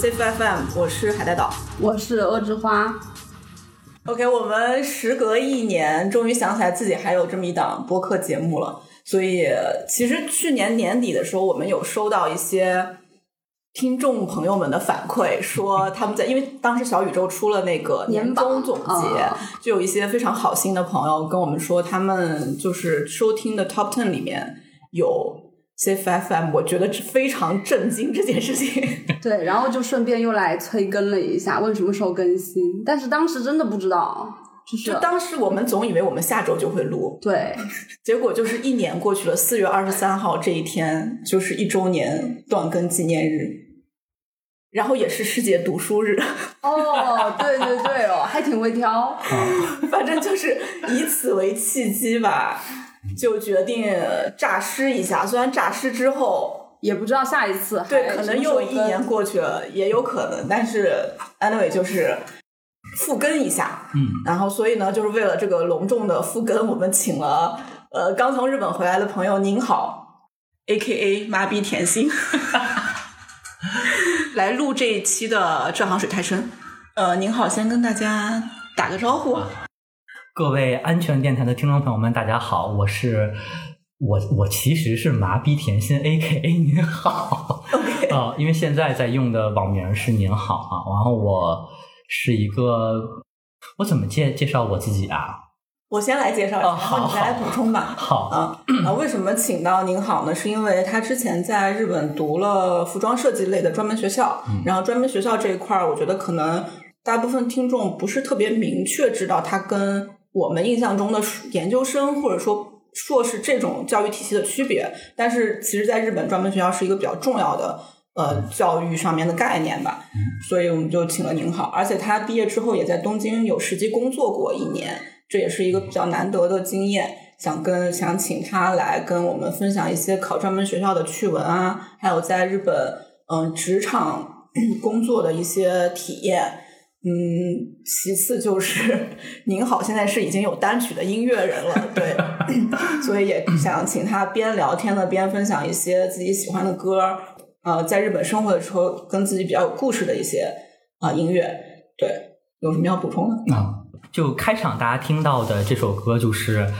Safe FM，我是海带岛，我是恶之花。OK，我们时隔一年，终于想起来自己还有这么一档播客节目了。所以，其实去年年底的时候，我们有收到一些听众朋友们的反馈，说他们在因为当时小宇宙出了那个年终总结，就有一些非常好心的朋友跟我们说，他们就是收听的 Top Ten 里面有。CFFM，我觉得非常震惊这件事情。对，然后就顺便又来催更了一下，问什么时候更新。但是当时真的不知道，就是当时我们总以为我们下周就会录，对，结果就是一年过去了，四月二十三号这一天就是一周年断更纪念日，然后也是世界读书日。哦，对对对哦，还挺会挑，反正就是以此为契机吧。就决定诈尸一下，虽然诈尸之后也不知道下一次，对，可能又一年过去了，也有可能，但是 anyway 就是复更一下，嗯，然后所以呢，就是为了这个隆重的复更，我们请了呃刚从日本回来的朋友，您好，A K A 麻逼甜心，来录这一期的这行水太深，呃，您好，先跟大家打个招呼。各位安全电台的听众朋友们，大家好，我是我我其实是麻痹甜心 A K A 您好啊，因为现在在用的网名是您好啊，然后我是一个我怎么介介绍我自己啊？我先来介绍一下，然后你再来补充吧。好啊啊，为什么请到您好呢？是因为他之前在日本读了服装设计类的专门学校，然后专门学校这一块儿，我觉得可能大部分听众不是特别明确知道他跟。我们印象中的研究生或者说硕士这种教育体系的区别，但是其实在日本专门学校是一个比较重要的呃教育上面的概念吧，所以我们就请了宁好，而且他毕业之后也在东京有实际工作过一年，这也是一个比较难得的经验，想跟想请他来跟我们分享一些考专门学校的趣闻啊，还有在日本嗯职场 工作的一些体验。嗯，其次就是您好，现在是已经有单曲的音乐人了，对，所以也想请他边聊天的边分享一些自己喜欢的歌，呃，在日本生活的时候跟自己比较有故事的一些啊音乐，对，有什么要补充的？啊，就开场大家听到的这首歌就是，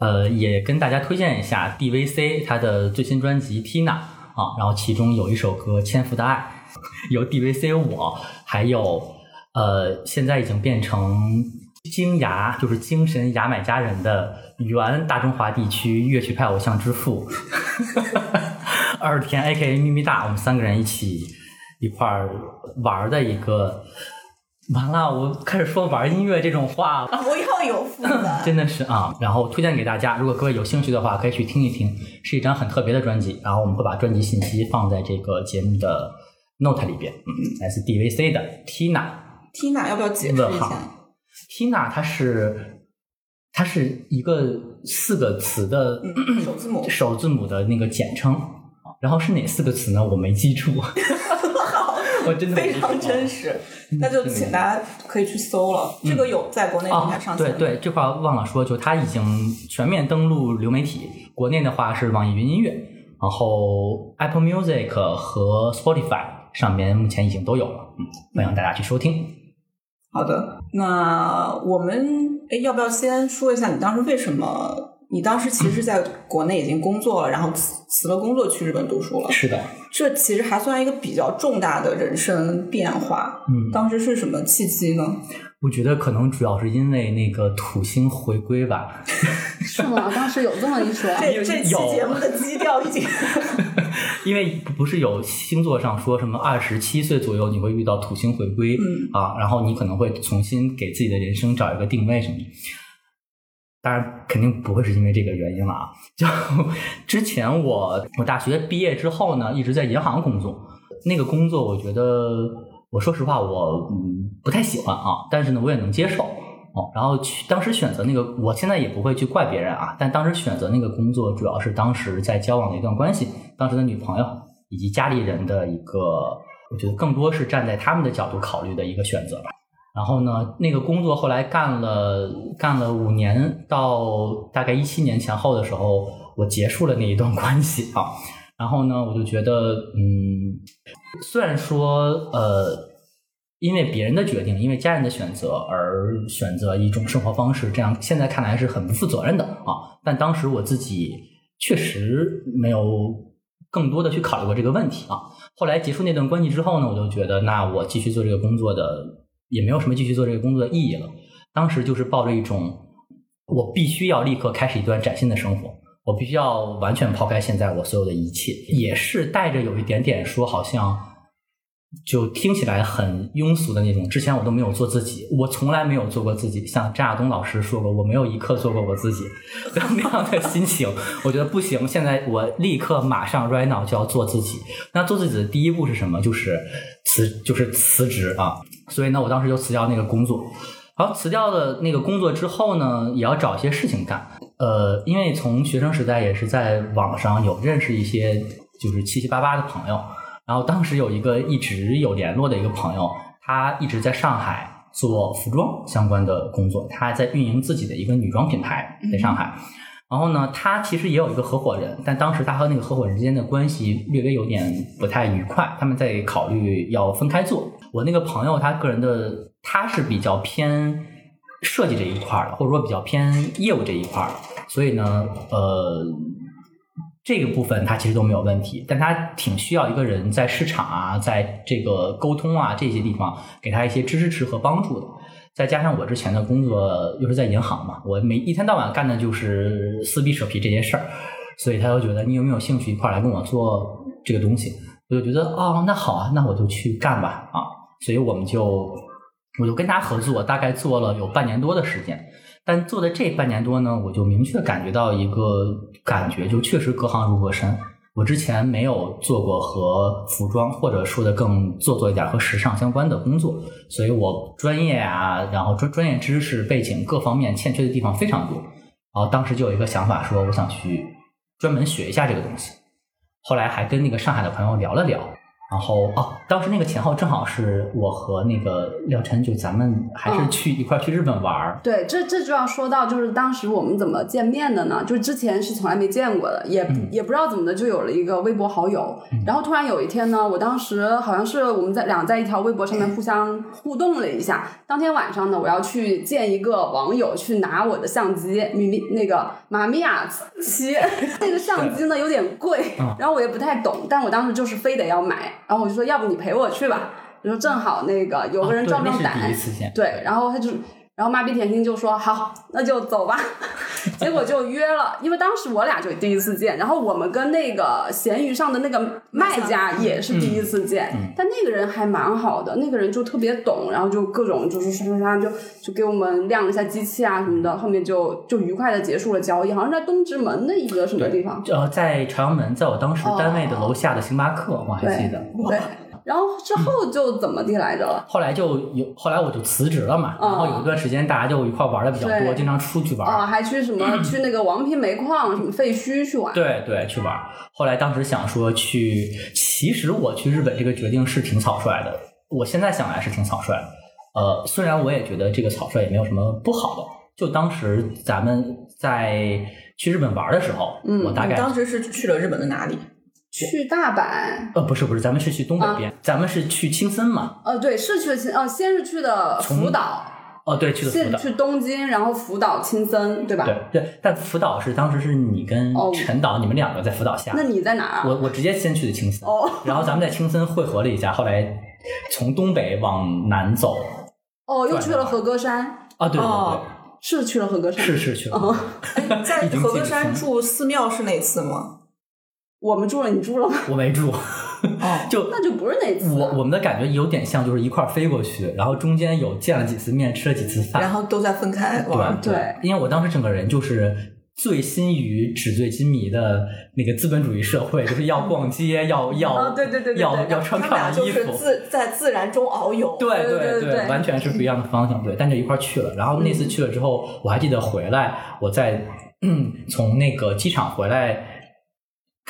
呃，也跟大家推荐一下 DVC 他的最新专辑 Tina 啊，然后其中有一首歌《千夫的爱》，由 DVC 我还有。呃，现在已经变成京牙，就是精神牙买加人的原大中华地区乐曲派偶像之父，二田 A.K.A 咪咪大，我们三个人一起一块儿玩的一个。完了，我开始说玩音乐这种话了，不要有负担，真的是啊。然后推荐给大家，如果各位有兴趣的话，可以去听一听，是一张很特别的专辑。然后我们会把专辑信息放在这个节目的 note 里边。嗯，来自 D.V.C 的 Tina。Tina 要不要解释一下？Tina 它是它是一个四个词的首字母 首字母的那个简称，然后是哪四个词呢？我没记住。我真的 非常真实，那就请大家可以去搜了。这个有在国内平台上线。对对，这块忘了说，就它已经全面登陆流媒体。国内的话是网易云音乐，然后 Apple Music 和 Spotify 上面目前已经都有了。嗯，欢迎大家去收听。好的，那我们哎，要不要先说一下你当时为什么？你当时其实在国内已经工作了，然后辞辞了工作去日本读书了。是的，这其实还算一个比较重大的人生变化。嗯，当时是什么契机呢？我觉得可能主要是因为那个土星回归吧。是吗？当时有这么一说？这这期节目的基调已经。因为不是有星座上说什么二十七岁左右你会遇到土星回归啊，然后你可能会重新给自己的人生找一个定位什么的。当然肯定不会是因为这个原因了啊！就之前我我大学毕业之后呢，一直在银行工作，那个工作我觉得我说实话我嗯不太喜欢啊，但是呢我也能接受哦。然后去当时选择那个，我现在也不会去怪别人啊。但当时选择那个工作，主要是当时在交往的一段关系，当时的女朋友以及家里人的一个，我觉得更多是站在他们的角度考虑的一个选择吧。然后呢，那个工作后来干了干了五年，到大概一七年前后的时候，我结束了那一段关系啊。然后呢，我就觉得，嗯，虽然说，呃，因为别人的决定，因为家人的选择而选择一种生活方式，这样现在看来是很不负责任的啊。但当时我自己确实没有更多的去考虑过这个问题啊。后来结束那段关系之后呢，我就觉得，那我继续做这个工作的也没有什么继续做这个工作的意义了。当时就是抱着一种，我必须要立刻开始一段崭新的生活。我必须要完全抛开现在我所有的一切，也是带着有一点点说，好像就听起来很庸俗的那种。之前我都没有做自己，我从来没有做过自己。像张亚东老师说过，我没有一刻做过我自己那样的心情。我觉得不行，现在我立刻马上 right now 就要做自己。那做自己的第一步是什么？就是辞，就是辞职啊。所以呢，我当时就辞掉那个工作。好，辞掉了那个工作之后呢，也要找一些事情干。呃，因为从学生时代也是在网上有认识一些就是七七八八的朋友，然后当时有一个一直有联络的一个朋友，他一直在上海做服装相关的工作，他在运营自己的一个女装品牌在上海。然后呢，他其实也有一个合伙人，但当时他和那个合伙人之间的关系略微有点不太愉快，他们在考虑要分开做。我那个朋友他个人的他是比较偏。设计这一块的，或者说比较偏业务这一块所以呢，呃，这个部分他其实都没有问题，但他挺需要一个人在市场啊，在这个沟通啊这些地方给他一些支持和帮助的。再加上我之前的工作又是在银行嘛，我每一天到晚干的就是撕逼扯皮这些事儿，所以他就觉得你有没有兴趣一块来跟我做这个东西？我就觉得哦，那好啊，那我就去干吧啊，所以我们就。我就跟他合作，大概做了有半年多的时间，但做的这半年多呢，我就明确感觉到一个感觉，就确实隔行如隔山。我之前没有做过和服装或者说的更做作一点和时尚相关的工作，所以我专业啊，然后专专业知识背景各方面欠缺的地方非常多。然后当时就有一个想法，说我想去专门学一下这个东西。后来还跟那个上海的朋友聊了聊。然后啊，当时那个前后正好是我和那个廖晨，就咱们还是去一块去日本玩儿。对，这这就要说到，就是当时我们怎么见面的呢？就是之前是从来没见过的，也也不知道怎么的，就有了一个微博好友。然后突然有一天呢，我当时好像是我们在两在一条微博上面互相 互动了一下。当天晚上呢，我要去见一个网友，去拿我的相机，米米那个玛米亚七，那个相机呢有点贵，然后我也不太懂，但我当时就是非得要买。然后我就说，要不你陪我去吧？我说正好那个有个人壮壮胆，对，然后他就。然后妈逼甜心就说好，那就走吧。结果就约了，因为当时我俩就第一次见，然后我们跟那个闲鱼上的那个卖家也是第一次见，但那个人还蛮好的，那个人就特别懂，然后就各种就是刷刷刷就就给我们亮了一下机器啊什么的，后面就就愉快的结束了交易，好像在东直门的一个什么地方，呃，在朝阳门，在我当时单位的楼下的星巴克，我还记得。对。然后之后就怎么地来着了？后来就有，后来我就辞职了嘛。然后有一段时间，大家就一块玩的比较多，经常出去玩。啊，还去什么？去那个王坪煤矿，什么废墟去玩？对对，去玩。后来当时想说去，其实我去日本这个决定是挺草率的。我现在想来是挺草率。呃，虽然我也觉得这个草率也没有什么不好的。就当时咱们在去日本玩的时候，嗯，我大概当时是去了日本的哪里？去大阪？呃，不是不是，咱们是去东北边，咱们是去青森嘛？呃，对，是去青，呃，先是去的福岛。哦，对，去的福岛。去东京，然后福岛、青森，对吧？对对，但福岛是当时是你跟陈导，你们两个在福岛下。那你在哪儿啊？我我直接先去的青森，哦，然后咱们在青森汇合了一下，后来从东北往南走。哦，又去了和歌山。啊，对对对，是去了和歌山。是是去了。在和歌山 住寺庙是那次吗？我们住了，你住了吗？我没住，哦，就那就不是那次。我我们的感觉有点像，就是一块飞过去，然后中间有见了几次面，吃了几次饭，然后都在分开。对对，因为我当时整个人就是醉心于纸醉金迷的那个资本主义社会，就是要逛街，要要对对对，要要穿漂亮衣服，自在自然中遨游。对对对，完全是不一样的方向。对，但就一块去了。然后那次去了之后，我还记得回来，我在嗯从那个机场回来。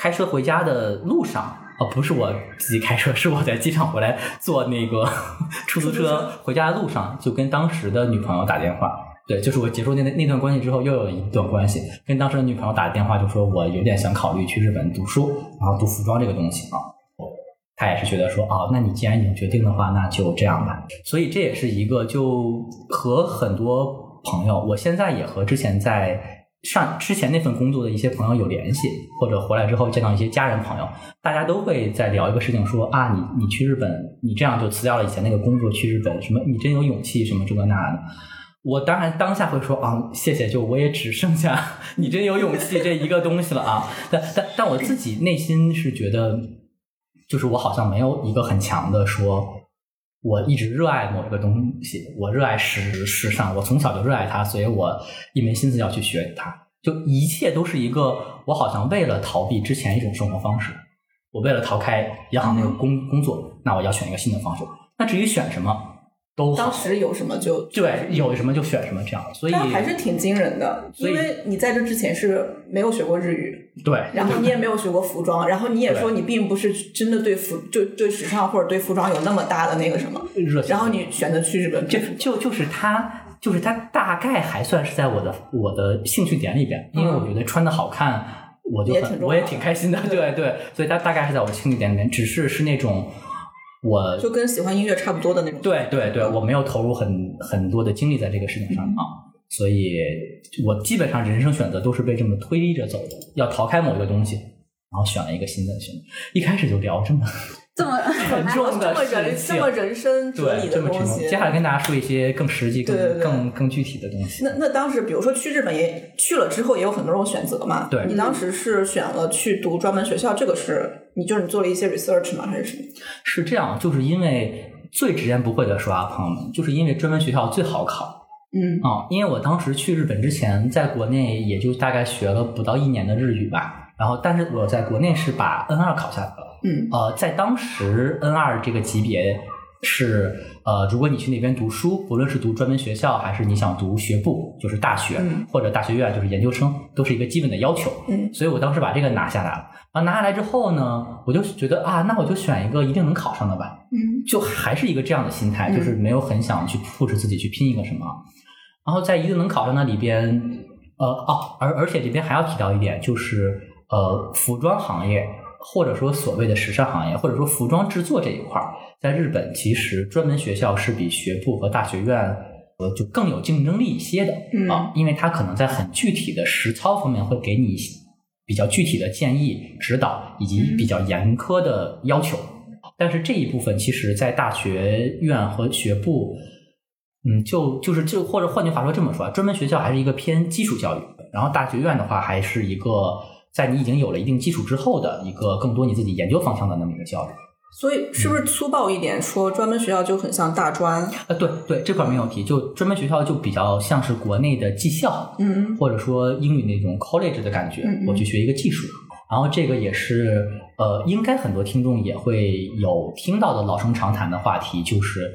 开车回家的路上，哦，不是我自己开车，是我在机场回来坐那个 出租车回家的路上，就跟当时的女朋友打电话，对，就是我结束那那段关系之后，又有一段关系，跟当时的女朋友打电话，就说我有点想考虑去日本读书，然后读服装这个东西啊。他也是觉得说，哦，那你既然已经决定的话，那就这样吧。所以这也是一个就和很多朋友，我现在也和之前在上之前那份工作的一些朋友有联系，或者回来之后见到一些家人朋友，大家都会在聊一个事情，说啊，你你去日本，你这样就辞掉了以前那个工作去日本，什么你真有勇气，什么这个那的。我当然当下会说啊，谢谢，就我也只剩下你真有勇气这一个东西了啊。但但但我自己内心是觉得。就是我好像没有一个很强的说，我一直热爱某一个东西，我热爱时时尚，我从小就热爱它，所以我一门心思要去学它。就一切都是一个，我好像为了逃避之前一种生活方式，我为了逃开银行那个工工作，那我要选一个新的方式。那至于选什么？都当时有什么就对，有什么就选什么这样，所以还是挺惊人的。因为你在这之前是没有学过日语，对，然后你也没有学过服装，然后你也说你并不是真的对服就对时尚或者对服装有那么大的那个什么热情，然后你选择去日本，就就就是他就是他大概还算是在我的我的兴趣点里边，因为我觉得穿的好看，我就很我也挺开心的，对对，所以它大概是在我的兴趣点里面，只是是那种。我就跟喜欢音乐差不多的那种。对对对，我没有投入很很多的精力在这个事情上啊，所以我基本上人生选择都是被这么推着走的，要逃开某一个东西，然后选了一个新的选择。一开始就聊这么。这么沉重的人，这么人生哲理的东西。接下来跟大家说一些更实际、更更更具体的东西。那那当时，比如说去日本也去了之后，也有很多种选择嘛。对，你当时是选了去读专门学校，这个是你就是你做了一些 research 吗？还是什么？是这样，就是因为最直言不讳的说啊，朋友们，就是因为专门学校最好考。嗯啊，因为我当时去日本之前，在国内也就大概学了不到一年的日语吧，然后但是我在国内是把 N 二考下来了。嗯，呃，在当时 N 二这个级别是呃，如果你去那边读书，不论是读专门学校，还是你想读学部，就是大学或者大学院，就是研究生，都是一个基本的要求。嗯，所以我当时把这个拿下来了。啊，拿下来之后呢，我就觉得啊，那我就选一个一定能考上的吧。嗯，就还是一个这样的心态，就是没有很想去 push 自己去拼一个什么。然后在一定能考上的里边，呃，哦，而而且这边还要提到一点，就是呃，服装行业。或者说所谓的时尚行业，或者说服装制作这一块儿，在日本其实专门学校是比学部和大学院呃就更有竞争力一些的啊，因为它可能在很具体的实操方面会给你比较具体的建议、指导以及比较严苛的要求。但是这一部分其实，在大学院和学部，嗯，就就是就或者换句话说这么说，专门学校还是一个偏基础教育，然后大学院的话还是一个。在你已经有了一定基础之后的一个更多你自己研究方向的那么一个教育，所以是不是粗暴一点说，专门学校就很像大专？呃，对对，这块没有提，就专门学校就比较像是国内的技校，嗯，或者说英语那种 college 的感觉，我去学一个技术，然后这个也是呃，应该很多听众也会有听到的老生常谈的话题，就是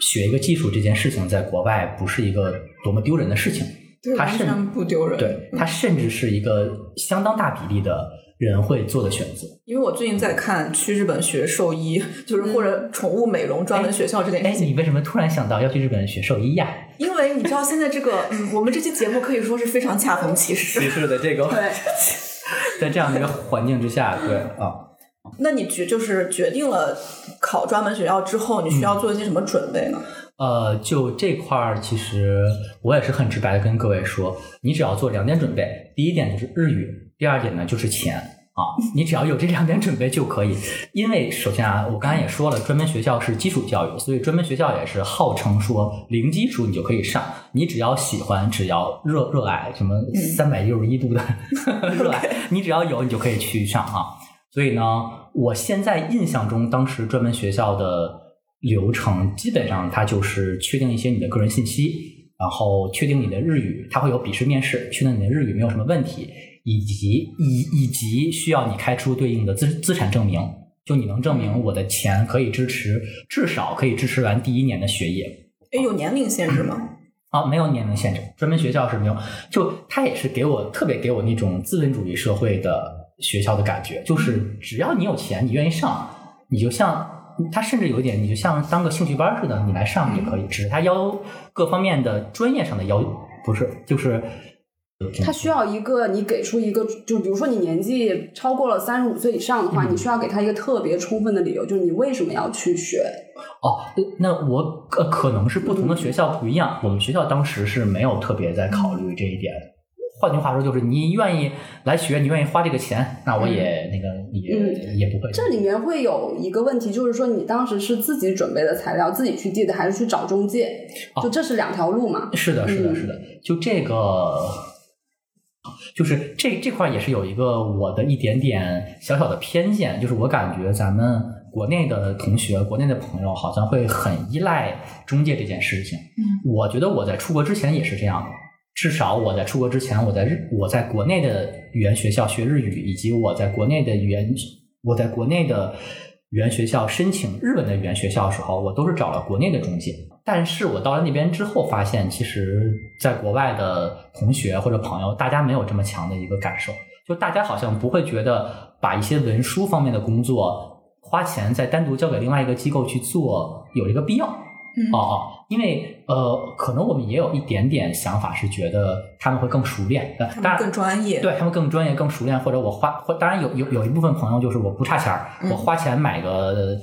学一个技术这件事情，在国外不是一个多么丢人的事情。他甚至不丢人，对他甚至是一个相当大比例的人会做的选择。因为我最近在看去日本学兽医，就是或者宠物美容专门学校这件事情。哎，你为什么突然想到要去日本学兽医呀？因为你知道现在这个，嗯，我们这期节目可以说是非常恰逢其时。其实的这个，对，在这样的一个环境之下，对啊。那你决就是决定了考专门学校之后，你需要做一些什么准备呢？呃，就这块儿，其实我也是很直白的跟各位说，你只要做两点准备，第一点就是日语，第二点呢就是钱啊，你只要有这两点准备就可以。因为首先啊，我刚才也说了，专门学校是基础教育，所以专门学校也是号称说零基础你就可以上，你只要喜欢，只要热热爱，什么三百六十一度的 热爱，你只要有，你就可以去上啊。所以呢，我现在印象中，当时专门学校的。流程基本上它就是确定一些你的个人信息，然后确定你的日语，它会有笔试面试，确定你的日语没有什么问题，以及以以及需要你开出对应的资资产证明，就你能证明我的钱可以支持，至少可以支持完第一年的学业。哎，有年龄限制吗？啊，没有年龄限制，专门学校是没有，就他也是给我特别给我那种资本主义社会的学校的感觉，就是只要你有钱，你愿意上，你就像。它甚至有一点，你就像当个兴趣班似的，你来上也可以，只是他要各方面的专业上的要不是就是。他需要一个你给出一个，就比如说你年纪超过了三十五岁以上的话，嗯你需要给他一个特别充分的理由，就是你为什么要去学。哦，那我呃可能是不同的学校不一样，我们学校当时是没有特别在考虑这一点。换句话说，就是你愿意来学，你愿意花这个钱，那我也、那个也、嗯也不会。这里面会有一个问题，就是说你当时是自己准备的材料，自己去递的，还是去找中介？哦就这是两条路嘛？是的，是的，嗯是的，就这个，就是这这块也是有一个我的一点点小小的偏见，就是我感觉咱们国内的同学、国内的朋友好像会很依赖中介这件事情。嗯，我觉得我在出国之前也是这样的。至少我在出国之前，我在日我在国内的语言学校学日语，以及我在国内的语言我在国内的语言学校申请日本的语言学校的时候，我都是找了国内的中介。但是我到了那边之后，发现其实在国外的同学或者朋友，大家没有这么强的一个感受，就大家好像不会觉得把一些文书方面的工作花钱再单独交给另外一个机构去做有这个必要。哦哦，因为呃，可能我们也有一点点想法，是觉得他们会更熟练，呃当然他们更专业。对他们更专业、更熟练，或者我花或当然有有有一部分朋友就是我不差钱儿，嗯我花钱买个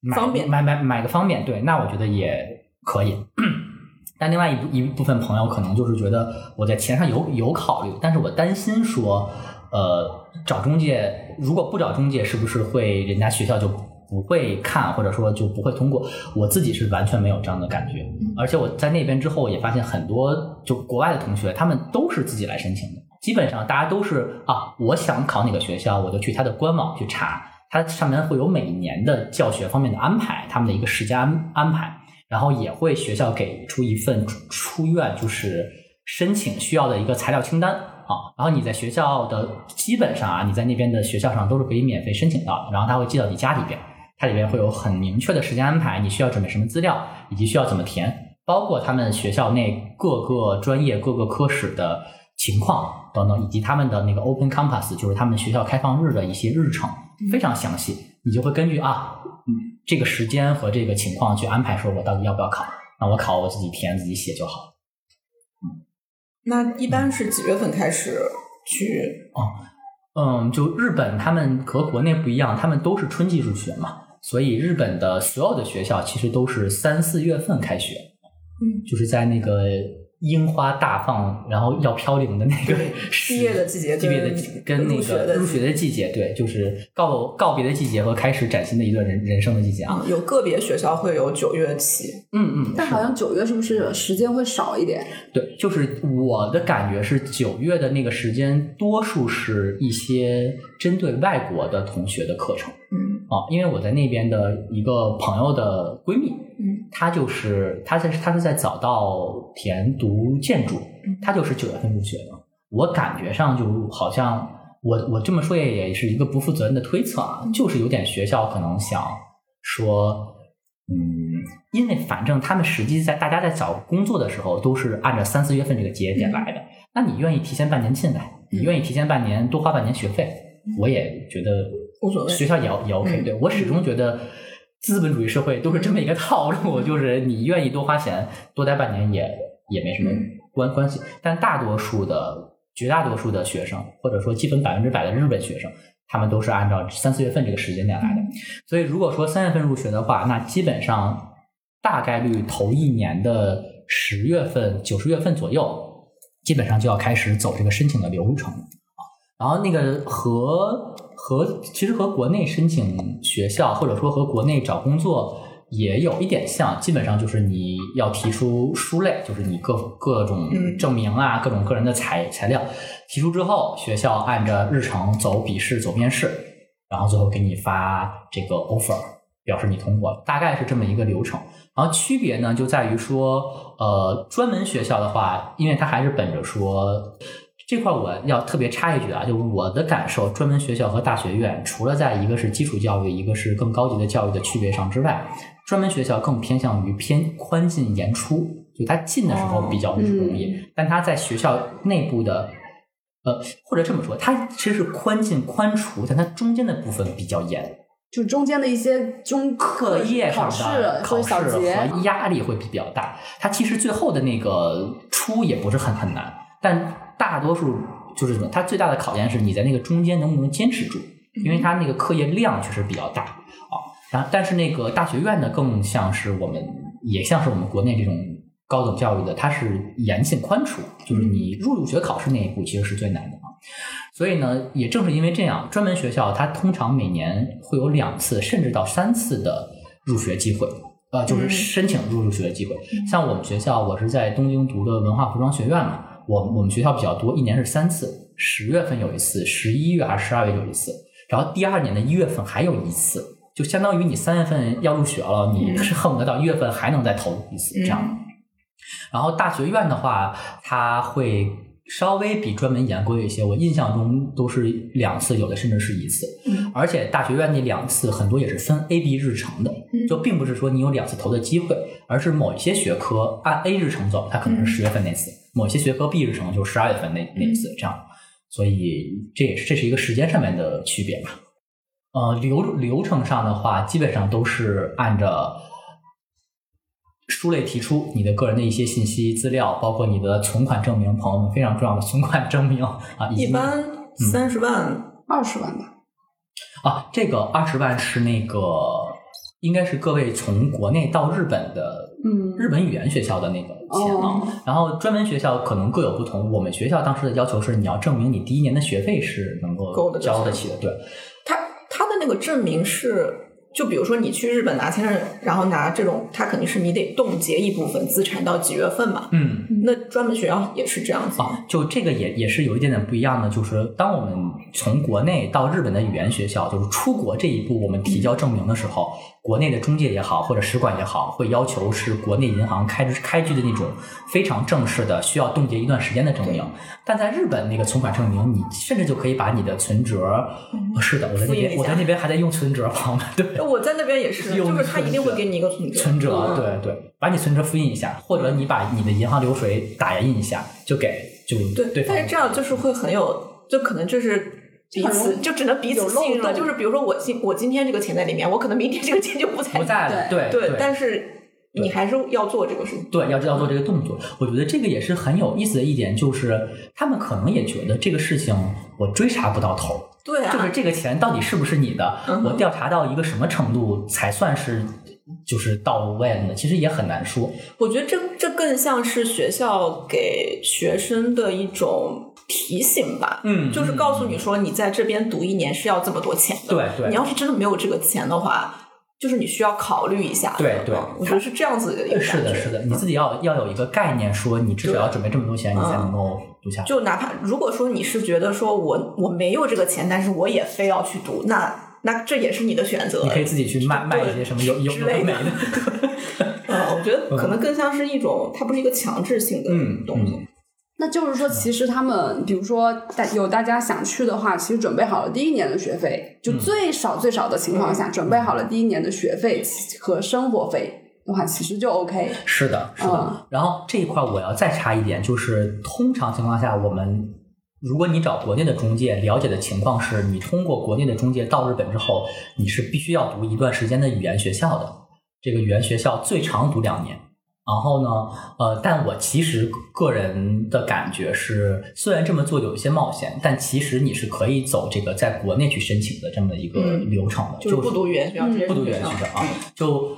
买方便买买买个方便，对，那我觉得也可以。但另外一部一部分朋友可能就是觉得我在钱上有有考虑，但是我担心说，呃，找中介如果不找中介，是不是会人家学校就不会看，或者说就不会通过？我自己是完全没有这样的感觉，而且我在那边之后也发现很多就国外的同学，他们都是自己来申请的。基本上大家都是啊，我想考哪个学校，我就去他的官网去查，它上面会有每年的教学方面的安排，他们的一个时间安安排，然后也会学校给出一份出出院就是申请需要的一个材料清单啊，然后你在学校的基本上啊，你在那边的学校上都是可以免费申请到的，然后他会寄到你家里边，它里面会有很明确的时间安排，你需要准备什么资料，以及需要怎么填，包括他们学校内各个专业、各个科室的情况等等，以及他们的那个 Open Campus，就是他们学校开放日的一些日程，非常详细。你就会根据啊，嗯，这个时间和这个情况去安排，说我到底要不要考。那我考我自己填自己写就好。那一般是几月份开始去？哦嗯，就日本他们和国内不一样，他们都是春季入学嘛，所以日本的所有的学校其实都是三四月份开学，嗯，就是在那个樱花大放，然后要飘零的那个毕业的季节毕业的跟跟那入学的个入学的季节，对，就是告告别的季节和开始崭新的一段人人生的季节啊。啊，有个别学校会有九月起。嗯嗯，但好像九月是不是时间会少一点？对，就是我的感觉是九月的那个时间，多数是一些针对外国的同学的课程嗯啊，因为我在那边的一个朋友的闺蜜，嗯她就是她在她是在早稻田读建筑嗯，她就是九月份入学的。我感觉上就好像我我这么说也也是一个不负责任的推测啊，就是有点学校可能想说。嗯，因为反正他们实际在大家在找工作的时候都是按照三四月份这个节点来的。那你愿意提前半年进来，你愿意提前半年多花半年学费，我也觉得无所谓学校也也 OK、嗯对我始终觉得资本主义社会都是这么一个套路，就是你愿意多花钱多待半年也也没什么关关系。但大多数的绝大多数的学生，或者说基本百分之百的日本学生，他们都是按照三四月份这个时间点来的。所以如果说三月份入学的话，那基本上大概率头一年的十月份、九十月份左右，基本上就要开始走这个申请的流程啊。然后那个和和其实和国内申请学校，或者说和国内找工作也有一点像，基本上就是你要提出书类，就是你各各种嗯。证明啊，各种个人的材材料。提出之后，学校按照日程走笔试、走面试，然后最后给你发这个 offer，表示你通过，大概是这么一个流程。然后区别呢，就在于说，呃，专门学校的话，因为它还是本着说这块，我要特别插一句啊，就是我的感受，专门学校和大学院，除了在一个是基础教育，一个是更高级的教育的区别上之外，专门学校更偏向于偏宽进严出，就它进的时候比较容易，但它在学校内部的。呃，或者这么说，它其实是宽进宽出，但它中间的部分比较严。就中间的一些中课业上的考试和压力会比较大。它其实最后的那个出也不是很很难，但大多数就是什么？它最大的考验是你在那个中间能不能坚持住，因为它那个课业量确实比较大啊。然后，但是那个大学院呢，更像是我们，也像是我们国内这种高等教育的，它是严进宽出，就是你入入学考试那一步其实是最难的啊。所以呢，也正是因为这样，专门学校它通常每年会有两次甚至到三次的入学机会，呃，就是申请入入学的机会。像我们学校，我是在东京读的文化服装学院嘛，我我们学校比较多，一年是三次，十月份有一次，十一月还是十二月有一次，然后第二年的一月份还有一次，就相当于你三月份要入学了，你是恨不得到一月份还能再投一次这样。然后大学院的话，它会稍微比专门严规一些，我印象中都是两次，有的甚至是一次。嗯而且大学院那两次很多也是分 A、B 日程的，嗯就并不是说你有两次投的机会，而是某一些学科按 A 日程走，它可能是十月份那次；某些学科 B 日程就是十二月份那那次，这样。所以这也是这是一个时间上面的区别吧。呃，流流程上的话，基本上都是按照书类提出你的个人的一些信息资料，包括你的存款证明，朋友们非常重要的存款证明啊，一般三十万，二十万吧。啊，这个二十万是那个应该是各位从国内到日本的嗯日本语言学校的那个钱啊。哦然后专门学校可能各有不同，我们学校当时的要求是你要证明你第一年的学费是能够够得交得起的，对。他他的那个证明是，就比如说你去日本拿签证，然后拿这种，他肯定是你得冻结一部分资产到几月份嘛。嗯，那专门学校也是这样子。啊，就这个也也是有一点点不一样的，就是当我们从国内到日本的语言学校，就是出国这一步，我们提交证明的时候，国内的中介也好，或者使馆也好，会要求是国内银行开开具的那种非常正式的，需要冻结一段时间的证明。但在日本那个存款证明，你甚至就可以把你的存折，呃是的，我在那边我在那边还在用存折，朋友们，对。我在那边也是，用就是他一定会给你一个存折。存折，嗯对对，把你存折复印一下，或者你把你的银行流水打印一下，就给就对，对但是这样就是会很有，就可能就是彼此就只能彼此信任了。就是比如说我今我今天这个钱在里面，我可能明天这个钱就不在不在了，对对，但是你还是要做这个事情。对，要要做这个动作。我觉得这个也是很有意思的一点，就是他们可能也觉得这个事情我追查不到头，对啊，就是这个钱到底是不是你的，嗯我调查到一个什么程度才算是就是到位了呢？其实也很难说。我觉得这这更像是学校给学生的一种提醒吧，嗯就是告诉你说你在这边读一年是要这么多钱的，对对。你要是真的没有这个钱的话，就是你需要考虑一下，对对。嗯我觉得是这样子的一个是的，是的，你自己要要有一个概念，说你至少要准备这么多钱，你才能够读下去。就哪怕如果说你是觉得说我我没有这个钱，但是我也非要去读，那那这也是你的选择，你可以自己去卖卖一些什么有有之没的。嗯，我觉得可能更像是一种，它不是一个强制性的嗯东西。那就是说，其实他们，比如说大有大家想去的话，其实准备好了第一年的学费，就最少最少的情况下，准备好了第一年的学费和生活费的话，其实就 OK。是的，是的。嗯然后这一块我要再插一点，就是通常情况下，我们如果你找国内的中介，了解的情况是你通过国内的中介到日本之后，你是必须要读一段时间的语言学校的。这个语言学校最长读两年。然后呢，呃，但我其实个人的感觉是，虽然这么做有一些冒险，但其实你是可以走这个在国内去申请的这么一个嗯流程的，就是不读语言学校，嗯不读语言学校啊嗯，就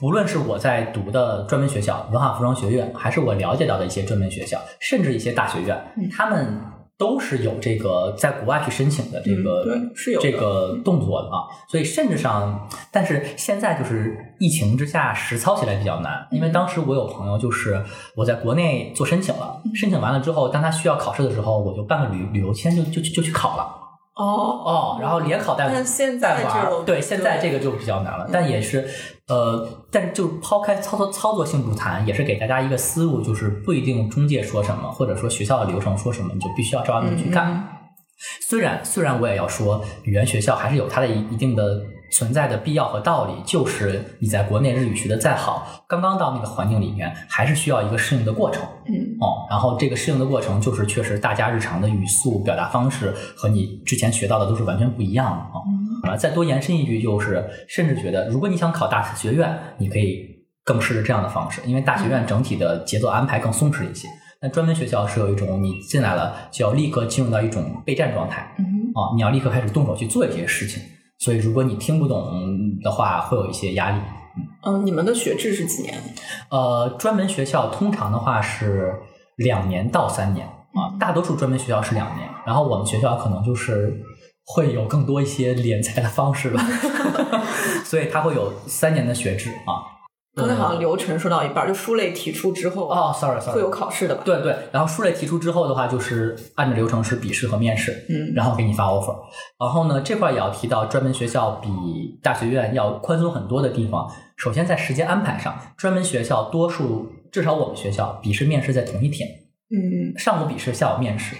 不论是我在读的专门学校文化服装学院，还是我了解到的一些专门学校，甚至一些大学院，嗯他们都是有这个在国外去申请的这个、嗯对是有这个动作的啊。所以甚至上，但是现在就是疫情之下实操起来比较难，因为当时我有朋友就是我在国内做申请了，申请完了之后，当他需要考试的时候，我就办个旅旅游签就就就去考了。哦，哦，然后连考带但现在带玩儿。就对，现在这个就比较难了，但也是，呃，但是就抛开操作操作性不谈，也是给大家一个思路，就是不一定中介说什么，或者说学校的流程说什么，你就必须要照着去干。嗯虽然虽然我也要说，语言学校还是有它的一一定的存在的必要和道理，就是你在国内日语学的再好，刚刚到那个环境里面，还是需要一个适应的过程。嗯哦，然后这个适应的过程就是确实大家日常的语速、表达方式和你之前学到的都是完全不一样的啊。啊，再多延伸一句，就是甚至觉得，如果你想考大学院，你可以更试着这样的方式，因为大学院整体的节奏安排更松弛一些。那专门学校是有一种你进来了就要立刻进入到一种备战状态，嗯啊，你要立刻开始动手去做一些事情。所以如果你听不懂的话，会有一些压力。嗯，你们的学制是几年？呃，专门学校通常的话是两年到三年啊，大多数专门学校是两年，然后我们学校可能就是会有更多一些敛财的方式吧，所以它会有三年的学制啊。刚才好像流程说到一半，就书类提出之后哦，sorry sorry，会有考试的吧？对对，然后书类提出之后的话，就是按照流程是笔试和面试，嗯然后给你发 offer。然后呢，这块也要提到，专门学校比大学院要宽松很多的地方。首先在时间安排上，专门学校多数至少我们学校笔试面试在同一天，嗯，上午笔试，下午面试，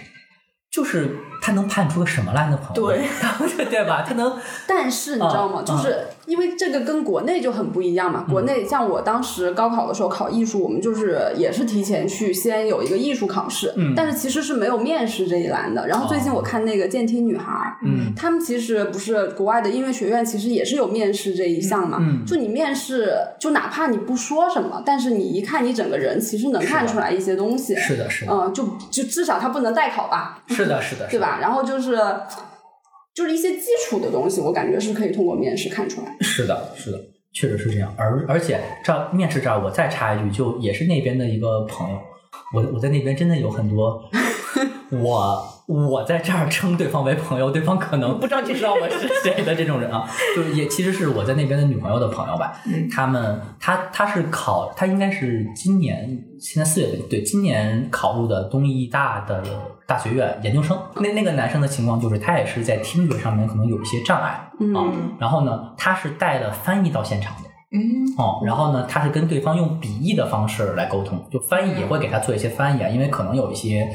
就是他能判出个什么来呢？朋友们，对对吧？他能但是你知道吗？嗯就是因为这个跟国内就很不一样嘛。国内像我当时高考的时候考艺术，我们就是也是提前去先有一个艺术考试，嗯但是其实是没有面试这一栏的。然后最近我看那个健听女孩，嗯他们其实不是国外的音乐学院，其实也是有面试这一项嘛。嗯就你面试，就哪怕你不说什么，但是你一看你整个人，其实能看出来一些东西。是的，是的，嗯，就就至少他不能代考吧。是的，是的，对吧？然后就是就是一些基础的东西，我感觉是可以通过面试看出来。是的，是的，确实是这样。而而且这儿面试这儿，我再插一句，就也是那边的一个朋友，我我在那边真的有很多，我我在这儿称对方为朋友，对方可能不知道你知道我是谁的这种人啊，就是也其实是我在那边的女朋友的朋友吧。嗯他们他他是考，他应该是今年现在四月份对，今年考入的东医大的大学院研究生。那那个男生的情况就是他也是在听觉上面可能有一些障碍。嗯啊，然后呢，他是带了翻译到现场的嗯哦，然后呢，他是跟对方用笔译的方式来沟通，就翻译也会给他做一些翻译啊，因为可能有一些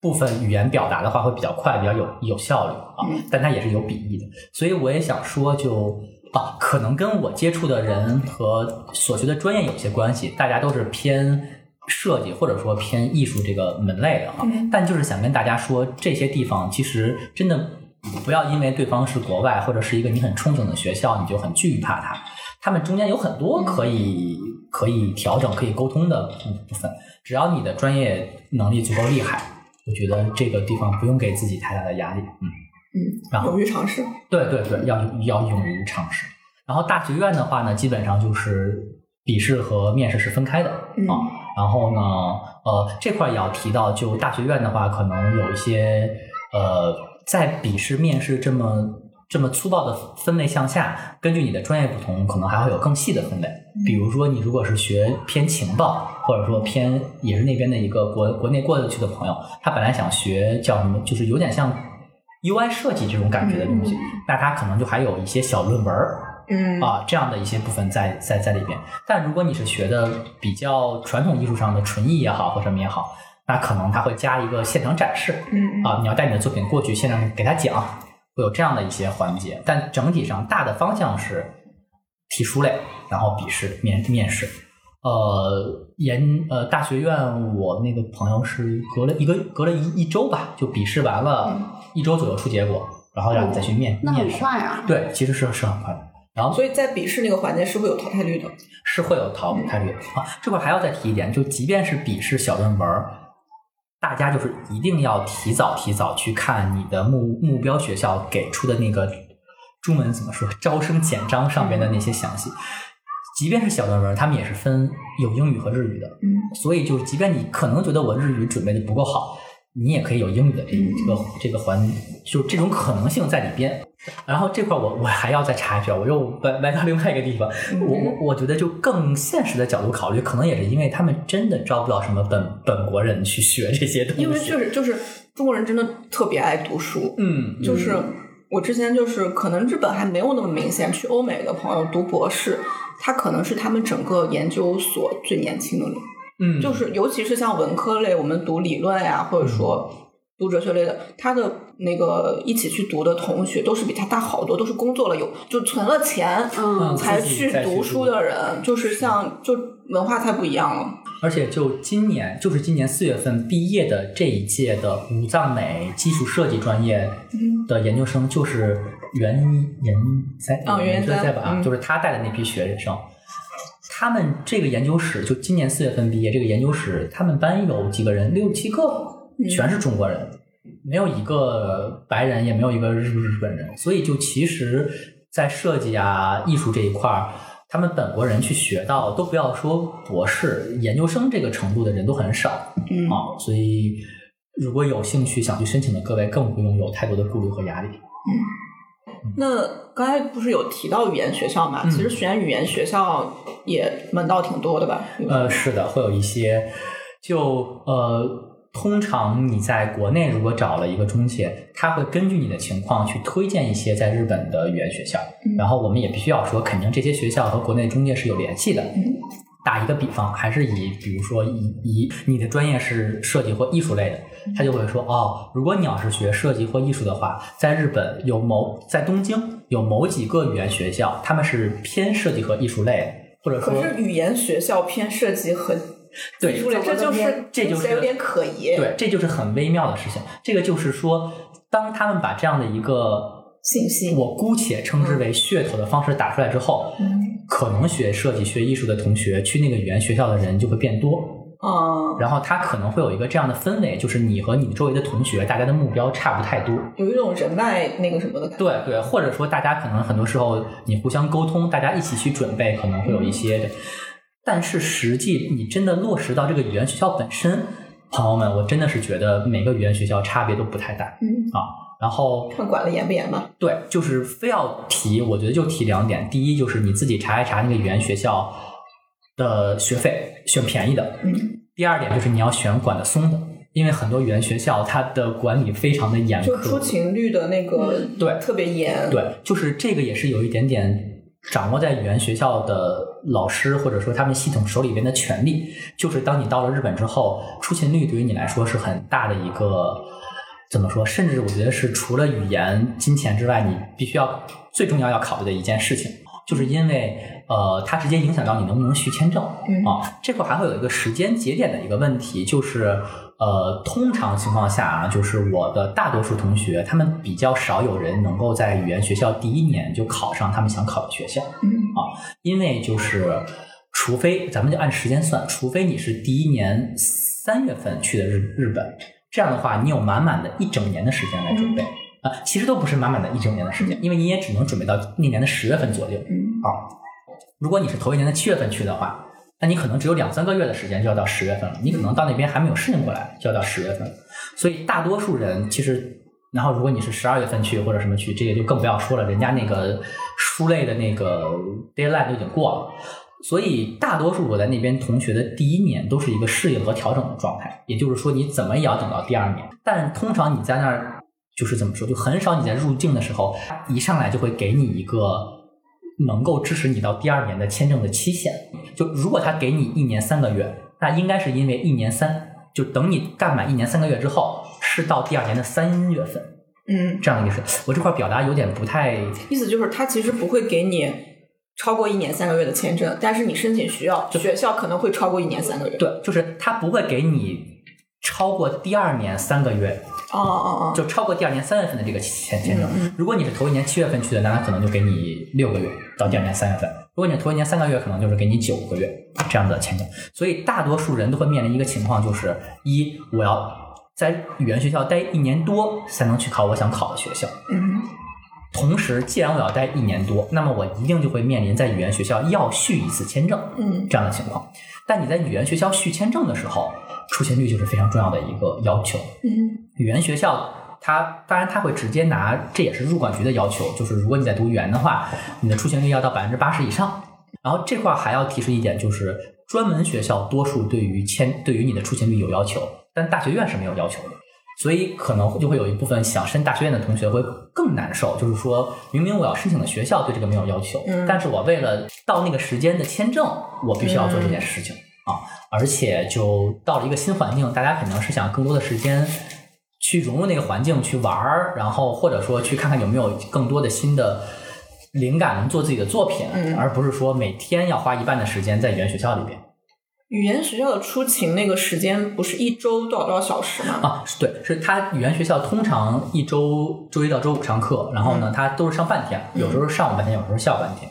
部分语言表达的话会比较快，比较有有效率啊嗯，但他也是有笔译的，所以我也想说就。啊，可能跟我接触的人和所学的专业有些关系，大家都是偏设计或者说偏艺术这个门类的哈。嗯但就是想跟大家说，这些地方其实真的不要因为对方是国外或者是一个你很憧憬的学校，你就很惧怕它。他们中间有很多可以可以调整、可以沟通的部分。只要你的专业能力足够厉害，我觉得这个地方不用给自己太大的压力。嗯嗯。然嗯，后勇于尝试。对对对，要要勇于尝试。然后大学院的话呢，基本上就是笔试和面试是分开的、嗯啊。然后呢，呃，这块也要提到，就大学院的话，可能有一些呃，在笔试、面试这么这么粗暴的分类向下，根据你的专业不同，可能还会有更细的分类。比如说，你如果是学偏情报，或者说偏也是那边的一个国国内过得去的朋友，他本来想学叫什么，就是有点像 UI 设计这种感觉的东西，那他可能就还有一些小论文儿嗯啊这样的一些部分在在在里边。但如果你是学的比较传统艺术上的纯艺也好或什么也好，那可能他会加一个现场展示嗯啊，你要带你的作品过去现场给他讲，会有这样的一些环节。但整体上大的方向是提书类，然后笔试、面面试。呃，研呃大学院，我那个朋友是隔了一个隔了一一周吧，就笔试完了，一周左右出结果，然后让你再去面、那很面试。快啊。对，其实是是很快的。然后所以在笔试那个环节是会有淘汰率的。是会有淘汰率啊。这块还要再提一点，就即便是笔试小论文，大家就是一定要提早提早去看你的目目标学校给出的那个中文怎么说招生简章上边的那些详细。即便是小论文，他们也是分有英语和日语的，嗯所以就是即便你可能觉得我日语准备的不够好，你也可以有英语的这这个这个环，就这种可能性在里边。然后这块我我还要再插一句啊，我又歪歪到另外一个地方，我我我觉得就更现实的角度考虑，可能也是因为他们真的招不到什么本本国人去学这些东西，因为确实就是中国人真的特别爱读书，嗯，就是我之前就是可能日本还没有那么明显，去欧美的朋友读博士，他可能是他们整个研究所最年轻的人，嗯，就是尤其是像文科类，我们读理论呀，或者说读哲学类的，他的那个一起去读的同学都是比他大好多，都是工作了有就存了钱，嗯才去读书的人，就是像就文化太不一样了。而且就今年，就是今年四月份毕业的这一届的武藏美基础设计专业的研究生，就是袁研哉，哦袁研哉在吧？就是他带的那批学生。他们这个研究室就今年四月份毕业，这个研究室他们班有几个人，六七个，全是中国人，没有一个白人，也没有一个日日本人，所以就其实，在设计啊、艺术这一块儿，他们本国人去学到，都不要说博士、研究生这个程度的人都很少嗯啊，所以如果有兴趣想去申请的各位，更不用有太多的顾虑和压力。嗯那刚才不是有提到语言学校嘛？嗯其实选语言学校也门道挺多的吧？呃，是的，会有一些，就呃，通常你在国内如果找了一个中介，他会根据你的情况去推荐一些在日本的语言学校。然后我们也必须要说，肯定这些学校和国内中介是有联系的。打一个比方，还是以比如说以以你的专业是设计或艺术类的，他就会说哦，如果你要是学设计或艺术的话，在日本有某在东京有某几个语言学校，他们是偏设计和艺术类的，或者说可是语言学校偏设计和对这就是这就是有点可疑。对，这就是很微妙的事情。这个就是说，当他们把这样的一个信息，我姑且称之为噱头的方式打出来之后，嗯可能学设计、学艺术的同学去那个语言学校的人就会变多，嗯，然后他可能会有一个这样的氛围，就是你和你周围的同学，大家的目标差不太多。有一种人脉那个什么的感觉。对对，或者说大家可能很多时候你互相沟通，大家一起去准备，可能会有一些的。但是实际你真的落实到这个语言学校本身，朋友们，我真的是觉得每个语言学校差别都不太大嗯，啊。然后看管的严不严吧。对，就是非要提，我觉得就提两点。第一就是你自己查一查那个语言学校的学费，选便宜的。嗯第二点就是你要选管的松的，因为很多语言学校它的管理非常的严就出。勤率的那个对特别严。对，就是这个也是有一点点掌握在语言学校的老师或者说他们系统手里边的权利，就是当你到了日本之后，出勤率对于你来说是很大的一个怎么说？甚至我觉得是除了语言、金钱之外，你必须要最重要要考虑的一件事情，就是因为呃，它直接影响到你能不能续签证。嗯啊，这块还会有一个时间节点的一个问题，就是呃，通常情况下啊，就是我的大多数同学，他们比较少有人能够在语言学校第一年就考上他们想考的学校，嗯。因为就是除非咱们就按时间算，除非你是第一年三月份去的日日本，这样的话，你有满满的一整年的时间来准备。啊，其实都不是满满的一整年的时间，因为你也只能准备到那年的十月份左右。嗯。啊，如果你是头一年的七月份去的话，那你可能只有两三个月的时间就要到十月份了，你可能到那边还没有适应过来，就要到十月份。所以大多数人其实，然后如果你是十二月份去或者什么去，这个就更不要说了，人家那个书类的那个 deadline 都已经过了。所以大多数我在那边同学的第一年都是一个适应和调整的状态，也就是说你怎么也要等到第二年。但通常你在那儿就是怎么说，就很少你在入境的时候一上来就会给你一个能够支持你到第二年的签证的期限。就如果他给你一年三个月，那应该是因为一年三，就等你干满一年三个月之后，是到第二年的三月份嗯，这样的意思。我这块表达有点不太意思就是他其实不会给你超过一年三个月的签证，但是你申请需要，学校可能会超过一年三个月。对，就是他不会给你超过第二年三个月哦哦哦，就超过第二年三月份的这个签签证。如果你是头一年七月份去的，那他可能就给你六个月到第二年三月份；如果你是头一年三个月，可能就是给你九个月这样的签证。所以大多数人都会面临一个情况，就是一我要在语言学校待一年多才能去考我想考的学校。嗯同时，既然我要待一年多，那么我一定就会面临在语言学校要续一次签证。嗯这样的情况。但你在语言学校续签证的时候，出勤率就是非常重要的一个要求。嗯语言学校它当然它会直接拿，这也是入管局的要求，就是如果你在读语言的话，你的出勤率要到百分之八十以上。然后这块儿还要提示一点，就是专门学校多数对于签对于你的出勤率有要求，但大学院是没有要求的。所以可能就会有一部分想申大学院的同学会更难受，就是说明明我要申请的学校对这个没有要求，嗯但是我为了到那个时间的签证，我必须要做这件事情、啊，而且就到了一个新环境，大家肯定是想更多的时间去融入那个环境去玩儿，然后或者说去看看有没有更多的新的灵感能做自己的作品，嗯而不是说每天要花一半的时间在语言学校里边。语言学校的出勤那个时间不是一周多少多少小时吗？啊，对，是他语言学校通常一周周一到周五上课，然后呢，他都是上半天，有时候上午半天，有时候下午半天。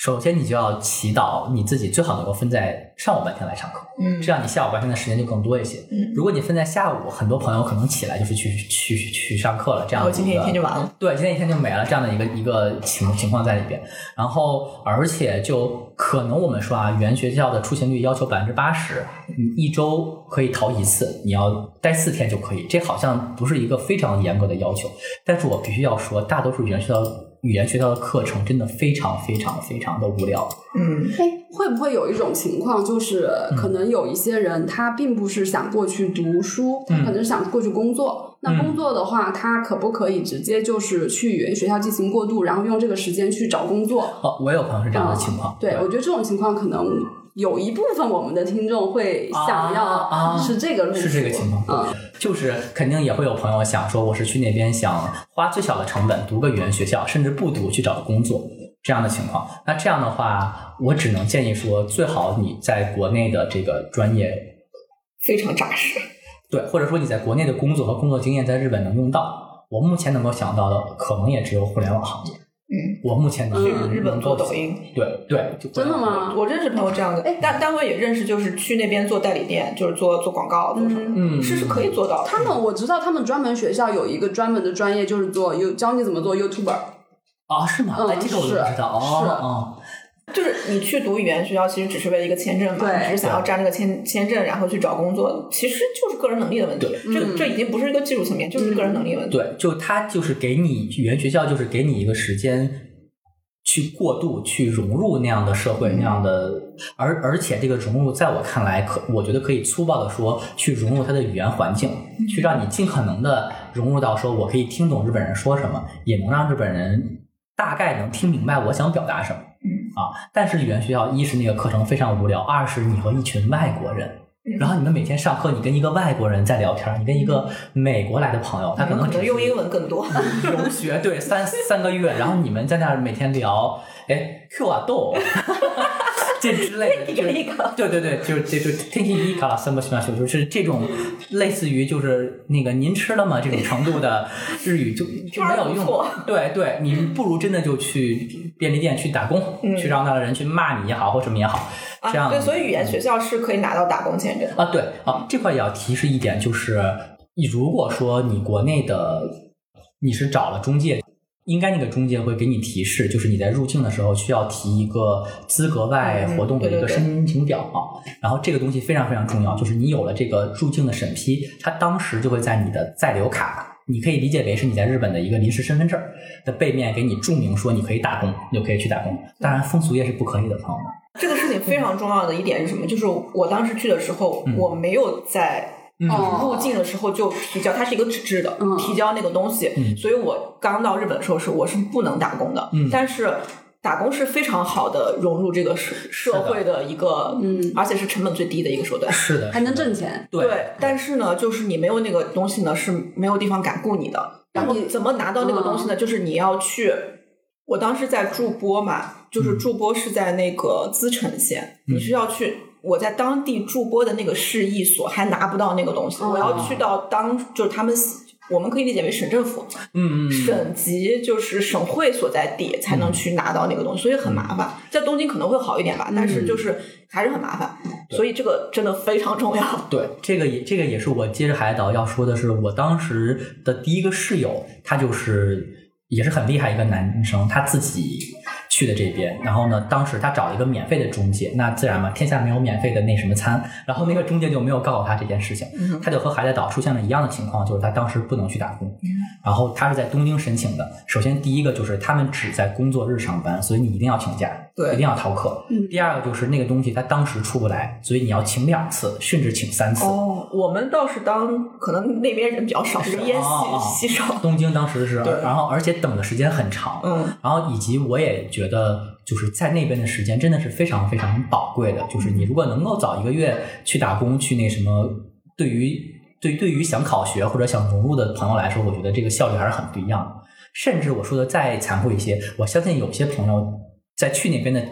首先，你就要祈祷你自己最好能够分在上午半天来上课，嗯这样你下午半天的时间就更多一些。嗯如果你分在下午，很多朋友可能起来就是去去去去上课了，这样子然后今天一天就完了。对，今天一天就没了，这样的一个一个情情况在里边。然后，而且就可能我们说啊，原学校的出勤率要求百分之八十，你一周可以逃一次，你要待四天就可以。这好像不是一个非常严格的要求，但是我必须要说，大多数原学校语言学校的课程真的非常非常非常的无聊。嗯，哎，会不会有一种情况，就是可能有一些人他并不是想过去读书，他可能是想过去工作。那工作的话，他可不可以直接就是去语言学校进行过渡，然后用这个时间去找工作？哦，我有朋友是这样的情况。对，我觉得这种情况可能有一部分我们的听众会想要是这个路数，是这个情况，嗯，就是肯定也会有朋友想说，我是去那边想花最小的成本读个语言学校，甚至不读去找个工作这样的情况。那这样的话，我只能建议说，最好你在国内的这个专业，非常扎实。对，或者说你在国内的工作和工作经验在日本能用到。我目前能够想到的，可能也只有互联网行业。嗯，我目前能去日本做做抖音，对对，真的吗？我认识朋友这样的，但但我也认识，就是去那边做代理店，就是做做广告，做什么，嗯是是可以做到。他们我知道，他们专门学校有一个专门的专业，就是做 You 教你怎么做 YouTuber。啊，是吗？嗯哎，这个我不知道。是哦是哦，就是你去读语言学校，其实只是为了一个签证嘛，你只是想要占这个签签证，然后去找工作，其实就是个人能力的问题。这嗯这已经不是一个技术层面，就是个人能力问题。对，就他就是给你语言学校，就是给你一个时间去过渡、去融入那样的社会、那样的，而而且这个融入，在我看来，可我觉得可以粗暴的说，去融入他的语言环境，去让你尽可能的融入到说，我可以听懂日本人说什么，也能让日本人大概能听明白我想表达什么。嗯啊，但是语言学校一是那个课程非常无聊，二是你和一群外国人。然后你们每天上课，你跟一个外国人在聊天，你跟一个美国来的朋友，他可能只能用英文更多。留学对三三个月，然后你们在那儿每天聊，哎，Q 啊豆，这之类的，对对对，就是这就天气一卡拉三不西马修，就是这种类似于就是那个您吃了吗这种程度的日语就就没有用。对对，你不如真的就去便利店去打工，去让那的人去骂你也好或什么也好，这样。啊，对，所以语言学校是可以拿到打工签证。啊，对。啊，这块也要提示一点，就是你如果说你国内的你是找了中介，应该那个中介会给你提示，就是你在入境的时候需要提一个资格外活动的一个申请表啊。然后这个东西非常非常重要，就是你有了这个入境的审批，它当时就会在你的在留卡。你可以理解为是你在日本的一个临时身份证的背面给你注明说你可以打工，你就可以去打工。当然风俗业是不可以的，朋友们。这个事情非常重要的一点是什么？就是我当时去的时候，嗯我没有在。就是入境的时候就提交，它是一个纸质的，嗯提交那个东西，嗯所以我刚到日本的时候是我是不能打工的，嗯但是打工是非常好的融入这个社社会的一个，嗯而且是成本最低的一个手段。是的，还能挣钱。对但是呢，就是你没有那个东西呢，是没有地方敢雇你的。然后你怎么拿到那个东西呢？就是你要去，我当时在筑波嘛，就是筑波是在那个滋城县，嗯你是要去。我在当地驻波的那个市役所还拿不到那个东西，哦我要去到当就是他们，我们可以理解为省政府，嗯嗯嗯，省级就是省会所在地才能去拿到那个东西，所以很麻烦。在东京可能会好一点吧，但是就是还是很麻烦，所以这个真的非常重要。对，这个也这个也是我接着海岛要说的是，我当时的第一个室友，他就是也是很厉害一个男生，他自己去的这边，然后呢，当时他找了一个免费的中介，那自然嘛，天下没有免费的那什么餐，然后那个中介就没有告诉他这件事情，嗯他就和海带岛出现了一样的情况，就是他当时不能去打工，然后他是在东京申请的，首先第一个就是他们只在工作日上班，所以你一定要请假，对。一定要逃课，嗯。第二个就是那个东西它当时出不来，所以你要请两次，甚至请三次。哦，我们倒是当可能那边人比较少，人烟哦哦稀稀少。东京当时是，对。然后而且等的时间很长，嗯，然后以及我也觉得就是在那边的时间真的是非常非常宝贵的，就是你如果能够早一个月去打工，去那什么，对于对对于想考学或者想融入的朋友来说，我觉得这个效率还是很不一样的。甚至我说的再残酷一些，我相信有些朋友在去那边的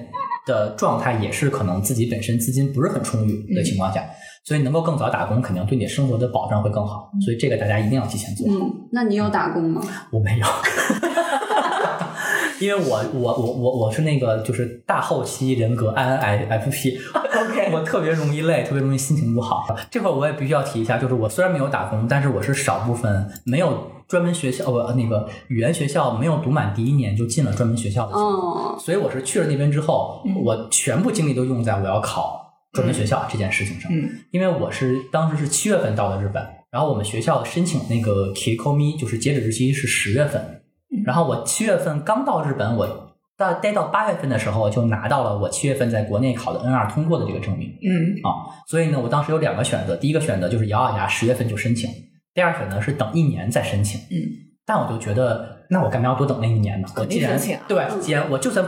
的状态也是可能自己本身资金不是很充裕的情况下，所以能够更早打工，肯定对你生活的保障会更好。所以这个大家一定要提前做好。嗯，那你有打工吗？我没有，因为我我我我我是那个就是大后期人格 INFP，OK 我特别容易累，特别容易心情不好。这块儿我也必须要提一下，就是我虽然没有打工，但是我是少部分没有专门学校呃那个语言学校没有读满第一年就进了专门学校的情况。嗯，所以我是去了那边之后，嗯。我全部精力都用在我要考专门学校这件事情上。嗯。因为我是当时是七月份到的日本，然后我们学校申请那个 Kikomi 就是截止日期是十月份，嗯。然后我七月份刚到日本，我到待到八月份的时候就拿到了我七月份在国内考的 N 二通过的这个证明。嗯。啊，所以呢，我当时有两个选择，第一个选择就是咬咬牙十月份就申请，第二选择是等一年再申请。嗯但我就觉得，那我干嘛要多等那一年呢？我既然对，既然我就算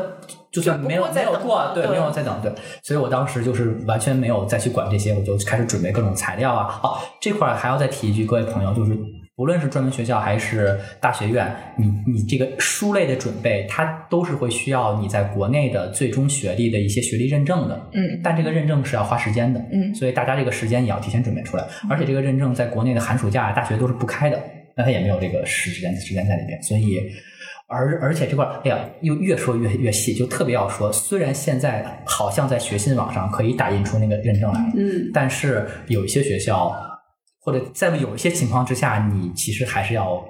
就算没有没有过，对，没有再等，对，所以我当时就是完全没有再去管这些，我就开始准备各种材料啊。哦，这块儿还要再提一句，各位朋友，就是无论是专门学校还是大学院，你你这个书类的准备，它都是会需要你在国内的最终学历的一些学历认证的。嗯但这个认证是要花时间的，嗯所以大家这个时间也要提前准备出来。而且这个认证在国内的寒暑假、大学都是不开的，那它也没有这个时时间时间在里边，所以。而而且这块儿，哎呀，又越说越越细，就特别要说。虽然现在好像在学信网上可以打印出那个认证来，嗯，但是有一些学校，或者在有一些情况之下，你其实还是要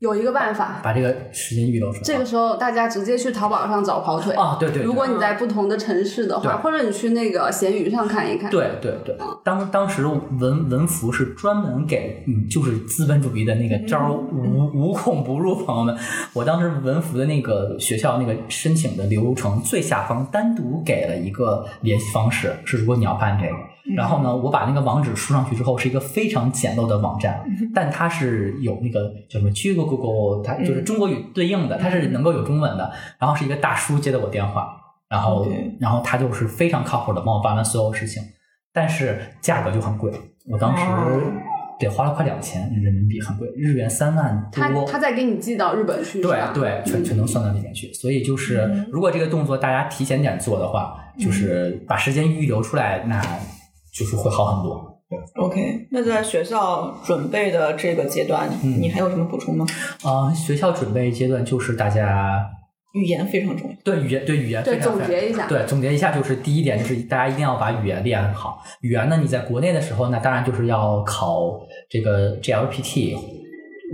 有一个办法，把这个时间预留出来。这个时候大家直接去淘宝上找跑腿。啊，对对对，如果你在不同的城市的话，或者你去那个闲鱼上看一看。对对对，当当时文文福是专门给嗯，就是资本主义的那个招儿无无孔不入，朋友们。我当时文福的那个学校那个申请的流程最下方单独给了一个联系方式，是如果你要办这个。然后呢，我把那个网址输上去之后，是一个非常简陋的网站，但它是有那个叫什么 google 它就是中国语对应的，它是能够有中文的。然后是一个大叔接的我电话，然后然后他就是非常靠谱的帮我办完所有事情，但是价格就很贵，我当时哦。得花了快两千人民币，很贵，日元三万他多。他再给你寄到日本去，对吧？对，全全能算到里面去。所以就是嗯，如果这个动作大家提前点做的话，就是把时间预留出来，那就是会好很多。，OK。那在学校准备的这个阶段，嗯你还有什么补充吗？啊、学校准备阶段就是大家语言非常重要。对语言对语言对非常总结一下对总结一下就是第一点就是大家一定要把语言练好。语言呢，你在国内的时候那，当然就是要考这个 GLPT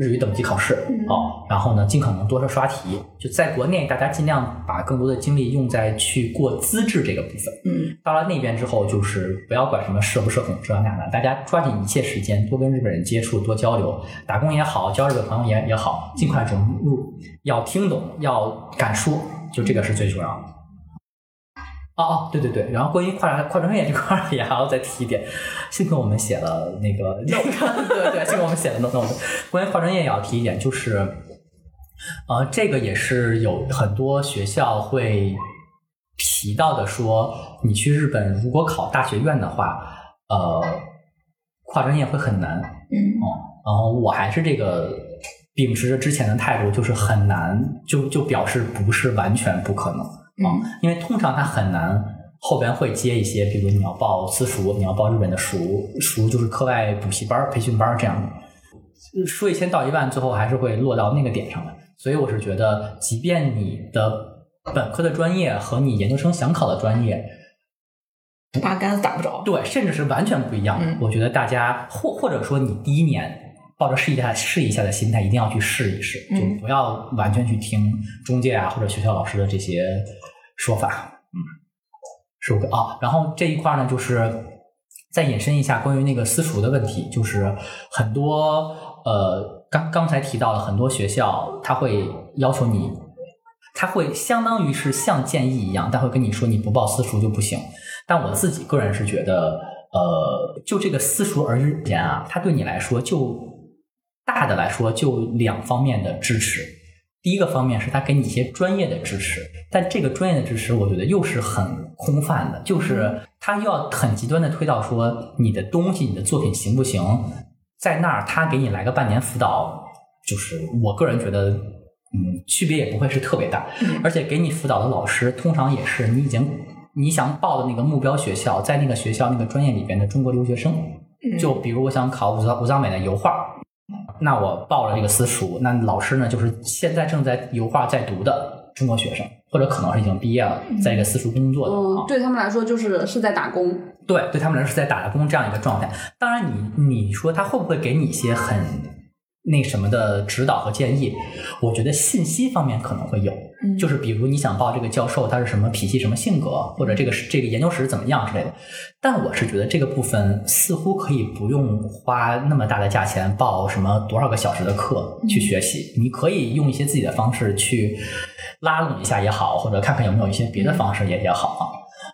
日语等级考试嗯哦，然后呢，尽可能多的刷题。就在国内，大家尽量把更多的精力用在去过资质这个部分。嗯到了那边之后，就是不要管什么社不社恐这那的，大家抓紧一切时间，多跟日本人接触，多交流，打工也好，交日本朋友也也好，尽快融入，要听懂，要敢说，就这个是最重要的。哦哦，对对对，然后关于跨跨专业这块儿也还要再提一点，幸亏我们写了那个 note，对对，幸亏我们写了 note。关于跨专业也要提一点，就是，呃，这个也是有很多学校会提到的说，你去日本如果考大学院的话，呃，跨专业会很难。嗯哦，然后我还是这个秉持着之前的态度，就是很难，就就表示不是完全不可能啊、嗯因为通常它很难。后边会接一些，比如你要报私塾，你要报日本的塾，塾就是课外补习班、培训班这样的。说一千道一万，最后还是会落到那个点上的。所以我是觉得，即便你的本科的专业和你研究生想考的专业，八竿子打不着。对，甚至是完全不一样的。嗯我觉得大家或或者说你第一年抱着试一下试一下的心态，一定要去试一试，嗯就不要完全去听中介啊或者学校老师的这些说法。嗯，是我啊。然后这一块呢，就是再引申一下关于那个私塾的问题，就是很多呃，刚刚才提到了很多学校，他会要求你。他会相当于是像建议一样，但会跟你说你不报私塾就不行。但我自己个人是觉得，呃，就这个私塾而言啊，它对你来说就大的来说就两方面的支持。第一个方面是他给你一些专业的支持，但这个专业的支持，我觉得又是很空泛的，就是他又要很极端的推到说你的东西、你的作品行不行，在那儿他给你来个半年辅导，就是我个人觉得，嗯，区别也不会是特别大，而且给你辅导的老师通常也是你已经你想报的那个目标学校，在那个学校那个专业里边的中国留学生。就比如我想考武藏武藏美的油画，那我报了这个私塾，那老师呢就是现在正在油画在读的中国学生，或者可能是已经毕业了，在一个私塾工作的。对他们来说就是是在打工。对，对他们来说是在打工这样一个状态。当然你，你说他会不会给你一些很那什么的指导和建议？我觉得信息方面可能会有，嗯就是比如你想报这个教授，他是什么脾气、什么性格，或者这个这个研究室怎么样之类的。但我是觉得这个部分似乎可以不用花那么大的价钱报什么多少个小时的课去学习，你可以用一些自己的方式去拉拢一下也好，或者看看有没有一些别的方式也也好啊。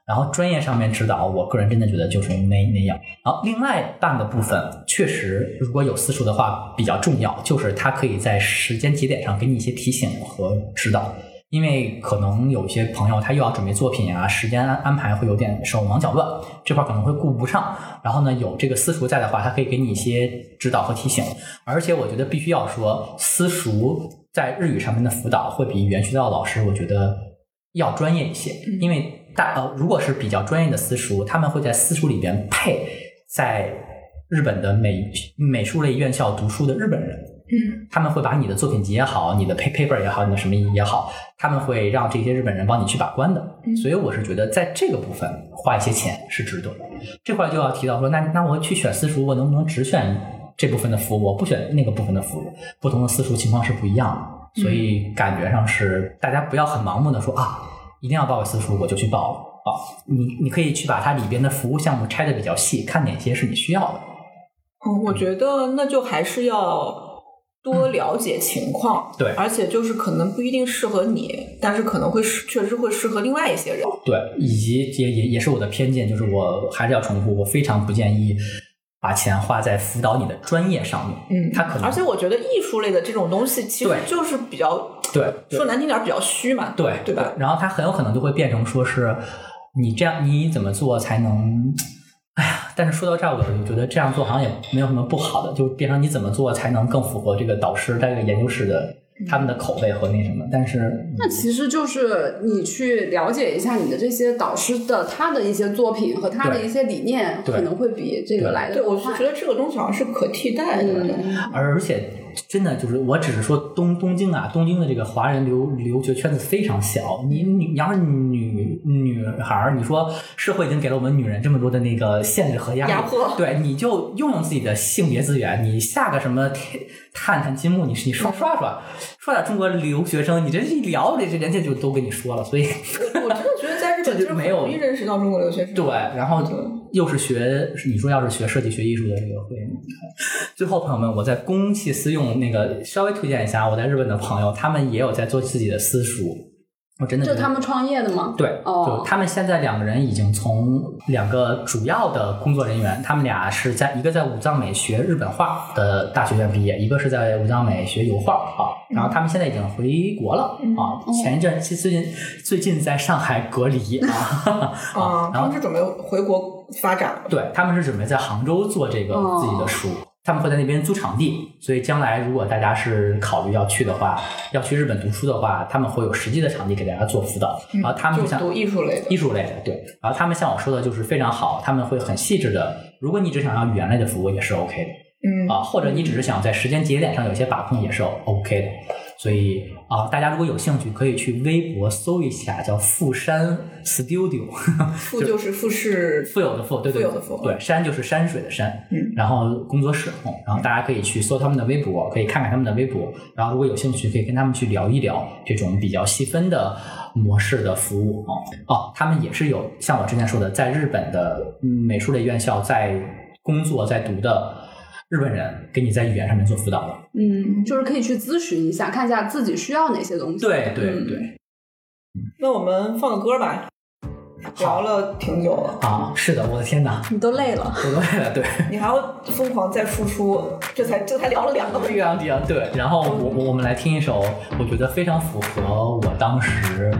然后专业上面指导，我个人真的觉得就是那那样。然后另外半个部分，确实如果有私塾的话比较重要，就是它可以在时间节点上给你一些提醒和指导。因为可能有些朋友他又要准备作品啊，时间安安排会有点手忙脚乱，这块可能会顾不上。然后呢，有这个私塾在的话，他可以给你一些指导和提醒。而且我觉得必须要说，私塾在日语上面的辅导会比语言学校的老师，我觉得要专业一些，因为大呃，如果是比较专业的私塾，他们会在私塾里边配在日本的美美术类院校读书的日本人。嗯，他们会把你的作品集也好，你的 pa- paper 也好，你的什么也好，他们会让这些日本人帮你去把关的。所以我是觉得在这个部分花一些钱是值得的。这块就要提到说，那那我去选私塾，我能不能只选这部分的服务，我不选那个部分的服务？不同的私塾情况是不一样的，所以感觉上是大家不要很盲目的说啊，一定要报个私塾我就去报了啊。你你可以去把它里边的服务项目拆的比较细，看哪些是你需要的。嗯，我觉得那就还是要多了解情况，对而且就是可能不一定适合你，但是可能会适确实会适合另外一些人。对，以及也也也是我的偏见，就是我还是要重复，我非常不建议把钱花在辅导你的专业上面。嗯他可能而且我觉得艺术类的这种东西，其实就是比较对对说难听点儿比较虚嘛，对对吧？然后他很有可能就会变成说是你这样你怎么做才能。哎呀，但是说到这儿，我就觉得这样做好像也没有什么不好的，就变成你怎么做才能更符合这个导师在这个研究室的他们的口味和那什么。但是，那其实就是你去了解一下你的这些导师的他的一些作品和他的一些理念，可能会比这个来的对，我是觉得这个东西好像是可替代的。嗯，而且真的就是，我只是说东东京啊，东京的这个华人留留学圈子非常小。你你你要是女女孩儿，你说社会已经给了我们女人这么多的那个限制和压力，压迫对，你就用用自己的性别资源，你下个什么探探金木，你你刷刷刷刷点中国留学生，你这一聊，这这人家就都跟你说了，所以我我真的觉得在日本 就是没有很容易认识到中国留学生。对，然后又是学，你说要是学设计、学艺术的这个会，最后朋友们，我在公器私用那个稍微推荐一下，我在日本的朋友，他们也有在做自己的私塾，我真的就是他们创业的吗？对，哦就他们现在两个人已经从两个主要的工作人员，他们俩是在一个在武藏美学日本画的大学院毕业，一个是在武藏美学油画啊。然后他们现在已经回国了啊，前一阵最最近最近在上海隔离啊 然后他们是准备回国发展。对，他们是准备在杭州做这个哦自己的书，他们会在那边租场地，所以将来如果大家是考虑要去的话，要去日本读书的话，他们会有实际的场地给大家做辅导，然后他们像就读艺术类的。艺术类的，对，然后他们像我说的，就是非常好，他们会很细致的，如果你只想要语言类的服务也是 OK 的嗯。啊，或者你只是想在时间节点上有些把控也是 OK 的，所以啊，大家如果有兴趣，可以去微博搜一下叫富山 Studio。富就是富士 富有的富，对对对富有的富对，山就是山水的山，嗯，然后工作室，嗯，然后大家可以去搜他们的微博，可以看看他们的微博，然后如果有兴趣，可以跟他们去聊一聊这种比较细分的模式的服务啊，哦，他们也是有像我之前说的，在日本的嗯美术类院校在工作在读的日本人，给你在语言上面做辅导的，嗯，就是可以去咨询一下，看一下自己需要哪些东西。对对嗯对，那我们放个歌吧，聊了挺久了，啊，是的，我的天哪，你都累了。我都累了，对。你还要疯狂再付出，这才这才聊了两个多月。啊，对。然后我我我们来听一首，我觉得非常符合我当时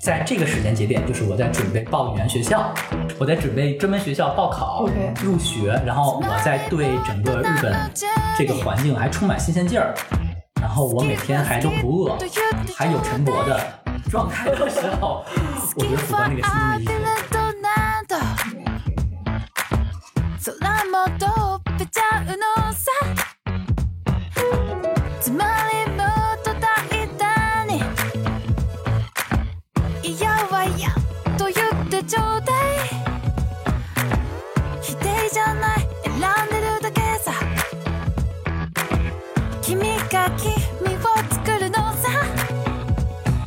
在这个时间节点，就是我在准备报语言学校，我在准备专门学校报考入学，然后我在对整个日本这个环境还充满新鲜劲儿，然后我每天还都不饿，还有晨勃的状态的时候，我觉得符合那个心经的意思。はやと言ってちょうだい否定じゃない選んでるだけさ君が君を作るのさ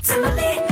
つまり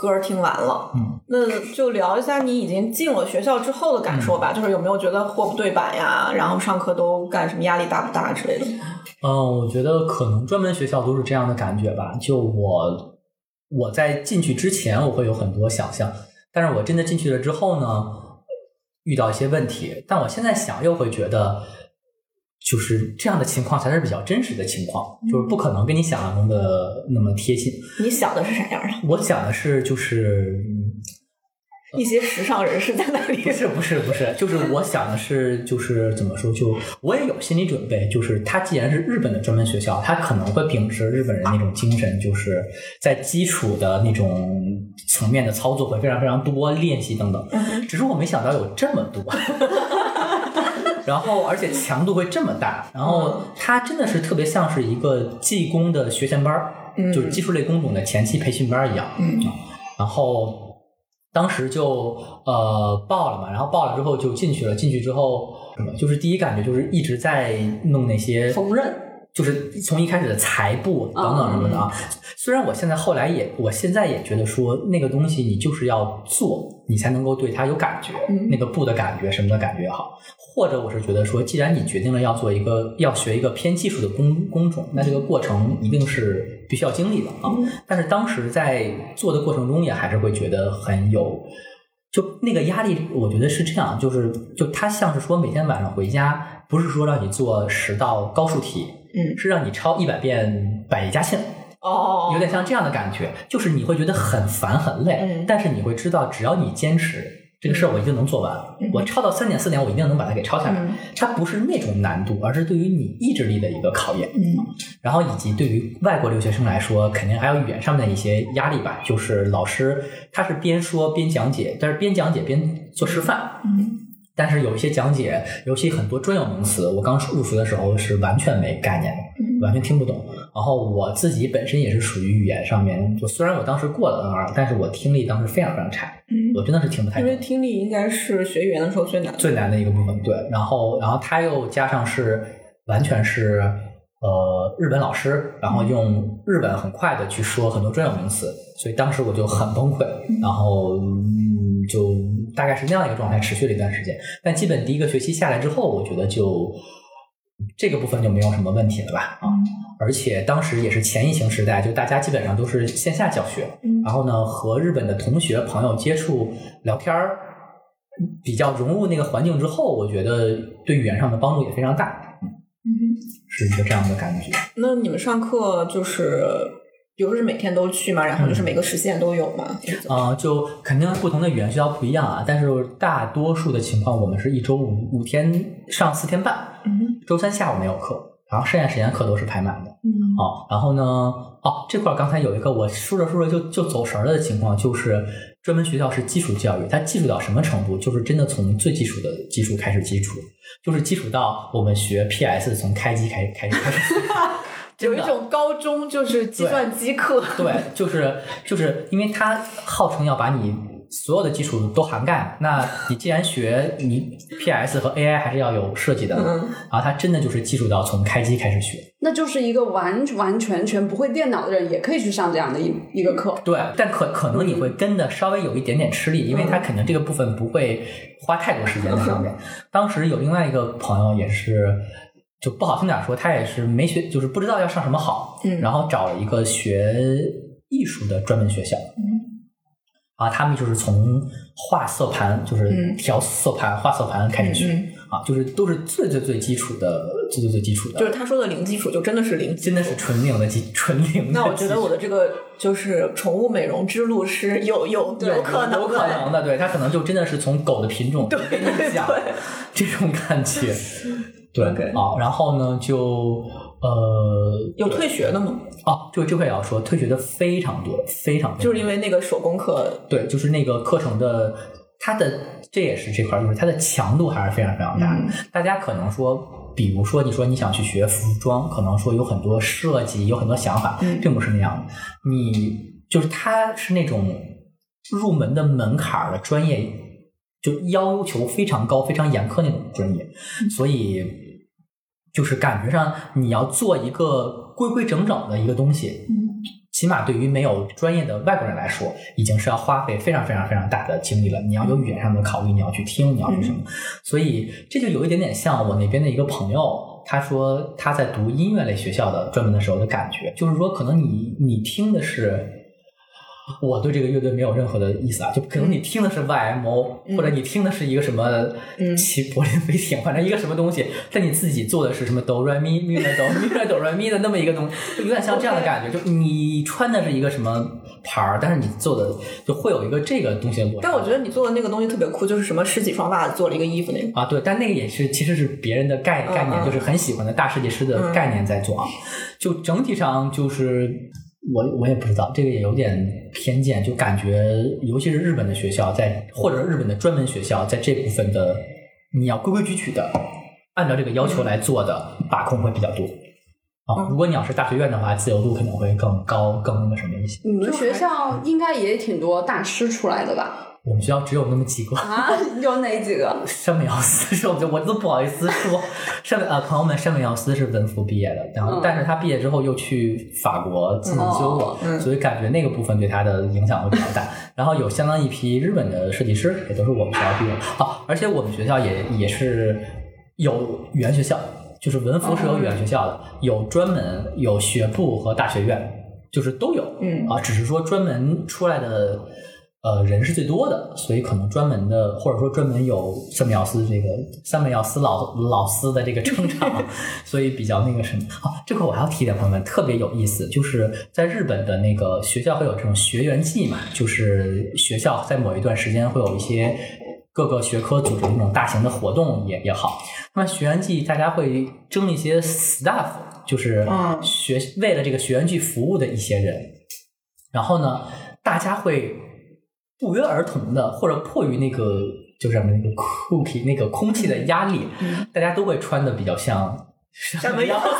歌听完了，嗯，那就聊一下你已经进了学校之后的感受吧，就是有没有觉得货不对版呀，然后上课都干什么，压力大不大之类的。嗯，我觉得可能专门学校都是这样的感觉吧。就我我在进去之前，我会有很多想象，但是我真的进去了之后呢，遇到一些问题。但我现在想，又会觉得，就是这样的情况才是比较真实的情况，就是不可能跟你想象中的那么贴近。你想的是啥样的？我想的是，就是嗯 一些时尚人士在那里不是不是不是，就是我想的是，就是怎么说，就我也有心理准备，就是他既然是日本的专门学校，他可能会秉持日本人那种精神，就是在基础的那种层面的操作会非常非常多，练习等等。只是我没想到有这么多。然后，而且强度会这么大，然后它真的是特别像是一个技工的学前班儿，嗯。就是技术类工种的前期培训班儿一样。嗯。然后当时就呃报了嘛，然后报了之后就进去了，进去之后，就是第一感觉就是一直在弄那些缝纫，就是从一开始的裁布等等什么的啊。虽然我现在后来也，我现在也觉得说那个东西你就是要做，你才能够对它有感觉，嗯那个布的感觉什么的感觉也好。或者我是觉得说，既然你决定了要做一个要学一个偏技术的工工种，那这个过程一定是必须要经历的啊。但是当时在做的过程中，也还是会觉得很有。就那个压力，我觉得是这样，就是就他像是说每天晚上回家，不是说让你做十道高数题，嗯是让你抄一百遍百家姓，哦有点像这样的感觉，就是你会觉得很烦很累，嗯但是你会知道，只要你坚持这个事儿，我一定能做完。嗯我抄到三点四点，我一定能把它给抄下来。嗯它不是那种难度，而是对于你意志力的一个考验。嗯然后以及对于外国留学生来说，肯定还有语言上面的一些压力吧。就是老师他是边说边讲解，但是边讲解边做示范。嗯但是有一些讲解，尤其很多专有名词，我刚入学的时候是完全没概念的，嗯完全听不懂。然后我自己本身也是属于语言上面，就虽然我当时过了 N 二，但是我听力当时非常非常差，嗯，我真的是听不太懂因为。听力应该是学语言的时候最难。最难的一个部分，对。然后，然后他又加上是完全是呃日本老师，然后用日本很快的去说很多专有名词，所以当时我就很崩溃，然后嗯就大概是那样一个状态，持续了一段时间。但基本第一个学期下来之后，我觉得就这个部分就没有什么问题了吧啊。而且当时也是前疫情时代，就大家基本上都是线下教学，嗯然后呢和日本的同学朋友接触聊天儿，比较融入那个环境之后，我觉得对语言上的帮助也非常大，嗯，是一个这样的感觉。那你们上课就是，比如是每天都去嘛，然后就是每个时限都有嘛？啊、就肯定不同的语言学校不一样啊，但是大多数的情况，我们是一周五五天上四天半，嗯周三下午没有课，然后剩下时间课都是排满的。嗯哦，然后呢，哦，这块儿刚才有一个我说着说着就就走神儿了的情况，就是专门学校是基础教育，它基础到什么程度？就是真的从最基础的基础开始基础，就是基础到我们学 PS 从开机开始开始 有一种高中就是计算机课，对，就是就是因为它号称要把你所有的基础都涵盖，那你既然学你 PS 和 AI 还是要有设计的，嗯然后它真的就是基础到从开机开始学。那就是一个完完全全不会电脑的人也可以去上这样的一一个课。对，但可可能你会跟的稍微有一点点吃力，因为他肯定这个部分不会花太多时间在上面。当时有另外一个朋友也是，就不好听点说，他也是没学，就是不知道要上什么好，嗯然后找了一个学艺术的专门学校。啊，他们就是从画色盘，就是嗯调色盘、画色盘开始学、嗯啊，就是都是最最最基础的、最最最基础的，就是他说的零基础，就真的是零基础。真的是纯零的基纯零的。那我觉得我的这个就是宠物美容之路是有有有可能有可能的，对他可能就真的是从狗的品种跟你讲对这种感觉，对啊，然后呢就呃有退学的吗？哦，就这块也要说，退学的非常多，非常多就是因为那个手工课，对，就是那个课程的它的这也是这块，就是它的强度还是非常非常大的。嗯大家可能说，比如说你说你想去学服装，可能说有很多设计，有很多想法，嗯并不是那样的。你就是它是那种入门的门槛的专业，就要求非常高、非常严苛那种专业，所以就是感觉上你要做一个规规整整的一个东西，嗯。起码对于没有专业的外国人来说，已经是要花费非常非常非常大的精力了。你要有语言上的考虑，你要去听，你要去什么，所以这就有一点点像我那边的一个朋友，他说他在读音乐类学校的专门的时候的感觉，就是说可能你你听的是。我对这个乐队没有任何的意思啊，就可能你听的是 YMO，、嗯或者你听的是一个什么嗯 齐柏林飞艇，反正一个什么东西，但你自己做的是什么哆来咪咪来哆咪来哆来咪的那么一个东西，就有点像这样的感觉，就你穿的是一个什么牌儿，但是你做的就会有一个这个东西的落差。但我觉得你做的那个东西特别酷，就是什么十几双袜子做了一个衣服那个。啊，对，但那个也是其实是别人的概嗯概念，嗯就是很喜欢的大设计师的概念在做啊。就整体上就是我我也不知道，这个也有点偏见，就感觉尤其是日本的学校在或者日本的专门学校在这部分的你要规规矩矩的按照这个要求来做的把控会比较多。啊，嗯如果你要是大学院的话，自由度可能会更高、更那个什么一些。你们学校应该也挺多大师出来的吧？我们学校只有那么几个，啊，有哪几个？山本耀司是我就我都不好意思说，山本啊朋友们，山本耀司是文福毕业的，然后、嗯。但是他毕业之后又去法国进修了，嗯。所以感觉那个部分对他的影响会比较大。然后有相当一批日本的设计师，也都是我们学校毕业的。啊，而且我们学校也也是有语言学校，就是文福是有语言学校的，有专门有学部和大学院。就是都有，嗯。啊，只是说专门出来的呃人是最多的，所以可能专门的或者说专门有三美药司这个三美药司老老司的这个撑场，所以比较那个什么啊，这块我还要提一点，朋友们特别有意思，就是在日本的那个学校会有这种学员季嘛，就是学校在某一段时间会有一些。各个学科组织的那种大型的活动也也好，那么学员季大家会征一些 staff，就是嗯学为了这个学员季服务的一些人，然后呢，大家会不约而同的，或者迫于那个就是什么那个 cookie 那个空气的压力，大家都会穿的比较像什么样子？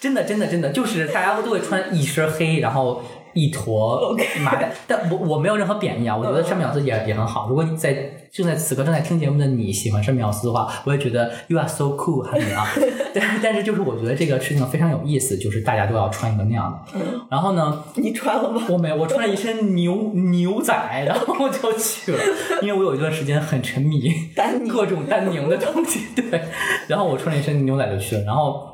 真的，真的，真的，就是大家都会穿一身黑，然后一坨麻袋。但我我没有任何贬义啊，我觉得山本耀司也也很好。如果你在正在此刻正在听节目的你喜欢山本耀司的话，我也觉得 you are so cool，汉尼啊。但但是就是我觉得这个事情非常有意思，就是大家都要穿一个那样的。然后呢，你穿了吗？我没有，我穿了一身牛牛仔，然后我就去了，因为我有一段时间很沉迷丹宁各种丹宁的东西，对，然后我穿了一身牛仔就去了，然后。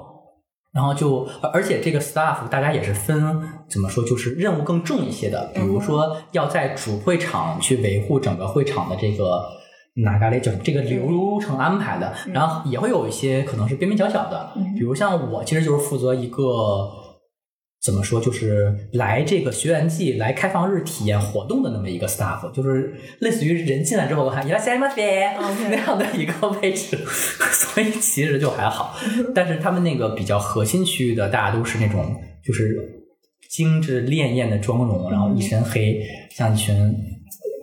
然后就，而而且这个 staff 大家也是分怎么说，就是任务更重一些的，比如说要在主会场去维护整个会场的这个哪嘎嘞，就这个流程安排的，然后也会有一些可能是边边角角的，比如像我其实就是负责一个怎么说，就是来这个学员季来开放日体验活动的那么一个 staff，就是类似于人进来之后喊伊拉西马菲 OK 那样的一个位置，所以其实就还好。但是他们那个比较核心区域的，大家都是那种就是精致潋滟的妆容，然后一身黑，像一群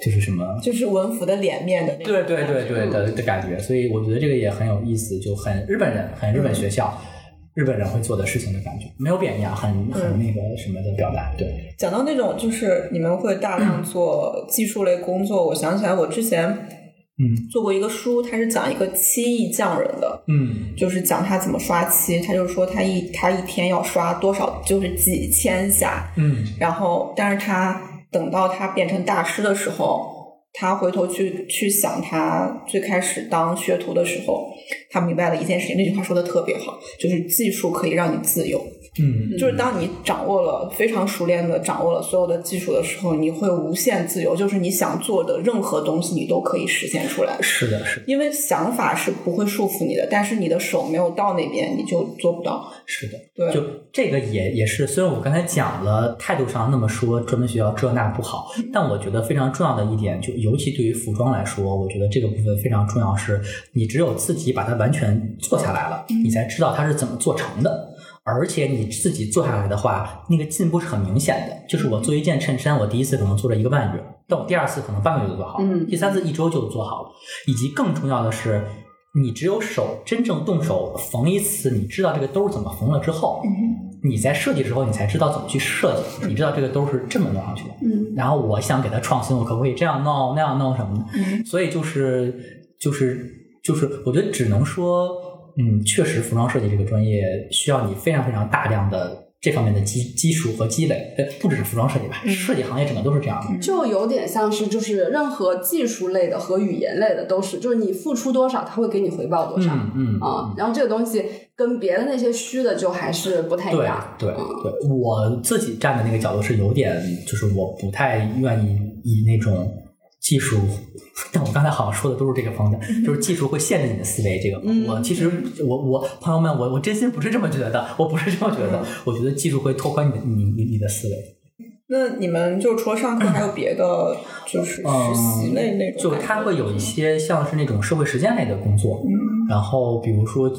就是什么。就是文服的脸面的那种。对对对对的的感觉，所以我觉得这个也很有意思，就很日本人，很日本学校，日本人会做的事情的感觉，没有贬义啊，很很那个什么的表达，对，讲到那种就是你们会大量做 技术类工作，我想起来我之前嗯。做过一个书，它是讲一个漆艺匠人的，嗯。就是讲他怎么刷漆，他就是说他一他一天要刷多少，就是几千下，嗯。然后但是他等到他变成大师的时候，他回头去去想他最开始当学徒的时候，他明白了一件事情，那句话说的特别好，就是技术可以让你自由。嗯就是当你掌握了非常熟练的掌握了所有的技术的时候，你会无限自由，就是你想做的任何东西，你都可以实现出来。是的，是的，因为想法是不会束缚你的，但是你的手没有到那边，你就做不到。是的。对，就这个也也是，虽然我刚才讲了态度上那么说专门学校这那不好，但我觉得非常重要的一点，就尤其对于服装来说，我觉得这个部分非常重要，是你只有自己把它完全做下来了，你才知道它是怎么做成的。而且你自己做下来的话，那个进步是很明显的。就是我做一件衬衫，我第一次可能做了一个半月，但我第二次可能半个月就做好了，嗯第三次一周就做好了。以及更重要的是，你只有手真正动手缝一次，你知道这个兜儿怎么缝了之后，你在设计的时候，你才知道怎么去设计，你知道这个兜儿是这么弄上去的。嗯然后我想给它创新，我可不可以这样弄那样弄什么的？嗯所以就是就是就是，我觉得只能说，嗯，确实服装设计这个专业需要你非常非常大量的这方面的基基础和积累，呃，不只是服装设计吧，设计行业整个都是这样的。就有点像是，就是任何技术类的和语言类的都是，就是你付出多少，他会给你回报多少。嗯嗯啊，然后这个东西跟别的那些虚的就还是不太一对样。对嗯对，我自己站的那个角度是有点，就是我不太愿意以那种技术，但我刚才好像说的都是这个方向，就是技术会限制你的思维。这个，嗯我其实我我朋友们，我我真心不是这么觉得，我不是这么觉得，我觉得技术会拓宽你的你你你的思维。那你们就除了上课，还有别的就是实习类那种嗯就感觉？它会有一些像是那种社会实践类的工作，嗯然后比如说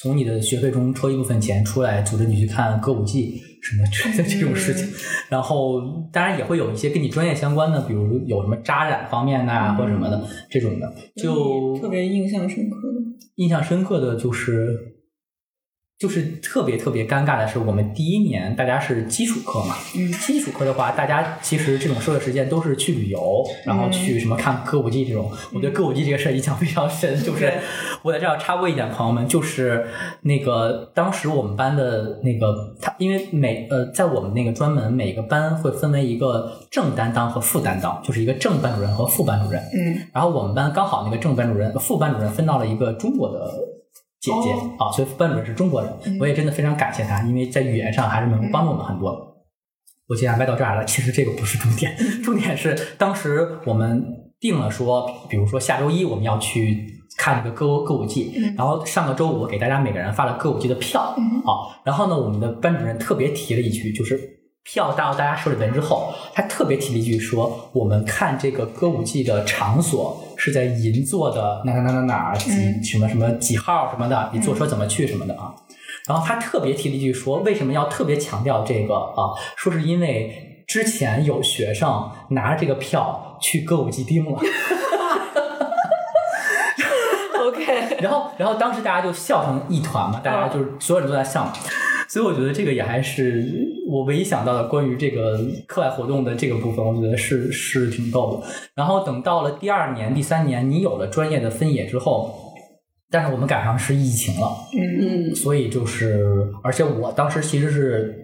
从你的学费中抽一部分钱出来，组织你去看歌舞伎什么之类的这种事情，然后当然也会有一些跟你专业相关的，比如有什么扎染方面呐、或者什么的这种的，就特别印象深刻的。印象深刻的就是，就是特别特别尴尬的是，我们第一年大家是基础课嘛，嗯基础课的话，大家其实这种社会实践都是去旅游，然后去什么看歌舞伎这种。我对歌舞伎这个事儿印象非常深，就是我在这儿插播一点，朋友们，就是那个当时我们班的那个他，因为每呃在我们那个专门每个班会分为一个正担当和副担当，就是一个正班主任和副班主任。嗯然后我们班刚好那个正班主任、副班主任分到了一个中国的姐姐、啊，所以班主任是中国人，我也真的非常感谢他，因为在语言上还是能帮助我们很多。我既然歪到这儿了，其实这个不是重点，重点是当时我们定了说，比如说下周一我们要去看这个歌歌舞伎，然后上个周五给大家每个人发了歌舞伎的票啊，然后呢，我们的班主任特别提了一句，就是票到大家手里边之后，他特别提了一句说，我们看这个歌舞伎的场所是在银座的哪哪哪哪哪儿几什么什么几号什么的，你坐车怎么去什么的啊。然后他特别提了一句说，为什么要特别强调这个啊？说是因为之前有学生拿着这个票去歌舞伎町了，OK，然后然后当时大家就笑成一团嘛，大家就是所有人都在笑嘛。所以我觉得这个也还是我唯一想到的关于这个课外活动的这个部分，我觉得是是挺逗的。然后等到了第二年、第三年，你有了专业的分野之后，但是我们赶上是疫情了，嗯嗯所以就是，而且我当时其实是，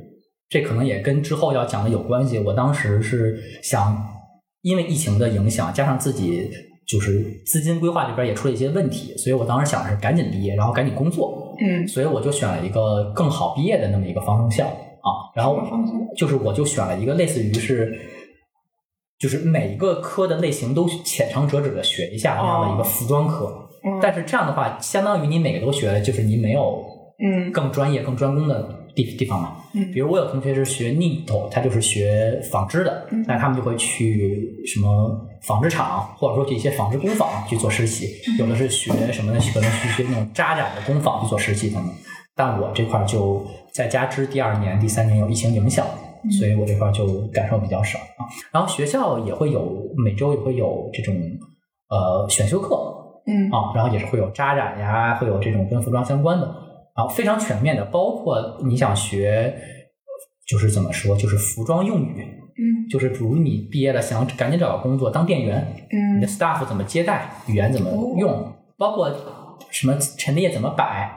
这可能也跟之后要讲的有关系。我当时是想，因为疫情的影响，加上自己就是资金规划这边也出了一些问题，所以我当时想的是赶紧毕业，然后赶紧工作。嗯所以我就选了一个更好毕业的那么一个方向啊，然后就是我就选了一个类似于是。就是每一个科的类型都浅尝辄止的学一下那样的一个服装科，嗯但是这样的话，相当于你每个都学了，就是你没有嗯更专业、更专攻的地地方嘛。嗯比如我有同学是学 NITO，他就是学纺织的，嗯那他们就会去什么纺织厂，或者说去一些纺织工坊去做实习。嗯有的是学什么呢？可能去学那种扎染的工坊去做实习等等。但我这块儿就再加之第二年、第三年有疫情影响，嗯。所以我这块儿就感受比较少啊。然后学校也会有每周也会有这种呃选修课，嗯。啊，然后也是会有扎染呀，会有这种跟服装相关的，然后非常全面的，包括你想学，就是怎么说，就是服装用语，嗯。就是比如你毕业了想赶紧找个工作当店员，嗯你的嗯 staff 怎么接待，语言怎么用，包括什么陈列怎么摆，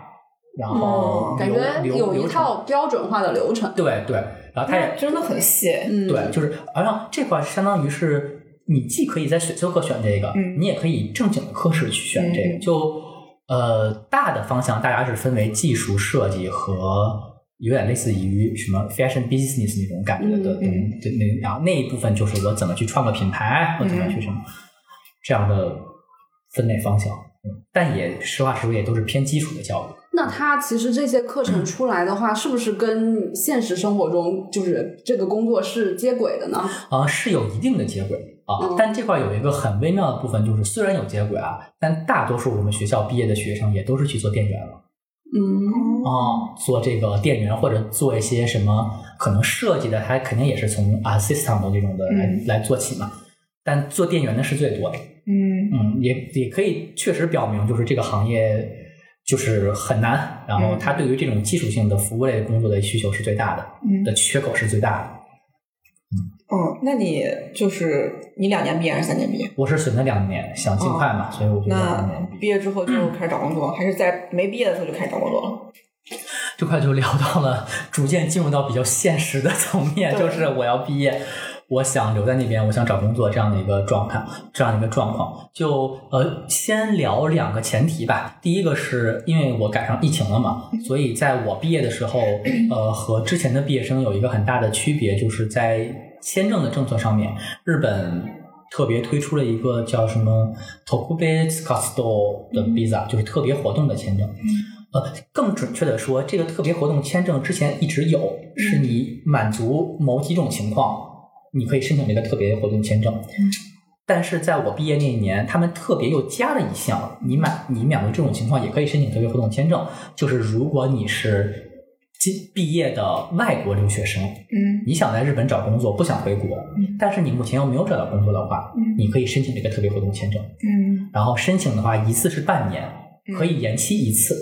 然后哦感觉有一套标准化的流程。对对，然后它也真的很细。嗯，对，就是，而让这块相当于是你既可以在选修课选这个，嗯你也可以正经的科室去选这个。嗯就呃，大的方向大家是分为技术设计和有点类似于什么 fashion business 那种感觉的，嗯嗯对那然后那一部分就是我怎么去创个品牌，我怎么去什么、这样的分类方向。嗯，但也实话实说，也都是偏基础的教育。那它其实这些课程出来的话，是不是跟现实生活中就是这个工作是接轨的呢？啊、是有一定的接轨啊，嗯但这块有一个很微妙的部分，就是虽然有接轨啊，但大多数我们学校毕业的学生也都是去做店员了嗯啊、做这个店员或者做一些什么可能设计的，他肯定也是从 assistant 这种的来、嗯来做起嘛。但做店员的是最多的，嗯嗯，也也可以确实表明，就是这个行业就是很难，然后嗯它对于这种技术性的服务类工作的需求是最大的，嗯的缺口是最大的。嗯，那你就是你两年毕业还是三年毕业？我是选择两年，想尽快嘛，所以我就两年毕业。毕业之后就开始找工作，还是在没毕业的时候就开始找工作了？这块就聊到了，逐渐进入到比较现实的层面，就是我要毕业，我想留在那边，我想找工作这样的一个状态，这样的一个状况。就呃，先聊两个前提吧。第一个是因为我赶上疫情了嘛，所以在我毕业的时候，呃，和之前的毕业生有一个很大的区别，就是在签证的政策上面，日本。特别推出了一个叫什么 “Tokubetsu Kasto” 的 visa，就是特别活动的签证。呃，更准确的说，这个特别活动签证之前一直有，是你满足某几种情况，你可以申请这个特别活动签证。但是在我毕业那一年，他们特别又加了一项，你满你满足这种情况也可以申请特别活动签证，就是如果你是今毕业的外国留学生，嗯你想在日本找工作，不想回国，但是你目前又没有找到工作的话，嗯你可以申请这个特别活动签证。嗯然后申请的话，一次是半年，可以延期一次。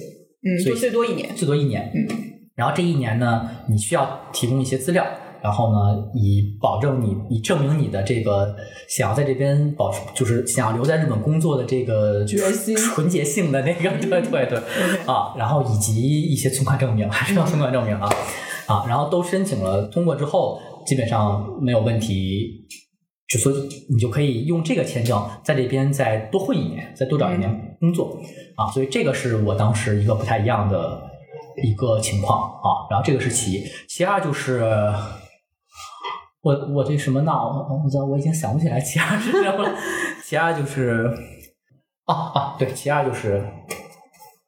嗯，所以就最多一年。最多一年。嗯，然后这一年呢，你需要提供一些资料，然后呢，以保证你，以证明你的这个想要在这边保持，就是想要留在日本工作的这个决心纯洁性的那个，对对对，啊，然后以及一些存款证明，还是要存款证明啊，啊，然后都申请了，通过之后基本上没有问题。就所以你就可以用这个签证在这边再多混一年，再多找一年工作、啊，所以这个是我当时一个不太一样的一个情况啊。然后这个是其一，其二就是我我这什么闹？我我我已经想不起来其二是什么了。其二就是啊啊，对，其二就是。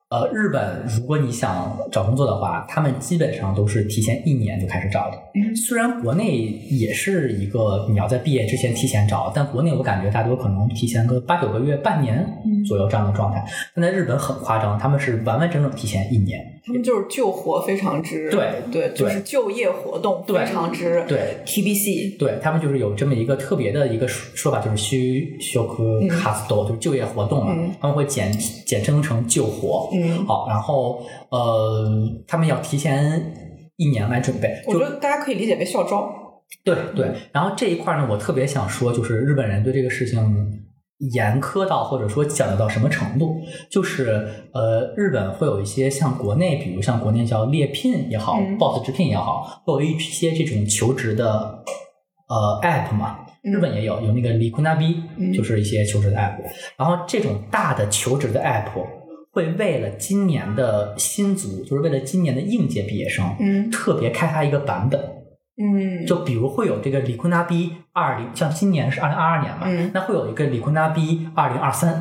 呃，日本如果你想找工作的话，他们基本上都是提前一年就开始找的。嗯虽然国内也是一个你要在毕业之前提前找，但国内我感觉大多可能提前个八九个月、半年嗯左右这样的状态。但在日本很夸张，他们是完完整整提前一年。他们就是救活非常之对对，就是就业活动非常之对 TBC 对他们就是有这么一个特别的一个说说法，就是需修科卡斯多，就是就业活动嘛，嗯他们会简简称成救活。嗯好，然后呃，他们要提前一年来准备。我觉得大家可以理解为校招。对对，然后这一块呢，我特别想说，就是日本人对这个事情严苛到或者说讲究到什么程度，就是呃，日本会有一些像国内，比如像国内叫猎聘也好、嗯 boss 直聘也好，会有一些这种求职的呃 app 嘛。嗯日本也有有那个 Likunabi，、嗯就是一些求职的 app，然后这种大的求职的 app 会为了今年的新族，就是为了今年的应届毕业生，嗯特别开发一个版本，嗯，就比如会有这个理昆达 B 二零，像今年是二零二二年嘛，嗯那会有一个理昆达 B 二零二三。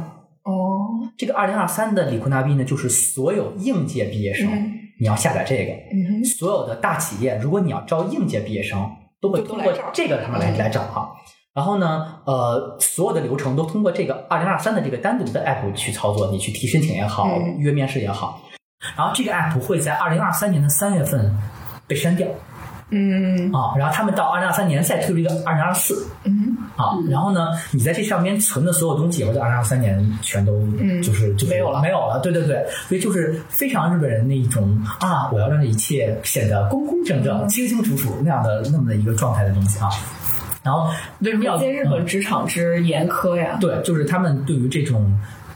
哦，这个二零二三的理昆达 B 呢，就是所有应届毕业生，嗯你要下载这个，嗯所有的大企业，如果你要招应届毕业生，都会通过这个他们来嗯来找哈。然后呢，呃，所有的流程都通过这个二零二三的这个单独的 app 去操作，你去提申请也好，嗯约面试也好。然后这个 app 会在二零二三年的三月份被删掉嗯啊，然后他们到二零二三年再推出一个二零二四，嗯啊，然后呢，你在这上面存的所有东西，也会在二零二三年全都嗯就是就是没有了没有了。对对对，所以就是非常日本人那一种啊，我要让这一切显得工工整整、清清楚楚那样的那么的一个状态的东西啊。然后为什么要日本嗯职场之严苛呀。对，就是他们对于这种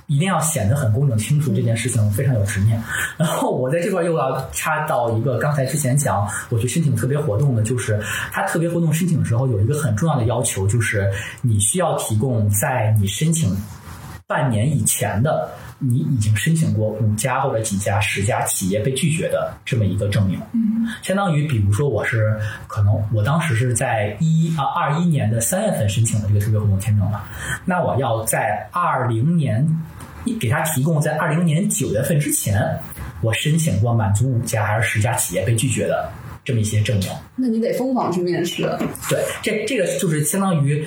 一定要显得很工整清楚这件事情非常有执念。然后我在这块又要插到一个刚才之前讲我去申请特别活动的，就是他特别活动申请的时候有一个很重要的要求，就是你需要提供在你申请半年以前的。你已经申请过五家或者几家、十家企业被拒绝的这么一个证明，嗯相当于，比如说我是可能我当时是在一啊二一年的三月份申请的这个特别活动签证嘛，那我要在二零年给他提供在二零年九月份之前，我申请过满足五家还是十家企业被拒绝的这么一些证明。那你得疯狂去面试。对，这这个就是相当于。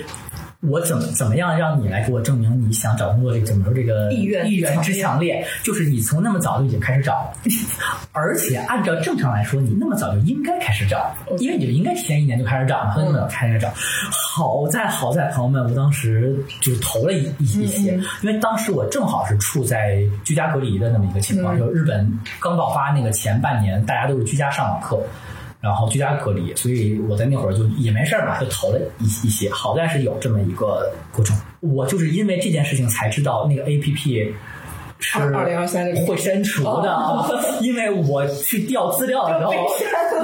我怎么怎么样让你来给我证明你想找工作这个怎么说这个意愿意愿之之强烈？就是你从那么早就已经开始找，而且按照正常来说，你那么早就应该开始找，因为你就应该提前一年就开始找嘛，那么早开始找。好在好在朋友们，我当时就投了一一一些，因为当时我正好是处在居家隔离的那么一个情况，嗯就日本刚爆发那个前半年，大家都是居家上网课。然后居家隔离，所以我在那会儿就也没事儿嘛，就投了一一些。好在是有这么一个过程，我就是因为这件事情才知道那个 A P P 是2023这个会删除的，啊，因为我去调资料的时候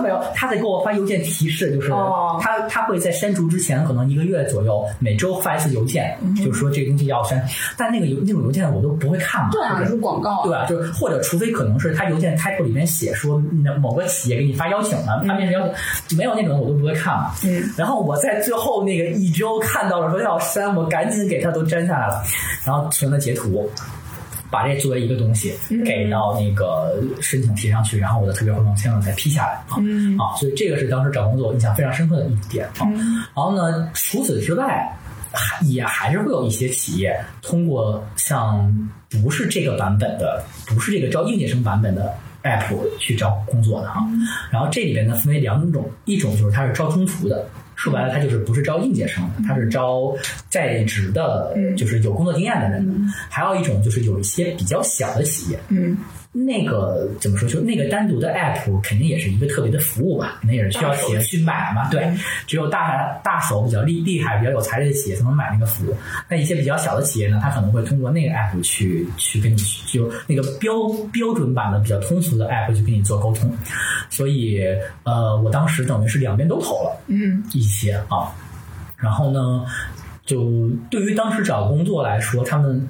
没有，他在给我发邮件提示，就是哦他他会在删除之前可能一个月左右，每周发一次邮件，嗯就是说这个东西要删，但那个邮那种邮件我都不会看嘛，对啊，就是是广告。对吧？就是或者除非可能是他邮件开头里面写说某个企业给你发邀请了，他面试邀请，没有那种我都不会看嘛。嗯。然后我在最后那个一周看到了说要删，我赶紧给他都粘下来了，然后存了截图。把这作为一个东西给到那个申请提上去，然后我的特别活动签证才批下来啊、嗯啊，所以这个是当时找工作我印象非常深刻的一点啊。然后呢，除此之外，还也还是会有一些企业通过像不是这个版本的，不是这个招应届生版本的 app 去找工作的哈。然后这里边呢分为两种，一种就是它是招中途的。说白了，他就是不是招应届生的，它是招在职的，就是有工作经验的人。还有一种就是有一些比较小的企业，嗯那个怎么说？就那个单独的 app 肯定也是一个特别的服务吧，那也是需要企业去买嘛。对，只有大大手比较厉厉害、比较有财力的企业才能买那个服务。那一些比较小的企业呢，它可能会通过那个 app 去去跟你就那个标标准版的比较通俗的 app 去跟你做沟通。所以呃，我当时等于是两边都投了。嗯一些啊。然后呢，就对于当时找工作来说，他们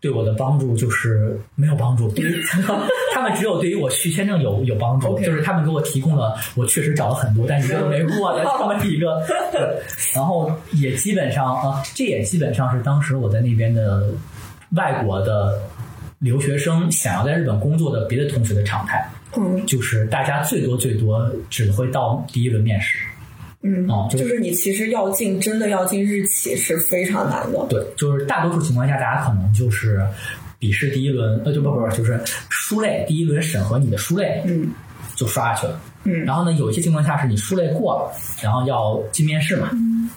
对我的帮助就是没有帮助，对于 他们只有对于我续签证有有帮助就是他们给我提供了我确实找了很多，但一个都没过的 这么一个，对。然后也基本上啊，这也基本上是当时我在那边的外国的留学生想要在日本工作的别的同学的常态，嗯。就是大家最多最多只会到第一轮面试，嗯哦就就是你其实要进真的要进日企是非常难的。对，就是大多数情况下，大家可能就是笔试第一轮，呃，就不不不，就是书类第一轮审核你的书类，嗯就刷下去了。嗯然后呢，有一些情况下是你书类过了，然后要进面试嘛，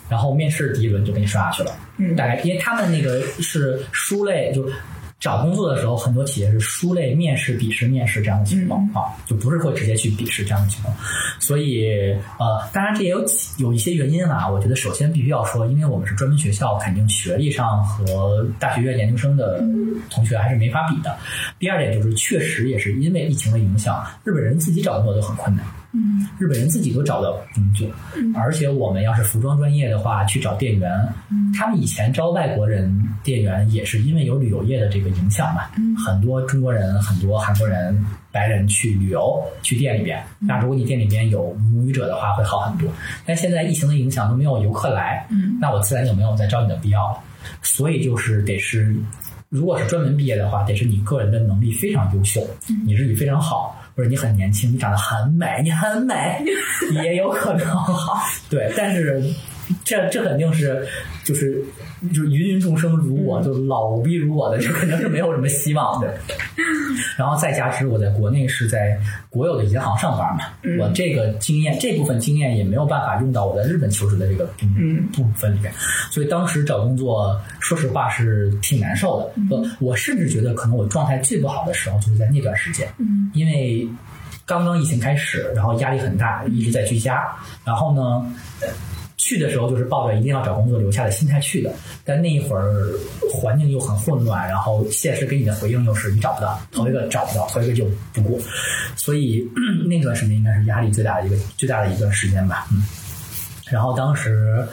然后面试第一轮就给你刷下去了。嗯大概因为他们那个是书类，就找工作的时候，很多企业是书类面试、笔试、面试这样的情况、啊，就不是会直接去笔试这样的情况。所以呃，当然这也有几有一些原因啦。我觉得首先必须要说，因为我们是专门学校，肯定学历上和大学院研究生的同学还是没法比的。第二点就是，确实也是因为疫情的影响，日本人自己找工作都很困难。嗯。日本人自己都找不到工作，而且我们要是服装专业的话，去找店员，他们以前招外国人店员也是因为有旅游业的这个影响嘛，很多中国人、很多韩国人、白人去旅游去店里边，那如果你店里边有母语者的话，会好很多。但现在疫情的影响都没有游客来，嗯。那我自然就没有再招你的必要了。所以就是得是，如果是专门毕业的话，得是你个人的能力非常优秀，你日语非常好，或者你很年轻，你长得很美，你很美，也有可能。对，但是这这肯定是就是就是芸芸众生如我，就老逼如我的，就肯定是没有什么希望的。然后再加之我在国内是在国有的银行上班嘛，我这个经验这部分经验也没有办法用到我在日本求职的这个部分里面，所以当时找工作，说实话是挺难受的。呃，我甚至觉得可能我状态最不好的时候就是在那段时间，嗯因为刚刚疫情开始，然后压力很大，一直在居家，然后呢。去的时候就是抱着一定要找工作留下的心态去的，但那一会儿环境又很混乱，然后现实给你的回应又是你找不到，头一个找不到，头一个就不过，所以那段时间应该是压力最大的一个最大的一段时间吧，嗯。然后当时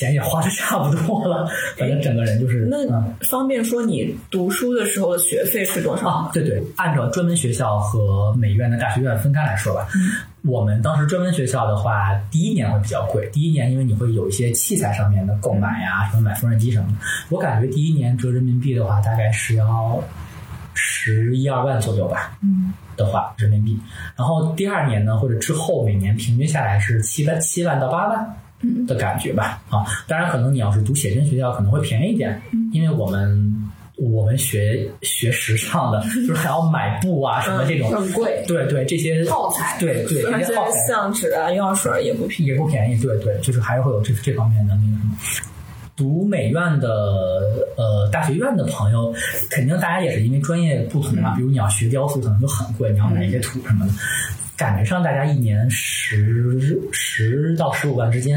钱也花的差不多了，反正整个人就是那嗯。方便说你读书的时候的学费是多少啊？，对对，按照专门学校和美院的大学院分开来说吧。我们当时专门学校的话，第一年会比较贵。第一年因为你会有一些器材上面的购买呀、什么买缝纫机什么的。我感觉第一年折人民币的话，大概是要十一二万左右吧。嗯的话，人民币。然后第二年呢，或者之后每年平均下来是七万七万到八万嗯的感觉吧。啊，当然可能你要是读写真学校可能会便宜一点，因为我们我们学学时尚的，就是还要买布啊什么这种，很贵。对对这些耗材对对而且这些相纸啊、药水也不便宜。也不便宜，对对，就是还是会有这这方面的那个什么。读美院的呃大学院的朋友，肯定大家也是因为专业不同嘛，比如你要学雕塑，可能就很贵，你要买一些土什么的。感觉上大家一年十十到十五万之间，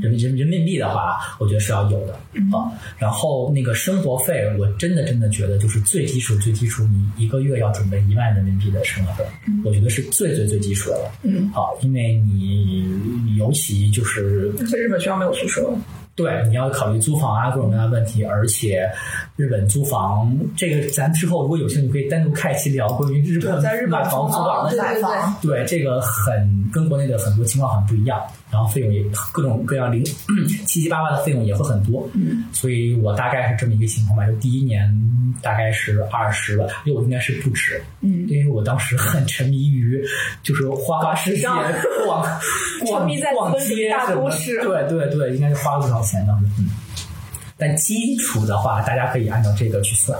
人民人人民币的话，我觉得是要有的啊。然后那个生活费，我真的真的觉得就是最基础最基础，你一个月要准备一万人民币的生活费，我觉得是最最最基础的了。嗯，好，因为你尤其就是在日本学校没有宿舍。对，你要考虑租房啊，各种各样的问题，而且日本租房这个，咱之后如果有兴趣可以单独开一期聊关于日本在日本买房租房的租对对对。房对，这个很跟国内的很多情况很不一样，然后费用也各种各样零七七八八的费用也会很多，嗯，所以我大概是这么一个情况吧，就第一年大概是二十万，六应该是不止，嗯，因为我当时很沉迷于就是花花世界时间逛逛沉迷在逛街什么对对对，应该是花了不少钱当时，嗯。但基础的话，大家可以按照这个去算。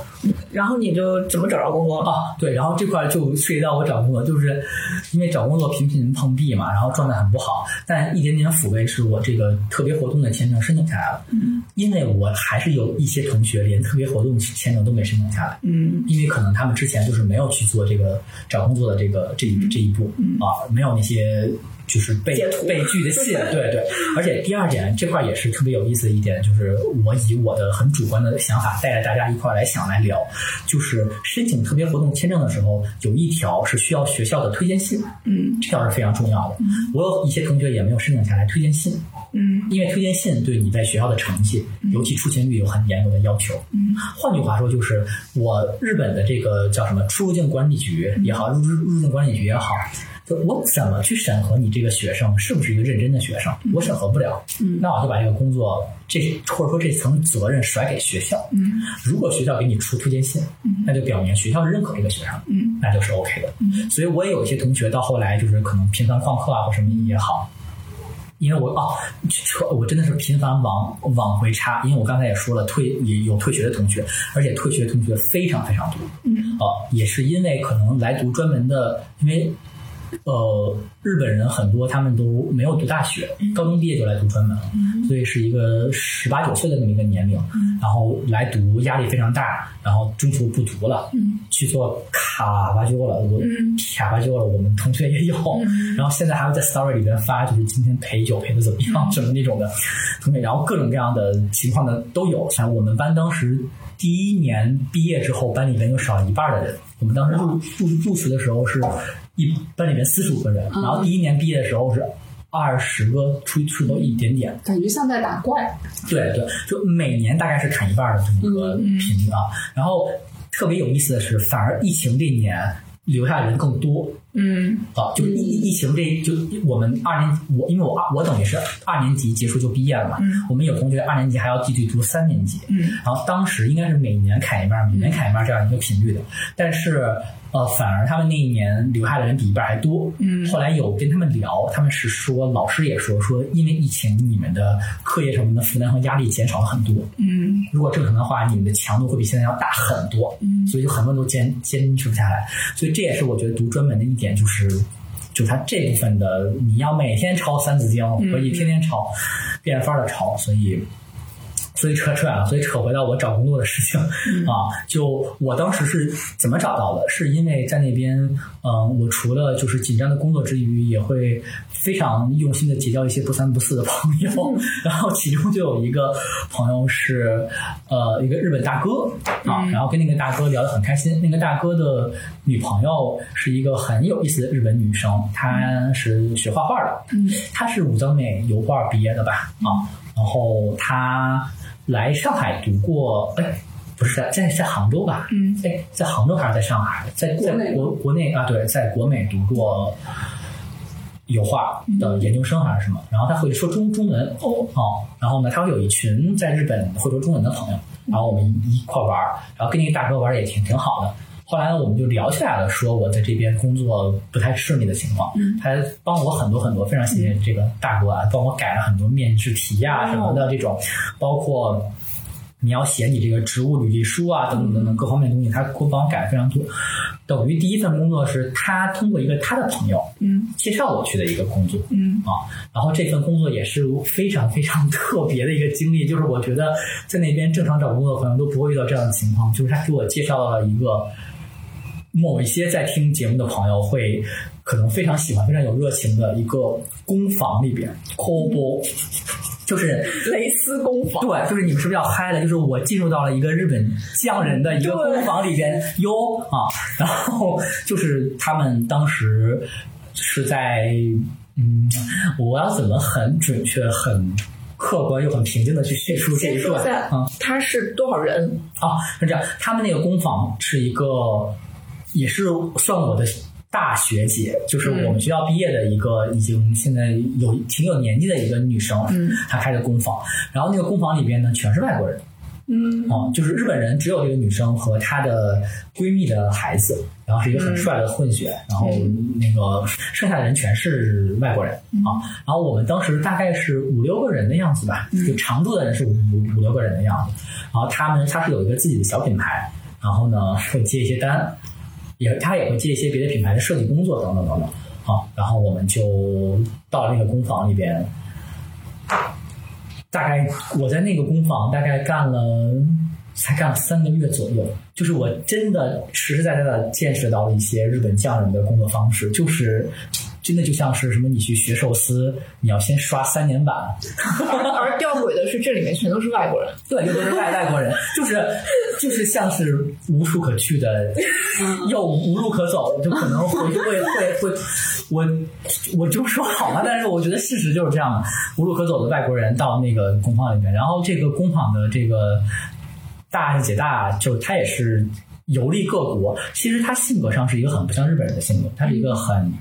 然后你就怎么找着工作？啊，对，然后这块儿就涉及到我找工作，就是因为找工作频频碰壁嘛，然后状态很不好，但一点点抚慰是我这个特别活动的签证申请下来了，嗯因为我还是有一些同学连特别活动签证都没申请下来，嗯因为可能他们之前就是没有去做这个找工作的这个这一这一步嗯啊，没有那些就是被被 拒的信，对对。而且第二点，这块也是特别有意思的一点，就是我以我的很主观的想法带着大家一块儿来想来聊，就是申请特别活动签证的时候，有一条是需要学校的推荐信，嗯这条是非常重要的。我有一些同学也没有申请下来推荐信，嗯因为推荐信对你在学校的成绩，尤其出勤率有很严格的要求。嗯，换句话说，就是我日本的这个叫什么出入境管理局也好，入入入境管理局也好，就我怎么去审核你这个学生是不是一个认真的学生？我审核不了，嗯那我就把这个工作这或者说这层责任甩给学校。嗯如果学校给你出推荐信，那就表明学校认可这个学生，嗯那就是 OK 的。所以我也有一些同学到后来就是可能频繁旷课啊或什么也好，因为我哦，扯我真的是频繁往往回插，因为我刚才也说了，退也有退学的同学，而且退学的同学非常非常多。嗯哦，也是因为可能来读专门的，因为呃，日本人很多他们都没有读大学，高中毕业就来读专门了，所以是一个十八九岁的那么一个年龄，然后来读压力非常大，然后中途不读了，去做卡巴鸠了，我卡巴鸠了，我们同学也有，然后现在还会在 story 里边发，就是今天陪酒陪的怎么样，什么那种的同学，然后各种各样的情况呢都有，像我们班当时。第一年毕业之后，班里边就少了一半的人。我们当时入入入学的时候是一班里面四十五个人，然后第一年毕业的时候是二十个出出头一点点。感觉像在打怪。对对，就每年大概是砍一半的这么一个频率啊。然后特别有意思的是，反而疫情这一年留下的人更多。嗯。啊，就疫疫情这就我们二年我因为我我等于是二年级结束就毕业了嘛，我们有同学二年级还要继续读三年级，嗯。然后当时应该是每年砍一半，每年砍一半这样一个频率的，但是呃，反而他们那一年留下的人比一半还多。嗯后来有跟他们聊，他们是说老师也说说，因为疫情，你们的课业上面的负担和压力减少了很多。嗯如果正常的话，你们的强度会比现在要大很多，嗯所以就很多人都坚坚持不下来。所以这也是我觉得读专门的一点，就是就他这部分的，你要每天抄《三字经》，可以天天抄，变法的抄，所以。所以扯扯远了，所以扯回到我找工作的事情、啊，就我当时是怎么找到的？是因为在那边，嗯、我除了就是紧张的工作之余，也会非常用心的结交一些不三不四的朋友，然后其中就有一个朋友是呃一个日本大哥啊，然后跟那个大哥聊得很开心。那个大哥的女朋友是一个很有意思的日本女生，她是学画画的，嗯。她是武藏美油画毕业的吧？啊，然后她来上海读过，哎。不是在在在杭州吧？嗯，哎，在杭州还是在上海？在在国内国国内啊，对，在国美读过油画的研究生还是什么，然后他会说中中文哦哦，然后呢，他会有一群在日本会说中文的朋友，然后我们一块玩儿，然后跟那个大哥玩的也挺挺好的。后来呢，我们就聊起来了，说我在这边工作不太顺利的情况，他帮我很多很多，非常谢谢这个大哥啊，帮我改了很多面试题呀、什么的这种，包括。你要写你这个职务履历书啊，等等等等各方面的东西，他给我帮我改非常多。等于第一份工作是他通过一个他的朋友，嗯介绍我去的一个工作，嗯啊，然后这份工作也是非常非常特别的一个经历，就是我觉得在那边正常找工作的朋友都不会遇到这样的情况，就是他给我介绍了一个某一些在听节目的朋友会可能非常喜欢、非常有热情的一个工坊里边 c o b o 就是蕾丝工坊，对，就是你们是不是要嗨了？就是我进入到了一个日本匠人的一个工坊里边哟啊，然后就是他们当时是在嗯，我要怎么很准确、很客观又很平静的去叙述这一段啊？，他是多少人？啊，是这样，他们那个工坊是一个，也是算我的大学姐，就是我们学校毕业的一个，已经现在有挺有年纪的一个女生，嗯，她开的工坊，然后那个工坊里边呢全是外国人，嗯。哦、就是日本人只有这个女生和她的闺蜜的孩子，然后是一个很帅的混血，然后那个剩下的人全是外国人。啊。然后我们当时大概是五六个人的样子吧，就常住的人是五五五六个人的样子。然后他们他是有一个自己的小品牌，然后呢会接一些单，也他也会接一些别的品牌的设计工作等等等等。好，然后我们就到那个工坊里边，大概我在那个工坊大概干了才干了三个月左右，就是我真的实实在在的见识到了一些日本匠人的工作方式，就是真的就像是什么，你去学寿司，你要先刷三年版，而 而吊诡的是，这里面全都是外国人。对，又都是外外国人，就是就是像是无处可去的，又无路可走，就可能会会会会，我我就说好吧？但是我觉得事实就是这样，无路可走的外国人到那个工坊里面，然后这个工坊的这个大姐大，就她也是游历各国，其实她性格上是一个很不像日本人的性格，她是一个很。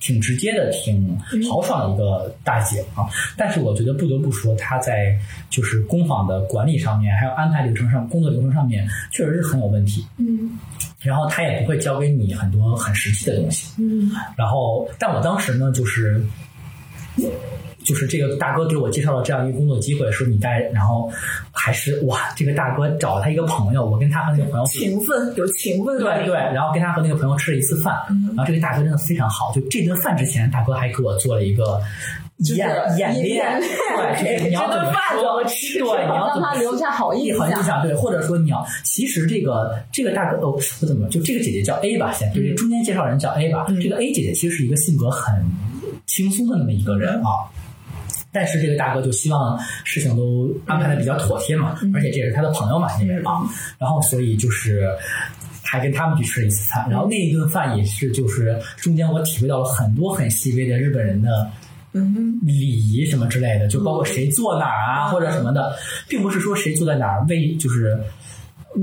挺直接的，挺豪爽的一个大姐啊，但是我觉得不得不说，她在就是工坊的管理上面，还有安排流程上、工作流程上面，确实是很有问题。嗯然后她也不会教给你很多很实际的东西。嗯然后，但我当时呢，就是就是这个大哥给我介绍了这样一个工作机会，说你带，然后还是哇，这个大哥找了他一个朋友，我跟他和那个朋友情分有情分对对，然后跟他和那个朋友吃了一次饭，然后这个大哥真的非常好，就这顿饭之前，大哥还给我做了一个演演练，对，就是你要怎么说，对，你要让他留下好印象。好印象，对，或者说你要，其实这个这个大哥哦，我怎么就这个姐姐叫 A 吧，先就是中间介绍人叫 A 吧，这个 A 姐姐其实是一个性格很轻松的那么一个人啊。但是这个大哥就希望事情都安排的比较妥帖嘛，而且这也是他的朋友嘛，因为啊，然后所以就是还跟他们去吃了一次餐，然后那一顿饭也是就是中间我体会到了很多很细微的日本人的嗯礼仪什么之类的，就包括谁坐哪儿啊或者什么的，并不是说谁坐在哪儿位就是。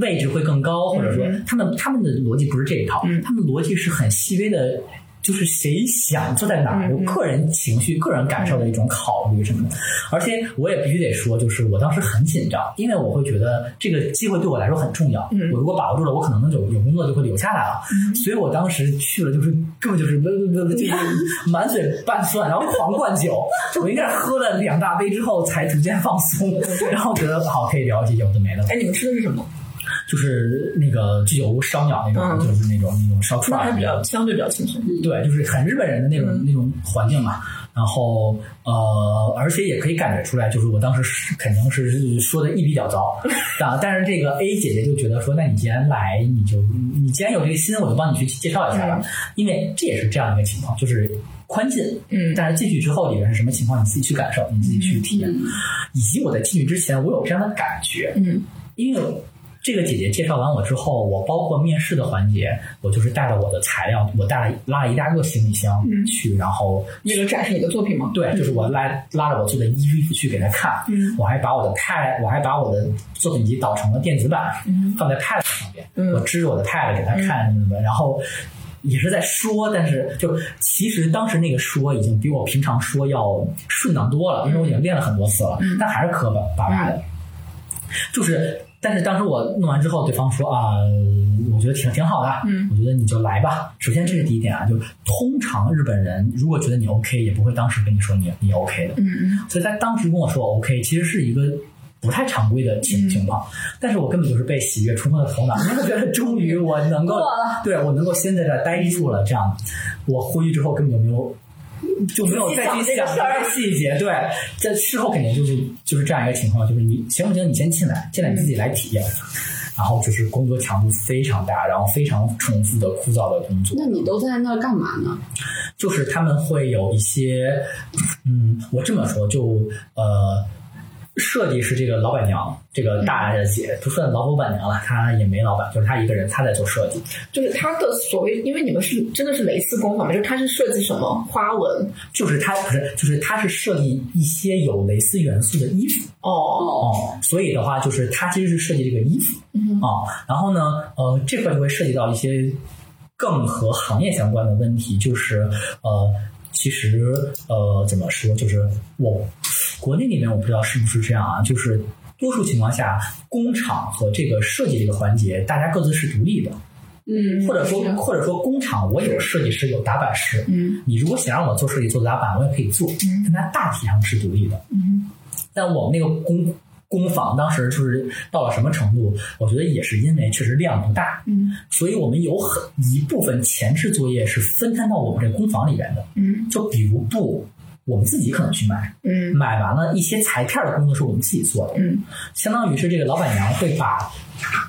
位置会更高，或者说他们他们的逻辑不是这一套，他们的逻辑是很细微的，就是谁想坐在哪儿，有个人情绪、个人感受的一种考虑什么的。而且我也必须得说，就是我当时很紧张，因为我会觉得这个机会对我来说很重要。我如果把握住了，我可能能有有工作就会留下来了。所以我当时去了，就是根本就是就是满嘴拌蒜，然后狂灌酒。我应该是喝了两大杯之后才逐渐放松，然后觉得好可以聊一些有的没的。哎，你们吃的是什么？就是那个居酒屋烧鸟那种，嗯就是那种那种烧串儿比较相对比较轻松。对，就是很日本人的那种、那种环境嘛。然后呃，而且也可以感觉出来，就是我当时是肯定是说的一笔较糟 啊。但是这个 A 姐姐就觉得说，那你既然来，你就你既然有这个心，我就帮你去介绍一下吧。因为这也是这样一个情况，就是宽进，嗯但是进去之后里面是什么情况，你自己去感受，你自己去体验。以及我在进去之前，我有这样的感觉，嗯因为这个姐姐介绍完我之后，我包括面试的环节，我就是带着我的材料，我带了拉了一大个行李箱去，然后为了展示你的作品吗？对，就是我拉拉着我做的衣服去给她看，嗯我还把我的 Pad，我还把我的作品集导成了电子版，放在 Pad 上边，嗯我支着我的 Pad 给她看什么的，然后。也是在说，但是就其实当时那个说已经比我平常说要顺当多了，因为我已经练了很多次了，但还是磕巴巴巴的。就是，但是当时我弄完之后，对方说啊，我觉得挺挺好的，嗯，我觉得你就来吧。首先这是第一点啊，就通常日本人如果觉得你 OK，也不会当时跟你说你你 OK 的，嗯嗯。所以他当时跟我说 OK，其实是一个不太常规的情情况，但是我根本就是被喜悦冲昏了头脑，因为我觉得终于我能够 对我能够先在这儿待住了，这样。我回去之后根本就没有。就没有再去想这个细节，对，在事后肯定就是就是这样一个情况，就是你行不行？你先进来，进来你自己来体验，然后就是工作强度非常大，然后非常重复的枯燥的工作。那你都在那儿干嘛呢？就是他们会有一些，嗯，我这么说，就呃，设计是这个老板娘，这个大姐不算老板娘了，她也没老板，就是她一个人，她在做设计，就是她的所谓，因为你们是真的是蕾丝工坊嘛，就是它是设计什么花纹就是她不是，就是她是设计一些有蕾丝元素的衣服哦，哦，所以的话，就是她其实是设计这个衣服啊、然后呢，呃，这块就会涉及到一些更和行业相关的问题，就是呃。其实，呃，怎么说？就是我国内里面我不知道是不是这样啊，就是多数情况下，工厂和这个设计这个环节，大家各自是独立的，嗯或者说或者说工厂我有设计师有打板师，嗯。你如果想让我做设计做打板，我也可以做，但它大体上是独立的。嗯。但我们那个工工坊当时就是到了什么程度？我觉得也是因为确实量不大，嗯。所以我们有很一部分前置作业是分摊到我们这个工坊里边的。嗯。就比如布，我们自己可能去买，嗯。买完了一些裁片的工作是我们自己做的，嗯。相当于是这个老板娘会把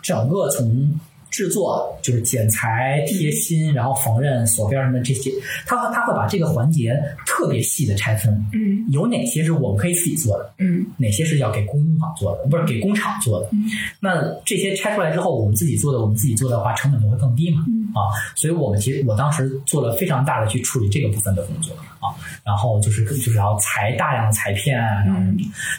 整个从制作，就是剪裁、贴心，然后缝纫、锁边什么这些，他会他会把这个环节特别细的拆分。嗯。有哪些是我们可以自己做的，嗯。哪些是要给工坊做的，不是给工厂做的。嗯。那这些拆出来之后，我们自己做的，我们自己做的话，成本就会更低嘛。嗯。啊，所以我们其实我当时做了非常大的去处理这个部分的工作啊，然后就是就是要裁大量的裁片啊，然后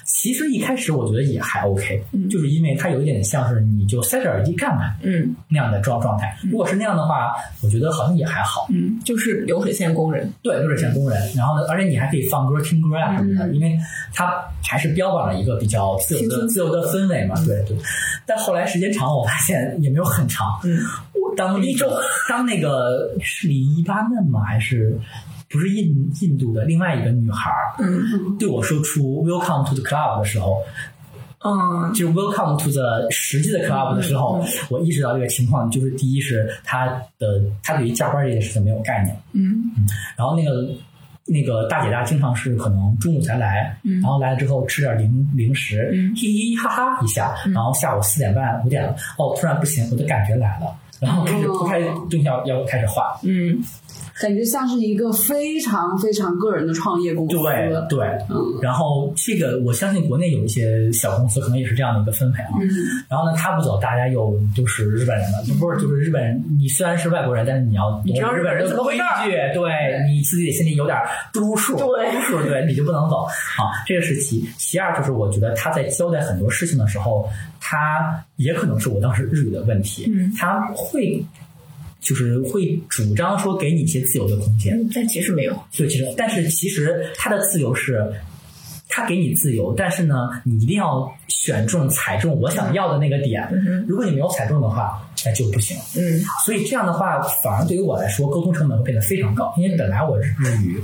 其实一开始我觉得也还 OK，、就是因为它有一点像是你就塞着耳机干嘛嗯那样的状状态。如果是那样的话，我觉得好像也还好。嗯，就是流水线工人。对，流水线工人。然后呢，而且你还可以放歌、听歌啊什么的，因为它还是标榜了一个比较自由的、自由的氛围嘛。对对。但后来时间长，我发现也没有很长。嗯，我当一周当那个是李一巴嫩吗？还是不是印印度的另外一个女孩对我说出 “Welcome to the club” 的时候，嗯。就是 welcome to the 实际的 club 的时候，我意识到这个情况，就是第一是他的他对于加班这件事情没有概念，嗯。然后那个那个大姐大经常是可能中午才来，嗯。然后来了之后吃点零零食，嗯。嘻嘻哈哈一下，然后下午四点半五点了，哦，突然不行，我的感觉来了，然后开始铺开东西要要开始画，嗯感觉像是一个非常非常个人的创业公司。对对，嗯然后这个我相信国内有一些小公司可能也是这样的一个分配啊。嗯然后呢，他不走，大家又都是日本人了，不是就是日本人。你虽然是外国人，但是你要懂知道日本人怎么规矩，对你自己得心里有点嘟数，对嘟数，对，你就不能走啊。这个是其其二，就是我觉得他在交代很多事情的时候，他也可能是我当时日语的问题，嗯他会。就是会主张说给你一些自由的空间，嗯，但其实没有。所以其实，但是其实他的自由是，他给你自由，但是呢，你一定要选中、踩中我想要的那个点。嗯如果你没有踩中的话，那就不行。嗯所以这样的话，反而对于我来说，沟通成本会变得非常高。因为本来我日语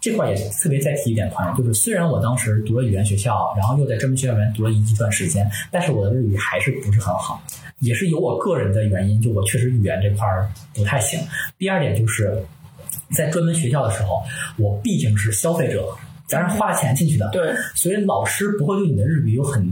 这块也特别再提一点，朋友，就是虽然我当时读了语言学校，然后又在专门学校里面读了一段时间，但是我的日语还是不是很好，也是有我个人的原因，就我确实语言这块儿不太行。第二点就是在专门学校的时候，我毕竟是消费者，咱是花钱进去的，对，所以老师不会对你的日语有很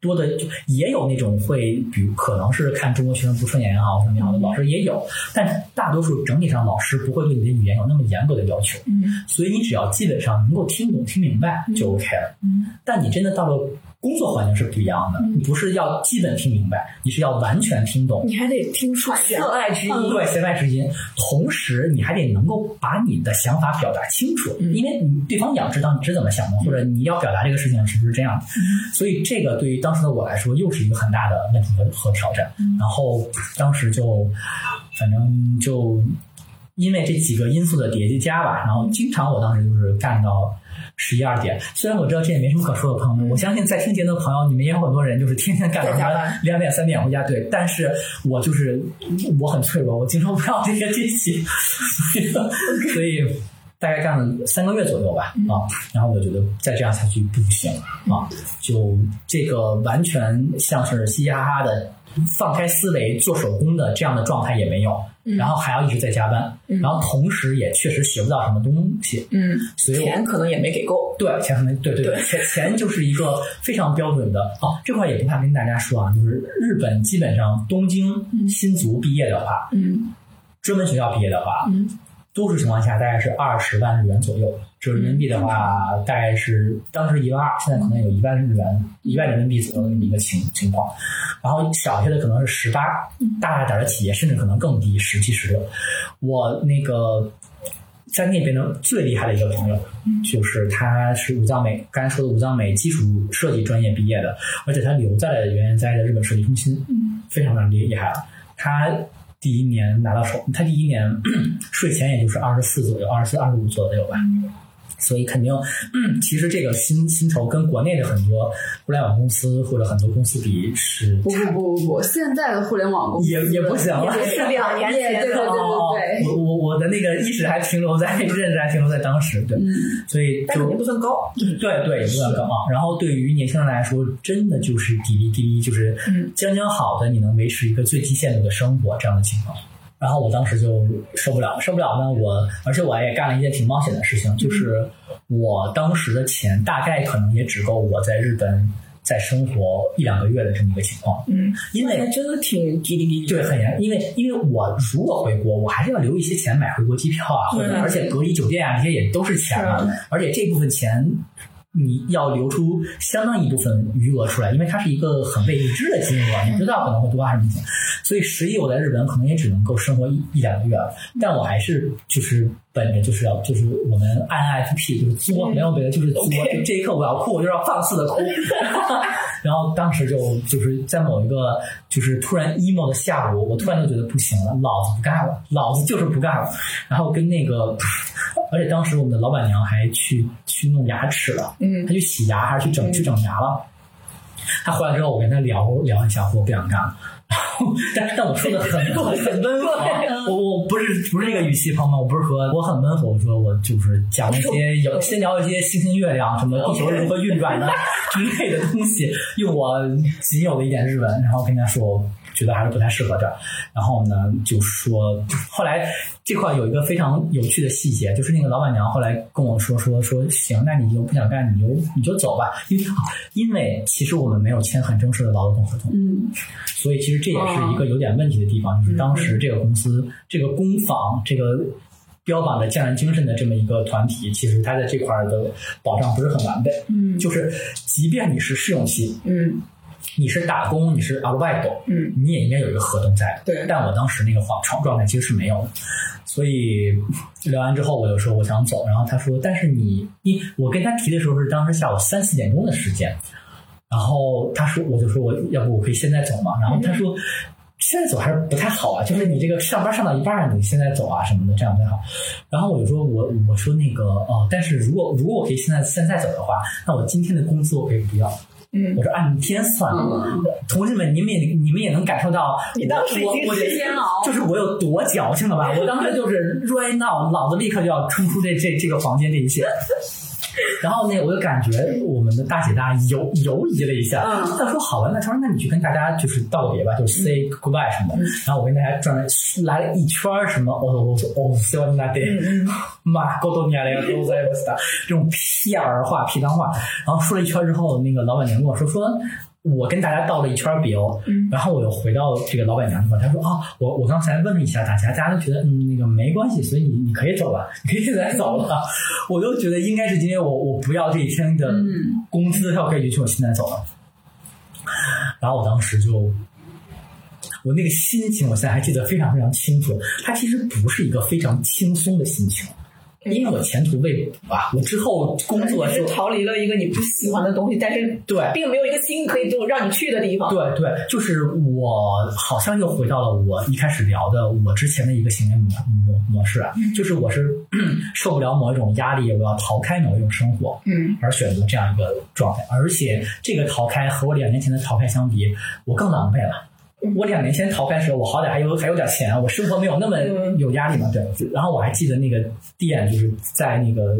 多的，就也有那种会，比如可能是看中国学生不顺眼也好，什么也好的老师也有，但大多数整体上老师不会对你的语言有那么严格的要求，嗯。所以你只要基本上能够听懂、听明白就 OK 了。嗯。但你真的到了工作环境是不一样的，你不是要基本听明白，你是要完全听懂。你还得听出弦外之音。对，弦外之音。同时，你还得能够把你的想法表达清楚，嗯因为你对方也要知道你是怎么想的，或者你要表达这个事情是不是这样的。所以，这个对于当时的我来说，又是一个很大的问题和和挑战。然后，当时就反正就因为这几个因素的叠加吧，然后经常我当时就是干到。十一二点，虽然我知道这也没什么可说的，朋友们，我相信在听节目的朋友，你们也有很多人就是天天干到两点三点回家，对，但是我就是我很脆弱，我经受不了这个机器，所以大概干了三个月左右吧，啊，然后我就觉得再这样下去不行啊，就这个完全像是嘻嘻哈哈的。放开思维做手工的这样的状态也没有，然后还要一直在加班，然后同时也确实学不到什么东西，嗯，所以钱可能也没给够。对，钱可能对对对钱 钱就是一个非常标准的。哦。这块也不怕跟大家说啊，就是日本基本上东京、新卒毕业的话，嗯。专门学校毕业的话，嗯多数情况下大概是二十万日元左右，就是人民币的话大概是当时一万二，现在可能有一万日元、一万人民币左右的一个情情况。然后小些的可能是十八，大点儿的企业甚至可能更低，十七、十六。我那个在那边的最厉害的一个朋友，就是他是武藏美，刚才说的武藏美基础设计专业毕业的，而且他留在了原研哉的日本设计中心，非常非常厉厉害了。他第一年拿到手，他第一年 税前也就是二十四左右，二十四、二十五左右吧。所以肯定，嗯，其实这个薪薪酬跟国内的很多互联网公司或者很多公司比是不不不不不，现在的互联网公司也也不行了，也是两 年前的对对对对哦对对。我我我的那个意识还停留在认知还停留在当时，对，嗯所以就不算高。对对，也不算高啊。然后对于年轻人来说，真的就是滴滴滴滴，就是嗯将将好的，你能维持一个最低限度的生活这样的情况。然后我当时就受不了，受不了呢，我而且我也干了一件挺冒险的事情，就是我当时的钱大概可能也只够我在日本再生活一两个月的这么一个情况。嗯，因为真的挺滴滴滴。对，很严，因为因为我如果回国，我还是要留一些钱买回国机票啊，或者对而且隔离酒店啊，这些也都是钱啊是，而且这部分钱。你要留出相当一部分余额出来，因为它是一个很未知的金额，你不知道可能会多还是钱，所以十一我在日本可能也只能够生活一一两个月了。但我还是就是本着就是要就是我们 INFP 就是作，没有别的，就是作。这一刻我要哭，我就要放肆的哭。然后当时就就是在某一个就是突然 emo 的下午，我突然就觉得不行了，老子不干了，老子就是不干了。然后跟那个，而且当时我们的老板娘还去去弄牙齿了，嗯她去洗牙还是去整去整牙了。她回来之后，我跟她聊聊一下，我不想干了。然后，但但我说的很 很很温和，我我不是不是这个语气，朋友们，我不是说我很温和，我说我就是讲一些有 先聊一些星星月亮什么地球如何运转的之类的东西，用我仅有的一点日文，然后跟他说，我觉得还是不太适合这儿。然后呢，就说后来这块有一个非常有趣的细节，就是那个老板娘后来跟我说说说，行，那你就不想干，你就你就走吧，因为因为其实我们没有签很正式的劳动合同，嗯所以其实这也是一个有点问题的地方，就是当时这个公司、这个工坊、这个标榜的匠人精神的这么一个团体，其实它在这块儿的保障不是很完备。嗯就是即便你是试用期，嗯你是打工，你是 arbeit，嗯你也应该有一个合同在。对但我当时那个状状状态其实是没有的，所以聊完之后，我就说我想走，然后他说，但是你你我跟他提的时候是当时下午三四点钟的时间，然后他说我就说我要不我可以现在走嘛，然后他说。现在走还是不太好啊，就是你这个上班上到一半，你现在走啊什么的，这样不太好。然后我就说我我说那个哦，但是如果如果我可以现在现在走的话，那我今天的工资我可以不要。嗯我说按天算，同志们，你们也你们也能感受到，你当时我我是煎熬就是我有多矫情了吧？我当时就是 right now，老子立刻就要冲出这这这个房间这一切。然后呢，我就感觉我们的大姐大犹犹疑了一下，嗯她说好吧，那她说那你去跟大家就是道个别吧，就是 say goodbye 什么的。然后我跟大家转了来了一圈儿什么哦哦哦，希望大家妈沟通你来 都在这种屁儿话、屁脏话。然后说了一圈之后，那个老板娘跟我说说。我跟大家道了一圈别哦，然后我又回到这个老板娘那块，她说啊，我我刚才问了一下大家，大家都觉得嗯那个没关系，所以你你可以走了，你可以现在走了。我都觉得应该是今天我我不要这一天的工资票可以允许我现在走了。然后我当时就，我那个心情，我现在还记得非常非常清楚。它其实不是一个非常轻松的心情，因为我前途未卜啊。我之后工作是逃离了一个你不喜欢的东西，但是对并没有一个新可以就让你去的地方。对对，就是我好像又回到了我一开始聊的我之前的一个行为模模模式啊，就是我是 受不了某一种压力，我要逃开某一种生活，嗯而选择这样一个状态，而且这个逃开和我两年前的逃开相比，我更狼狈了。我两年前逃开的时候，我好歹还有还有点钱，我生活没有那么有压力嘛，对。然后我还记得那个店，就是在那个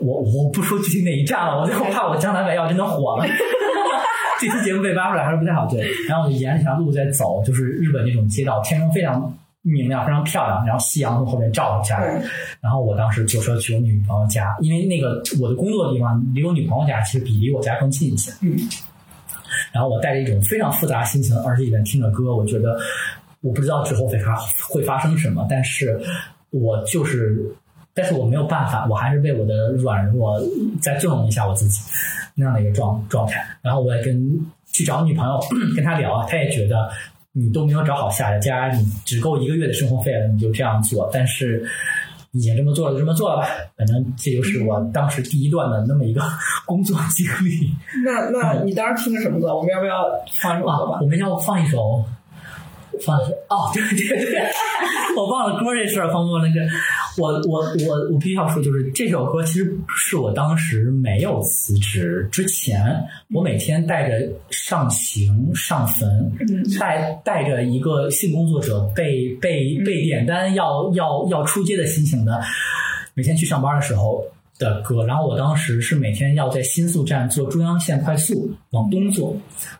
我我不说具体哪一站了，我就怕我江南北药真的火了。这期节目被扒出来还是不太好，对。然后我就沿着这条路在走，就是日本那种街道，天空非常明亮，非常漂亮，然后夕阳从后面照了下来。然后我当时坐车去我女朋友家，因为那个我的工作的地方离我女朋友家其实比离我家更近一些。嗯。然后我带着一种非常复杂的心情，耳机里面听着歌，我觉得我不知道之后会发会发生什么，但是我就是，但是我没有办法，我还是为我的软弱再纵容一下我自己那样的一个状状态。然后我也跟去找女朋友 跟她聊，她也觉得你都没有找好下家，你只够一个月的生活费了，你就这样做，但是。已经这么做了，就这么做了吧。反正这就是我当时第一段的那么一个工作经历。那那你当时听的什么歌？我们要不要放一首歌啊，？我们要放一首，放哦，对对对，我忘了歌这事儿，方波那个，我我我我必须要说，就是这首歌其实是我当时没有辞职之前，我每天带着上刑上坟，带带着一个性工作者被被被点单要要要出街的心情的，每天去上班的时候。的歌，然后我当时是每天要在新宿站坐中央线快速往东坐，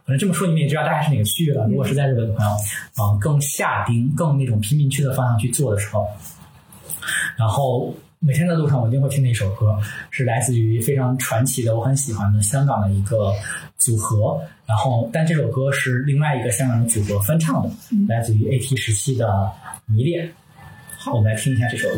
可能这么说你们也知道大概是哪个区域了。如果是在日本的朋友，往更下町、更那种贫民区的方向去坐的时候，然后每天在路上我一定会听的一首歌，是来自于非常传奇的，我很喜欢的香港的一个组合。然后，但这首歌是另外一个香港的组合翻唱的，来自于 AT 时期的《迷恋》。好，我们来听一下这首歌。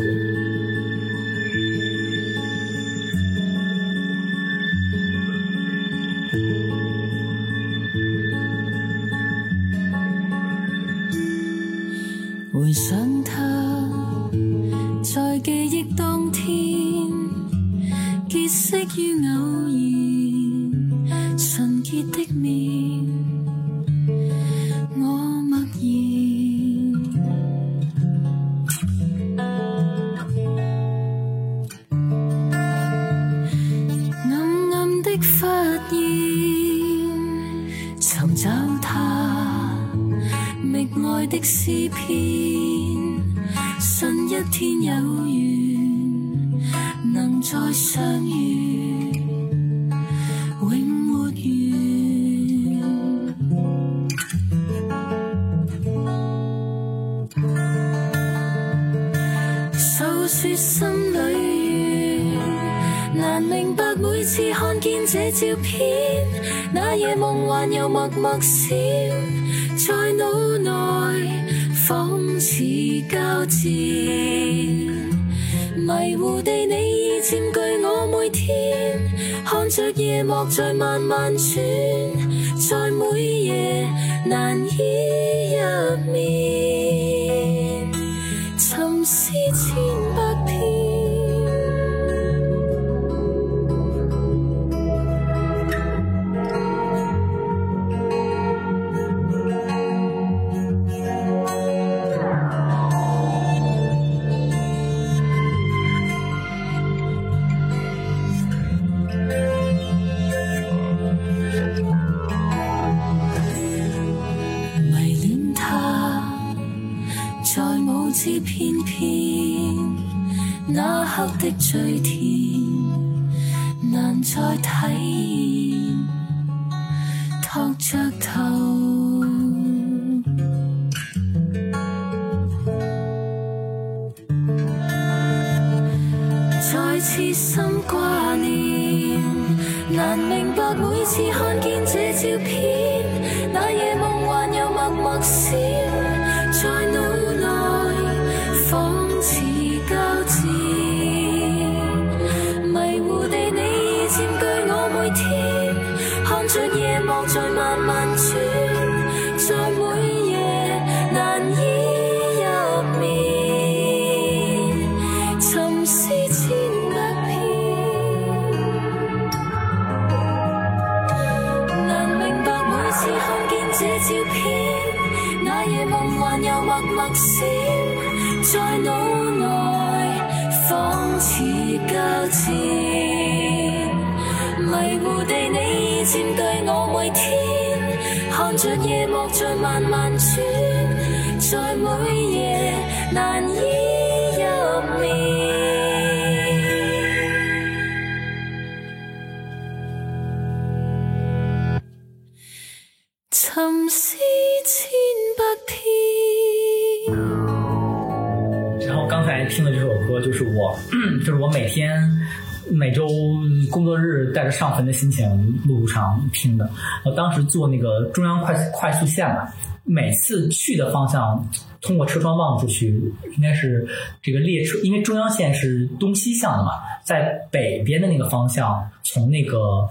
带着上坟的心情路上听的。我当时坐那个中央快快速线嘛，每次去的方向，通过车窗望出去，应该是这个列车，因为中央线是东西向的嘛，在北边的那个方向，从那个。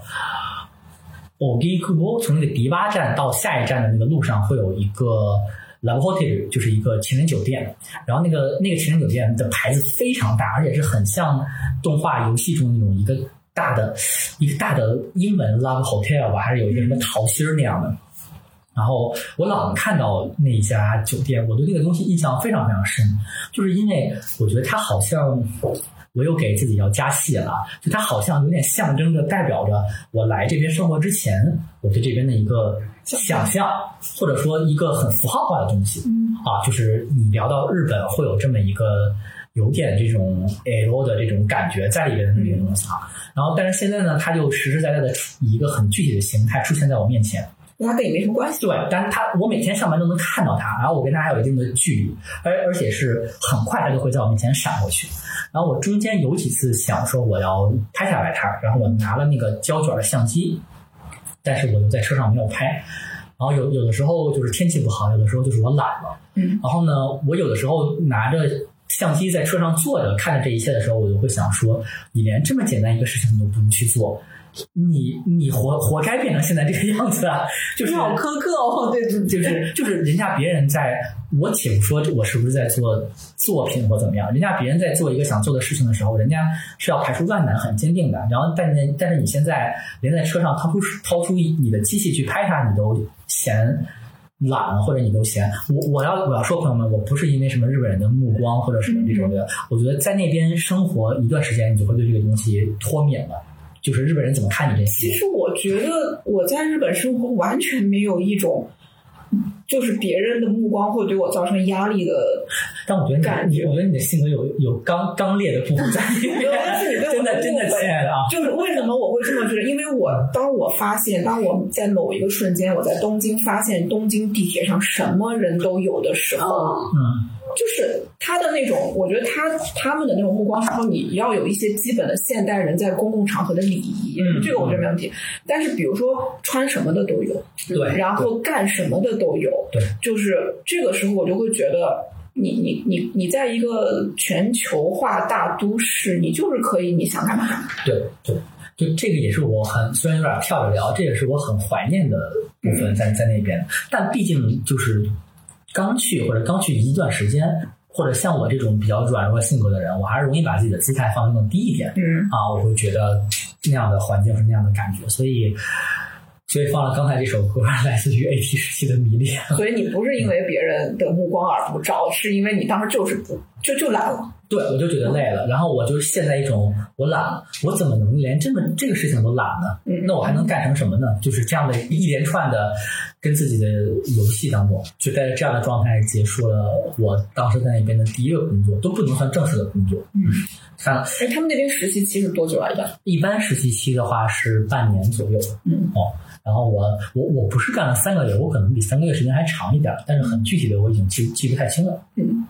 欧迪库波从那个迪巴站到下一站的那个路上会有一个 Love Hotel，就是一个情人酒店。然后那个那个情人酒店的牌子非常大，而且是很像动画游戏中那种一个大的一个大的英文 Love Hotel 吧，还是有一个什么桃心那样的。然后我老能看到那一家酒店，我对那个东西印象非常非常深，就是因为我觉得它好像我又给自己要加戏了，就它好像有点象征着代表着我来这边生活之前，我对这边的一个想象，或者说一个很符号化的东西啊，就是你聊到日本会有这么一个有点这种 L 的这种感觉在里边的那个东西啊。然后，但是现在呢，它就实实在在的以一个很具体的形态出现在我面前。那他跟你没什么关系。对，但是他我每天上班都能看到他，然后我跟他还有一定的距离，而而且是很快他就会在我面前闪过去。然后我中间有几次想说我要拍下来他，然后我拿了那个胶卷的相机，但是我又在车上没有拍。然后有有的时候就是天气不好，有的时候就是我懒了。嗯。然后呢，我有的时候拿着相机在车上坐着看着这一切的时候，我就会想说，你连这么简单一个事情你都不能去做。你你活活该变成现在这个样子啊！就是好苛刻哦，对对就是就是人家别人在，我且不说我是不是在做作品或怎么样，人家别人在做一个想做的事情的时候，人家是要排除万难，很坚定的。然后但是但是你现在连在车上掏出掏出你的机器去拍它，你都嫌。懒了，或者你都嫌我，我要我要说，朋友们，我不是因为什么日本人的目光或者什么这种的，我觉得在那边生活一段时间，你就会对这个东西脱敏了。就是日本人怎么看你这些？其实我觉得我在日本生活完全没有一种，就是别人的目光会对我造成压力的。但我觉得你，感觉我觉得你的性格有有刚刚烈的部分在里面，真的真的，亲爱的啊！就是为什么我会这么觉得？因为我当我发现，当我在某一个瞬间，我在东京发现东京地铁上什么人都有的时候，嗯，就是他的那种，我觉得他他们的那种目光是说你要有一些基本的现代人在公共场合的礼仪，嗯这个我觉得没问题。但是比如说穿什么的都有，对然后干什么的都有，对，就是这个时候我就会觉得。你你你你在一个全球化大都市，你就是可以你想干嘛干嘛。对对，就这个也是我很虽然有点跳着聊，这也是我很怀念的部分在在那边。但毕竟就是刚去或者刚去一段时间，或者像我这种比较软弱性格的人，我还是容易把自己的姿态放得更低一点。嗯，啊，我会觉得那样的环境是那样的感觉，所以所以放了刚才这首歌，来自于 AT 时期的迷恋。所以你不是因为别人的目光而不照，是因为你当时就是不就就懒了。对，我就觉得累了，然后我就陷在一种我懒了，我怎么能连这么这个事情都懒呢？嗯那我还能干成什么呢？就是这样的一连串的跟自己的游戏当中，就在这样的状态结束了我当时在那边的第一个工作，都不能算正式的工作。嗯，算了哎，他们那边实习期是多久来着？一般实习期的话是半年左右。嗯哦，然后我我我不是干了三个月，我可能比三个月时间还长一点，但是很具体的我已经记记不太清了。嗯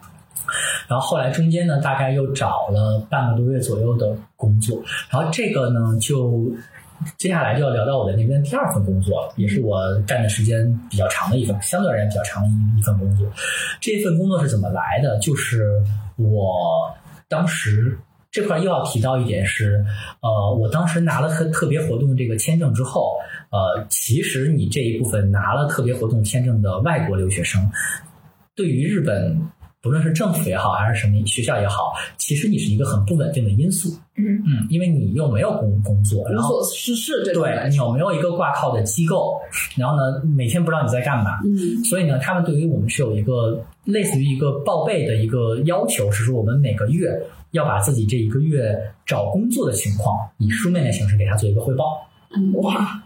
然后后来中间呢，大概又找了半个多月左右的工作，然后这个呢就。接下来就要聊到我的那边第二份工作了，也是我干的时间比较长的一份，相对而言比较长的一一份工作。这份工作是怎么来的？就是我当时这块又要提到一点是，呃，我当时拿了特特别活动这个签证之后，呃，其实你这一部分拿了特别活动签证的外国留学生，对于日本。不论是政府也好，还是什么学校也好，其实你是一个很不稳定的因素。嗯嗯，因为你又没有工工作，然无后所事事这种对。你有没有一个挂靠的机构？然后呢，每天不知道你在干嘛。嗯所以呢，他们对于我们是有一个类似于一个报备的一个要求，是说我们每个月要把自己这一个月找工作的情况以书面的形式给他做一个汇报。嗯哇，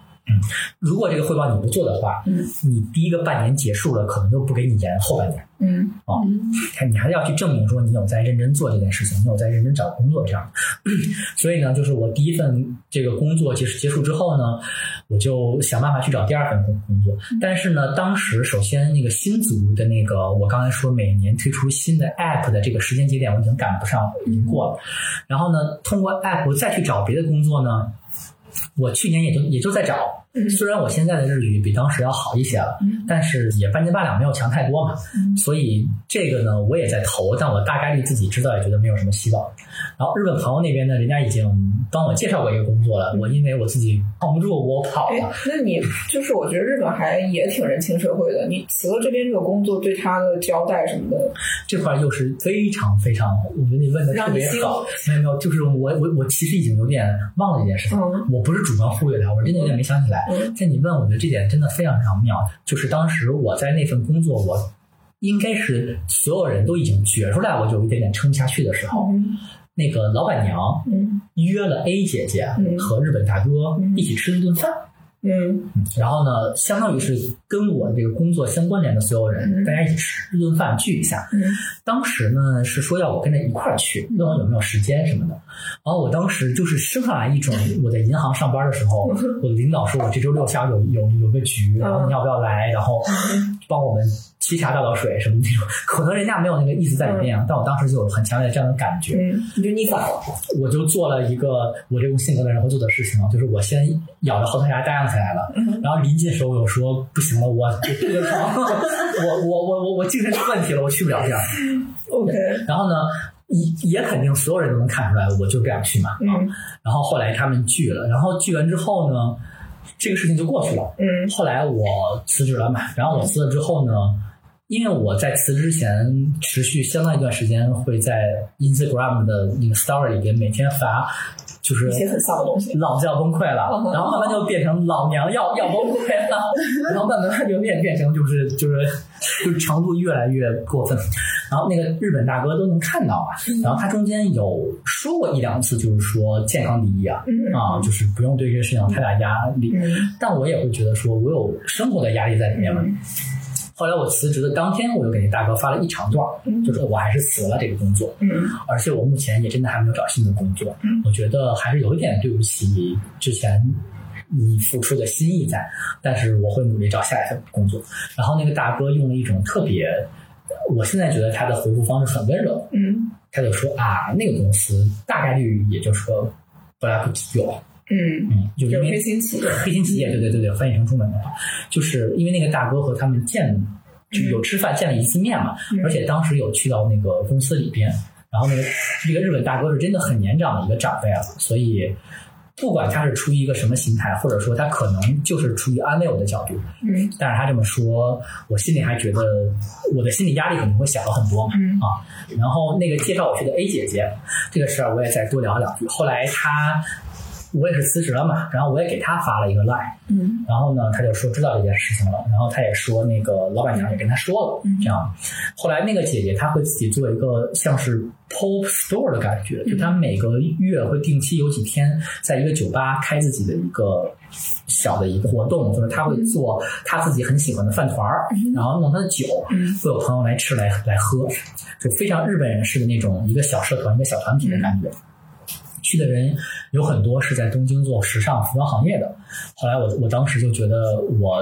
如果这个汇报你不做的话，嗯你第一个半年结束了，可能就不给你延后半年。嗯啊，看你还是要去证明说你有在认真做这件事情，你有在认真找工作这样。所以呢，就是我第一份这个工作结束结束之后呢，我就想办法去找第二份工工作。但是呢，当时首先那个新组的那个，我刚才说每年推出新的 app 的这个时间节点，我已经赶不上，已经过了。然后呢，通过 app 再去找别的工作呢，我去年也就也就在找。虽然我现在的日语比当时要好一些了，但是也半斤八两，没有强太多嘛。所以这个呢，我也在投，但我大概率自己知道，也觉得没有什么希望。然后日本朋友那边呢，人家已经帮我介绍过一个工作了，我因为我自己扛不住，我跑哎了。，那你就是我觉得日本还也挺人情社会的。你辞了这边这个工作，对他的交代什么的，这块又是非常非常，我觉得你问的特别好。没有没有，就是我我我其实已经有点忘了这件事情，嗯我不是主观忽略他，我真的有点没想起来。嗯在你问，我的这点真的非常非常妙。就是当时我在那份工作，我应该是所有人都已经觉出来，我就有一点点撑不下去的时候，嗯那个老板娘嗯约了 A 姐姐嗯和日本大哥嗯一起吃了顿饭。嗯然后呢，相当于是跟我这个工作相关联的所有人，嗯大家一起吃一顿饭聚一下。嗯当时呢是说要我跟着一块儿去，问我有没有时间什么的。然后我当时就是生下来一种我在银行上班的时候，我的领导说我这周六下午有有有个局，然后你要不要来？然后帮我们沏茶大倒水什么那种。可能人家没有那个意思在里面啊，但我当时就有很强烈的这样的感觉。嗯，你就逆反了。我就做了一个我这种性格的人会做的事情，就是我先咬着后槽牙答应起来了，然后临近的时候我又说不行了，我我这个床，我我我我我精神出问题了，我去不了这样。OK，然后呢，也也肯定所有人都能看出来，我就这样去嘛。啊嗯然后后来他们拒了，然后拒完之后呢，这个事情就过去了。嗯后来我辞职了嘛，然后我辞了之后呢，因为我在辞职之前持续相当一段时间会在 Instagram 的那个 Story 里边每天发，就是一些很丧的东西老子要崩溃了，嗯然后慢慢就变成老娘要要崩溃了，然后慢慢就变变成就是就是就是程度越来越过分，然后那个日本大哥都能看到啊，然后他中间有说过一两次，就是说健康第一啊，嗯啊，就是不用对这个事情有太大压力，嗯。但我也会觉得说我有生活的压力在里面嘛。后来我辞职的当天，我就给那大哥发了一长段，就说我还是辞了这个工作，嗯。而且我目前也真的还没有找新的工作，我觉得还是有一点对不起之前你付出的心意在，但是我会努力找下一份工作。然后那个大哥用了一种特别，我现在觉得他的回复方式很温柔，嗯。他就说啊，那个公司大概率也就是说不来不及有，嗯，嗯，就就是黑心企业。黑心企业，对对对对，翻译成中文的话，就是因为那个大哥和他们见就有吃饭见了一次面嘛，嗯而且当时有去到那个公司里边，然后那个这个日本大哥是真的很年长的一个长辈了，所以不管他是出于一个什么心态，或者说他可能就是出于安慰我的角度，嗯但是他这么说，我心里还觉得我的心理压力肯定会小了很多嘛。嗯啊，然后那个介绍我去的 A 姐姐这个事儿，我也再多聊两句。后来她，我也是辞职了嘛，然后我也给他发了一个 line，嗯。然后呢，他就说知道这件事情了，然后他也说那个老板娘也跟他说了，这样。后来那个姐姐她会自己做一个像是 pop store 的感觉，就她每个月会定期有几天在一个酒吧开自己的一个小的一个活动，就是她会做她自己很喜欢的饭团儿，然后弄她的酒，会有朋友来吃来来喝，就非常日本人式的那种一个小社团、一个小团体的感觉。去的人有很多是在东京做时尚服装行业的。后来我我当时就觉得我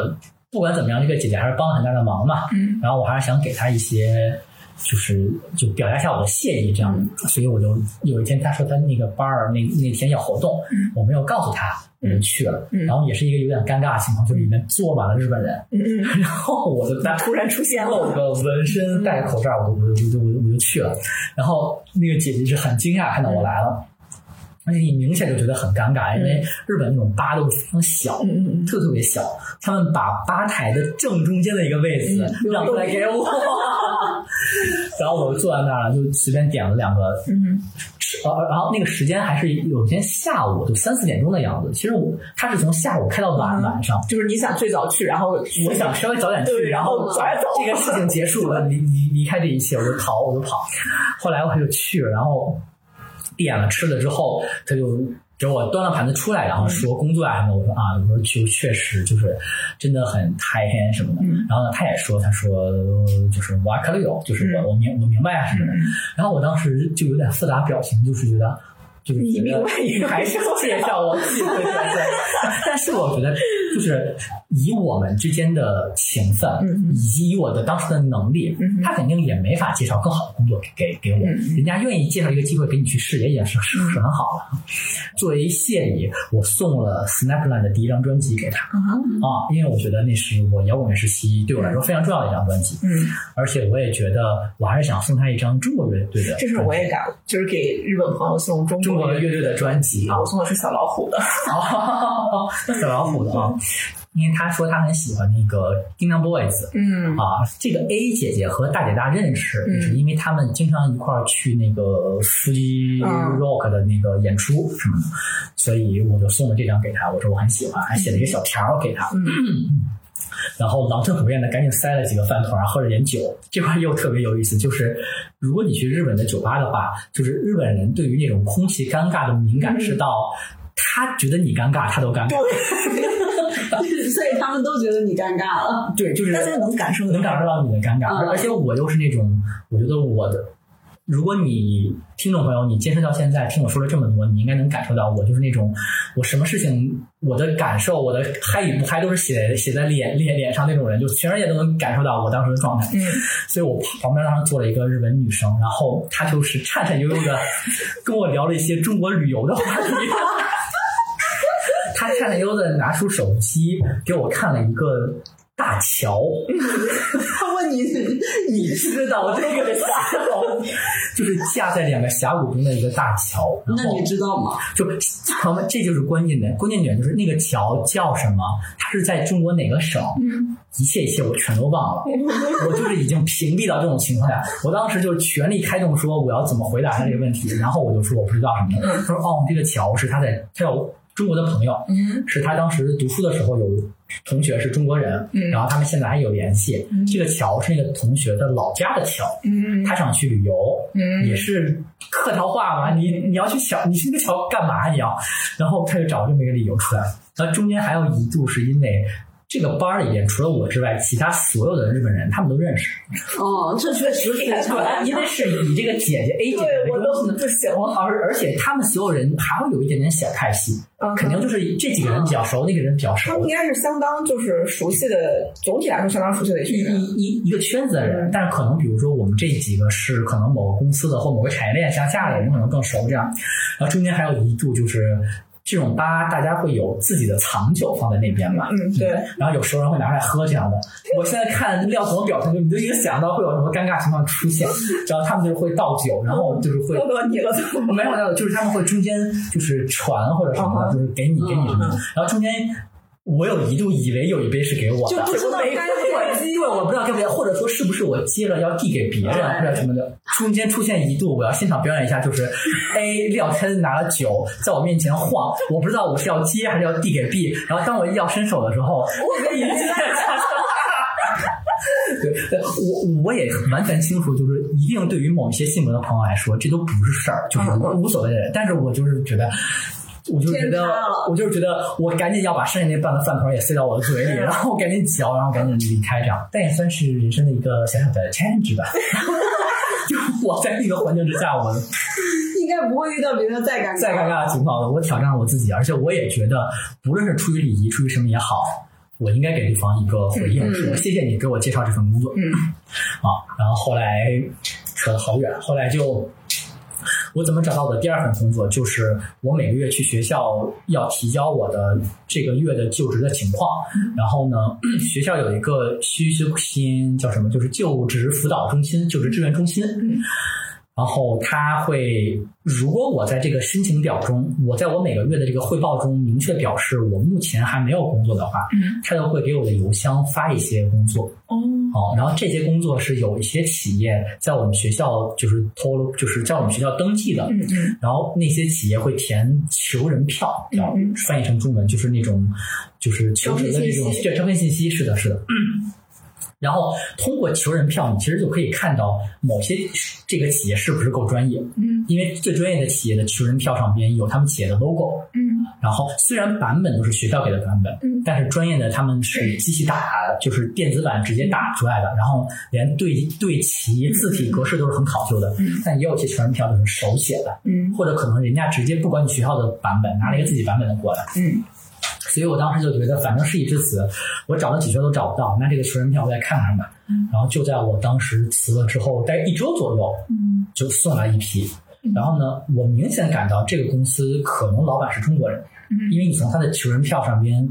不管怎么样，这个姐姐还是帮了很大的忙嘛。嗯然后我还是想给她一些，就是就表达一下我的谢意这样。所以我就有一天她说她那个班儿那那天要活动，我没有告诉她，我就去了。嗯然后也是一个有点尴尬的情况，就是里面坐满了日本人，然后我就 突然出现露了。个纹身，戴个口罩，我就我就我就我就我就去了。然后那个姐姐是很惊讶看到我来了，而且你明显就觉得很尴尬，因为日本那种吧都是非常小，特特别小，他们把吧台的正中间的一个位置嗯让出来给我，然后我就坐在那儿，就随便点了两个嗯呃，然后那个时间还是有一天下午，就三四点钟的样子。其实我他是从下午开到晚晚上，就是你想最早去，然后我想稍微早点去，然后这个事情结束了，离离离开这一切，我就逃，我就跑。后来我就去了，然后点了吃了之后，他就给我端了盘子出来，然后说工作啊什么。我说啊，我说就确实就是真的很太黑什么的。然后呢，他也说，他说就是瓦卡里有，就是我我明我明白啊什么的。然后我当时就有点复杂表情，就是觉得。就是觉得你明白你还是介绍我，自己对对对。但是我觉得，就是以我们之间的情分，嗯以及以我的当时的能力，嗯他肯定也没法介绍更好的工作给给给我。嗯人家愿意介绍一个机会给你去试，也已经是是很好的。作为谢礼，我送了 Snapland 的第一张专辑给他啊，因为我觉得那是我摇滚乐时期对我来说非常重要的一张专辑，嗯，而且我也觉得我还是想送他一张中国乐队的这是我也干了，就是给日本朋友送中中国国乐队的专辑啊我。送的是小老虎的。哦，小老虎的啊，因为他说他很喜欢那个 Dina Boys，嗯啊，这个 A 姐姐和大姐大认识，嗯就是因为他们经常一块儿去那个嗯 Rock 的那个演出什么的，所以我就送了这张给他，我说我很喜欢，还写了一个小条儿给他。嗯 然后狼吞虎咽的赶紧塞了几个饭团，喝了点酒。这块又特别有意思，就是如果你去日本的酒吧的话，就是日本人对于那种空气尴尬的敏感是到，他觉得你尴尬，他都尴尬。所以他们都觉得你尴尬了。对，就是大家能感受能感受到你的尴尬，嗯而且我又是那种，我觉得我的，如果你听众朋友你坚持到现在听我说了这么多，你应该能感受到我就是那种，我什么事情我的感受，我的嗨与不嗨都是写写在脸脸脸上那种人，就全世界都能感受到我当时的状态。嗯，所以我旁边当时坐了一个日本女生，然后她就是颤颤悠悠的 跟我聊了一些中国旅游的话题。她颤颤悠悠的拿出手机给我看了一个大桥，他问你，你知道这个 桥，就是架在两个峡谷中的一个大桥。然后那你知道吗？就朋友们，这就是关键点，关键点就是那个桥叫什么？它是在中国哪个省？一切一切我全都忘了，我就是已经屏蔽到这种情况下。我当时就是全力开动，说我要怎么回答他这个问题，然后我就说我不知道什么的。他说哦，这个桥是他在他有中国的朋友，嗯是他当时读书的时候有同学是中国人，嗯然后他们现在还有联系。这个桥是那个同学的老家的桥，嗯他想去旅游，嗯也是客套话嘛，你你要去桥，你去那个桥干嘛？你要，然后他就找这么一个理由出来。然后中间还有一度是因为这个班儿里边除了我之外，其他所有的日本人他们都认识，哦，这确实非常因为是以这个姐姐 A 姐姐对我为中心的都不行了。而而且他们所有人还会有一点点小派系，嗯肯定就是这几个人比较熟，那个人比较熟他们，应该是相当就是熟悉的，总体来说相当熟悉的一一群人。一一一个圈子的人，但是可能比如说我们这几个是可能某个公司的或某个产业链向下的人，可能更熟这样。然后中间还有一度就是这种吧，大家会有自己的藏酒放在那边嘛，嗯，对，然后有熟人会拿出来喝这样的。我现在看廖总表情，就你就已经想到会有什么尴尬情况出现，然后他们就会倒酒，然后就是会多多你了，没有没有，就是他们会中间就是传或者什么的，就是给你给你什么的，然后中间我有一度以为有一杯是给我的，就不知道该对，因为我不知道该不该，或者说是不是我接了要递给别人或者什么的，中间出现一度我要现场表演一下，就是 A 廖天拿了酒在我面前晃，我不知道我是要接还是要递给 B，然后当我一要伸手的时候，我已经对，对我我也完全清楚，就是一定对于某一些性格的朋友来说，这都不是事儿，就是无所谓的人。但是我就是觉得。我就觉得我就是觉得，我赶紧要把剩下那半个饭团也塞到我的嘴里，然后赶紧嚼，然后赶紧离开，这样。但也算是人生的一个小小的 challenge 吧。就我在那个环境之下，我应该不会遇到别人再尴尬。再尴尬的情况了，我挑战了我自己，而且我也觉得，不论是出于礼仪，出于什么也好，我应该给对方一个回应，说谢谢你给我介绍这份工作。嗯啊，然后后来扯得好远，后来就。我怎么找到我的第二份工作？就是我每个月去学校要提交我的这个月的就职的情况，然后呢，学校有一个需求心叫什么？就是就职辅导中心、就职支援中心。然后他会，如果我在这个申请表中，我在我每个月的这个汇报中明确表示我目前还没有工作的话，嗯他就会给我的邮箱发一些工作。哦，哦，然后这些工作是有一些企业在我们学校就是偷了，就是在我们学校登记的，嗯嗯。然后那些企业会填求人票，翻译成中文就是那种就是求职的这种招聘信息对招聘信息，是的，是的。然后通过求人票，你其实就可以看到某些这个企业是不是够专业，嗯。因为最专业的企业的求人票上边有他们企业的 logo，嗯。然后虽然版本都是学校给的版本，嗯。但是专业的他们是机器打，就是电子版直接打出来的，然后连对对齐字体格式都是很考究的。嗯。但也有些求人票就是手写的，嗯。或者可能人家直接不管你学校的版本，拿了一个自己版本的过来。嗯所以我当时就觉得，反正事已至此，我找了几圈都找不到，那这个求人票我再看看吧。然后就在我当时辞了之后，大概一周左右，嗯就送来一批。然后呢，我明显感到这个公司可能老板是中国人，嗯因为你从他的求人票上边，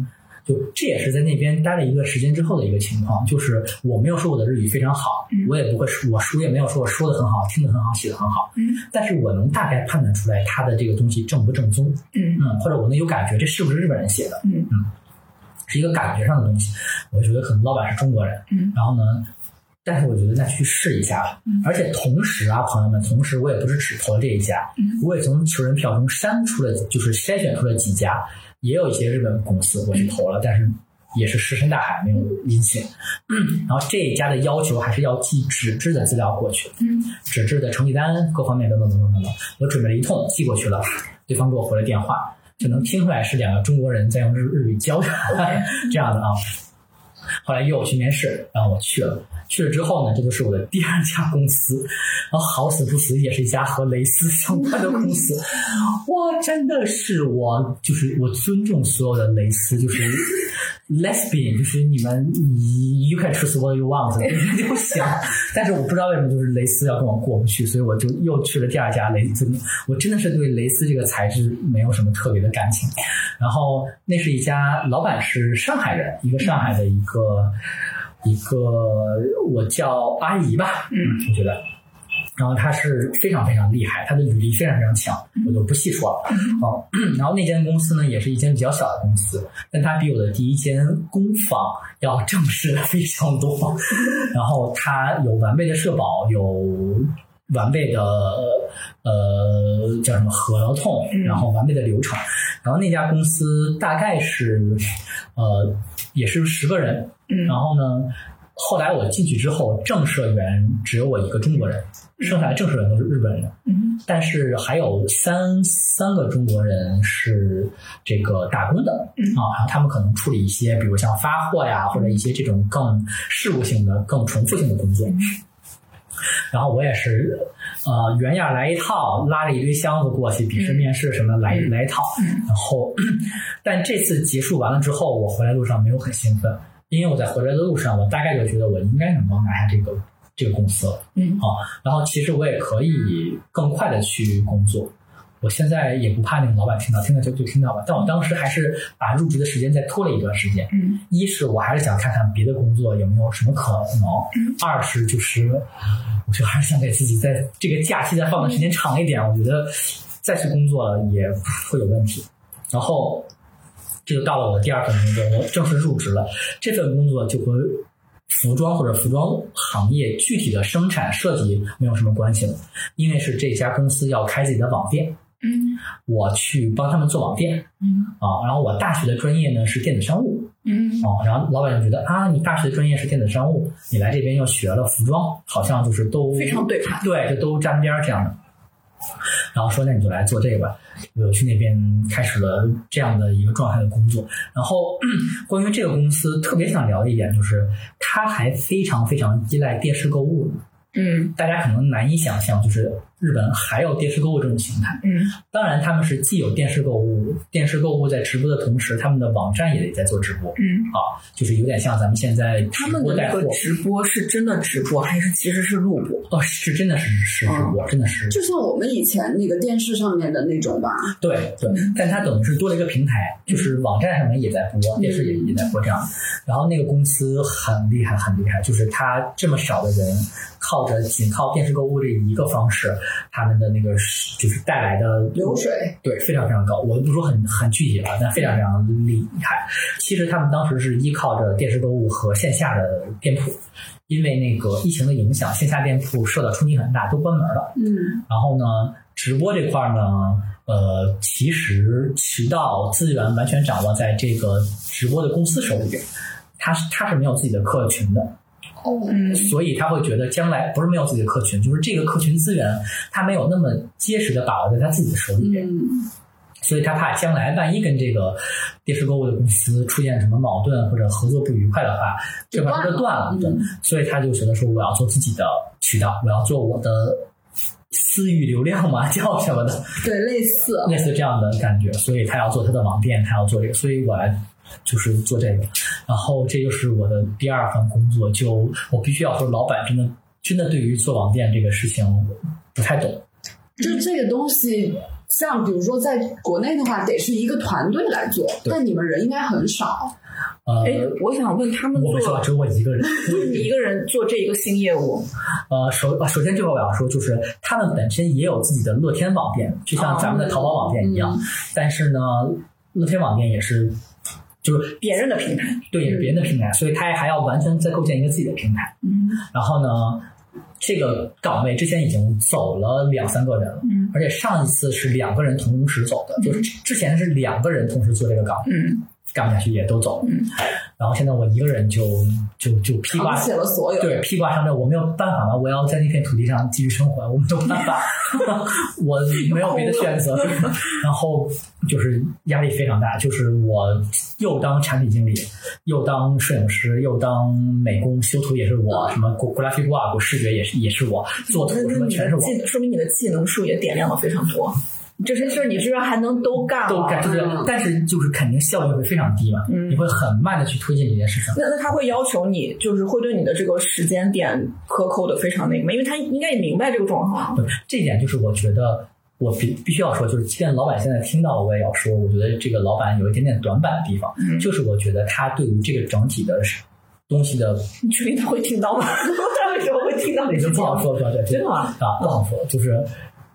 就这也是在那边待了一个时间之后的一个情况，就是我没有说我的日语非常好，我也不会说，我书也没有说我说的很好，听的很好，写的很好，嗯。但是我能大概判断出来他的这个东西正不正宗，嗯。嗯，或者我能有感觉这是不是日本人写的，嗯。是一个感觉上的东西。我觉得可能老板是中国人，嗯。然后呢，但是我觉得那去试一下吧。而且同时啊，朋友们，同时我也不是只投了这一家，嗯。我也从求人票中删出了，就是筛选出了几家，也有一些日本公司我去投了，但是。也是石沉大海，没有音信。嗯，然后这一家的要求还是要寄纸质的资料过去，嗯纸质的成绩单各方面等等等等等等。我准备了一通寄过去了，对方给我回了电话，就能听出来是两个中国人在用日日语交谈 这样的啊。后来约我去面试，然后我去了。去了之后呢，这就是我的第二家公司，然后好死不死也是一家和蕾丝相关的公司。哇，真的是我就是我尊重所有的蕾丝，就是 lesbian，就是你们你 you can choose what you want 就行。但是我不知道为什么就是蕾丝要跟我过不去，所以我就又去了第二家蕾丝。我真的是对蕾丝这个材质没有什么特别的感情。然后那是一家老板是上海人，一个上海的一个。一个我叫阿姨吧，嗯，我觉得，然后她是非常非常厉害，她的履历非常非常强，我就不细说了。哦，然后那间公司呢，也是一间比较小的公司，但它比我的第一间工坊要正式的非常多。然后它有完备的社保，有完备的呃叫什么合同，然后完备的流程。然后那家公司大概是呃也是十个人。然后呢，后来我进去之后，正社员只有我一个中国人，剩下的正社员都是日本人。嗯。但是还有三三个中国人是这个打工的啊，然后他们可能处理一些，比如像发货呀，或者一些这种更事务性的、更重复性的工作。然后我也是，呃，原样来一套，拉着一堆箱子过去，笔试、面试什么来来一套。然后，但这次结束完了之后，我回来路上没有很兴奋，因为我在回来的路上，我大概就觉得我应该能够拿下这个这个公司了。嗯啊，然后其实我也可以更快的去工作。我现在也不怕那个老板听到，听到就就听到吧。但我当时还是把入职的时间再拖了一段时间。嗯一是我还是想看看别的工作有没有什么可能，二是就是我就还是想给自己在这个假期再放的时间长一点，我觉得再去工作也会有问题。然后这就到了我的第二份工作，我正式入职了。这份工作就和服装或者服装行业具体的生产设计没有什么关系了，因为是这家公司要开自己的网店，嗯我去帮他们做网店嗯啊。然后我大学的专业呢是电子商务嗯啊，然后老板就觉得啊，你大学的专业是电子商务，你来这边又学了服装，好像就是都非常对盘对，就都沾边儿这样的。然后说那你就来做这个吧，我就去那边开始了这样的一个状态的工作。然后关于这个公司特别想聊的一点就是，它还非常非常依赖电视购物。嗯大家可能难以想象，就是日本还有电视购物这种形态。嗯当然，他们是既有电视购物，电视购物在直播的同时，他们的网站也得在做直播嗯，啊，就是有点像咱们现在直他们的那播带货个直播是真的直播，还是其实是录播？哦，是真的是是直播，真的是就像我们以前那个电视上面的那种吧，对对，但它等于是多了一个平台，就是网站上面也在播，电视也也在播这样。然后那个公司很厉害，很厉害，就是他这么少的人，靠着仅靠电视购物这一个方式，他们的那个就是带来的流水对非常非常高。我就不说很很具体了，但非常非常厉害。其实他们当时是依靠着电视购物和线下的店铺。因为那个疫情的影响，线下店铺受到冲击很大，都关门了。嗯然后呢，直播这块儿呢，呃，其实渠道资源完全掌握在这个直播的公司手里边，他是他是没有自己的客群的，哦嗯所以他会觉得将来不是没有自己的客群，就是这个客群资源他没有那么结实的把握在他自己的手里边。嗯所以他怕将来万一跟这个电视购物的公司出现什么矛盾或者合作不愉快的话，这块儿就断了。对，所以他就觉得说我要做自己的渠道，我要做我的私域流量嘛，叫什么的，对，类似类似这样的感觉。所以他要做他的网店，他要做这个，所以我来就是做这个。然后这就是我的第二份工作，就我必须要说，老板真的真的对于做网店这个事情不太懂。就这个东西，像比如说在国内的话，得是一个团队来做，对但你们人应该很少。呃，哎，我想问他们做我们说只有我一个人。就是你一个人做这一个新业务，呃，首啊首先这个我要说，就是他们本身也有自己的乐天网店，就像咱们的淘宝网店一样。但是呢，乐天网店也是，就是别人的平台。对，也是别人的平台，所以他还要完全再构建一个自己的平台。嗯然后呢，这个岗位之前已经走了两三个人了，嗯而且上一次是两个人同时走的，就是之前是两个人同时做这个岗位。嗯干不下去也都走然后现在我一个人就就就披挂扛起了所有。对，披挂上阵，我没有办法嘛，我要在那片土地上继续生活，我没有办法，我没有别的选择。然后就是压力非常大，就是我又当产品经理，又当摄影师，又当美工，修图也是我，什么 graphic work 视觉也是也是我，做图什么全是我。说明你的技能树也点亮了非常多。这些事儿你居然还能都干了，都干，就是，但是就是肯定效率会非常低嘛，嗯你会很慢的去推进这件事情。那那他会要求你，就是会对你的这个时间点克扣的非常那个吗？因为他应该也明白这个状况。对，这一点就是我觉得我必必须要说，就是即便老板现在听到，我也要说，我觉得这个老板有一点点短板的地方，嗯就是我觉得他对于这个整体的东西的，你确定他会听到吗？他为什么会听到你也就不好说，说对，真的吗？啊，不好说，就是。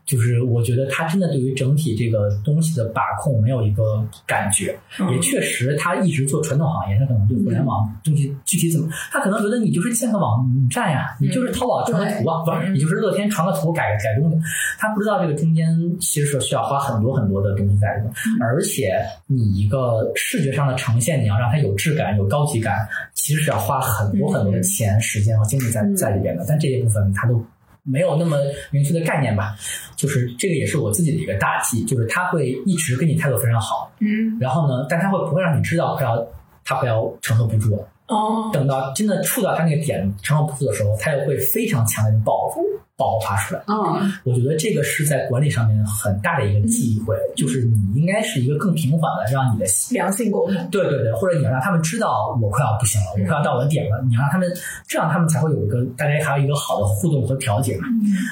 就是我觉得他真的对于整体这个东西的把控没有一个感觉，嗯。也确实他一直做传统行业，他可能对互联网东西具体怎么，他可能觉得你就是建个网站呀，你就是淘宝传个图啊，不是，你就是乐天传个图改改东西，他不知道这个中间其实是需要花很多很多的东西在里面，而且你一个视觉上的呈现，你要让它有质感、有高级感，其实是要花很多很多的钱、时间和精力在在里边的，但这些部分他都。没有那么明确的概念吧，就是这个也是我自己的一个大忌，就是他会一直跟你态度非常好，嗯，然后呢，但他会不会让你知道他要他快要承受不住了，哦，等到真的触到他那个点承受不住的时候，他又会非常强烈的爆爆发出来。嗯，我觉得这个是在管理上面很大的一个忌讳，就是你应该是一个更平缓的，让你的良性沟通。对对对，或者你要让他们知道我快要不行了，我快要到我的点了，你要让他们这样，他们才会有一个大家还有一个好的互动和调节嘛，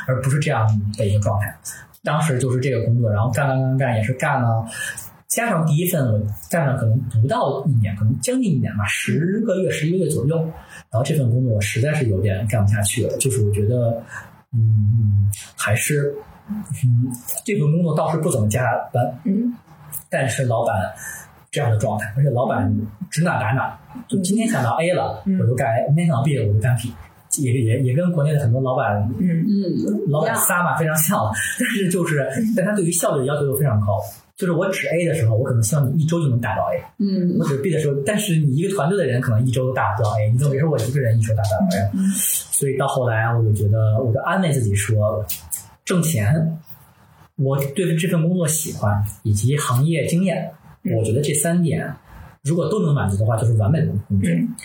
而不是这样的一个状态。当时就是这个工作，然后干干干干也是干了。加上第一份我干了可能不到一年，可能将近一年吧，十个月、十一个月左右。然后这份工作我实在是有点干不下去了，就是我觉得，嗯，还是，嗯，这份工作倒是不怎么加班，嗯，但是老板这样的状态，而且老板指哪打哪，就今天想到 A 了，嗯我就干 A；明天想到 B 了，我就干 B。也也也跟国内的很多老板嗯嗯，老板撒嘛非常像，但是就是，但他对于效率的要求又非常高。就是我指 A 的时候，我可能希望你一周就能达到 A；嗯我指 B 的时候，但是你一个团队的人可能一周都达不到 A，你更别说我一个人一周达不到 A。所以到后来，我就觉得，我就安慰自己说，挣钱，我对这份工作喜欢，以及行业经验，我觉得这三点如果都能满足的话，就是完美的工作。嗯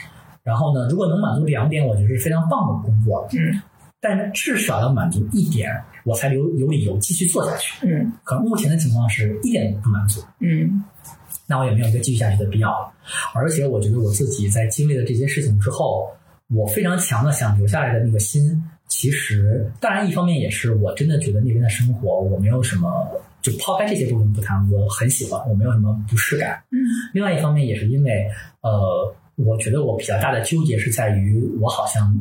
然后呢，如果能满足两点，我觉得是非常棒的工作。嗯，但至少要满足一点，我才有有理由继续做下去。嗯可能目前的情况是一点都不满足，嗯那我也没有一个继续下去的必要了。而且我觉得我自己在经历了这些事情之后，我非常强的想留下来的那个心，其实当然一方面也是我真的觉得那边的生活我没有什么。就抛开这些部分不谈，我很喜欢，我没有什么不适感。嗯另外一方面也是因为，呃，我觉得我比较大的纠结是在于，我好像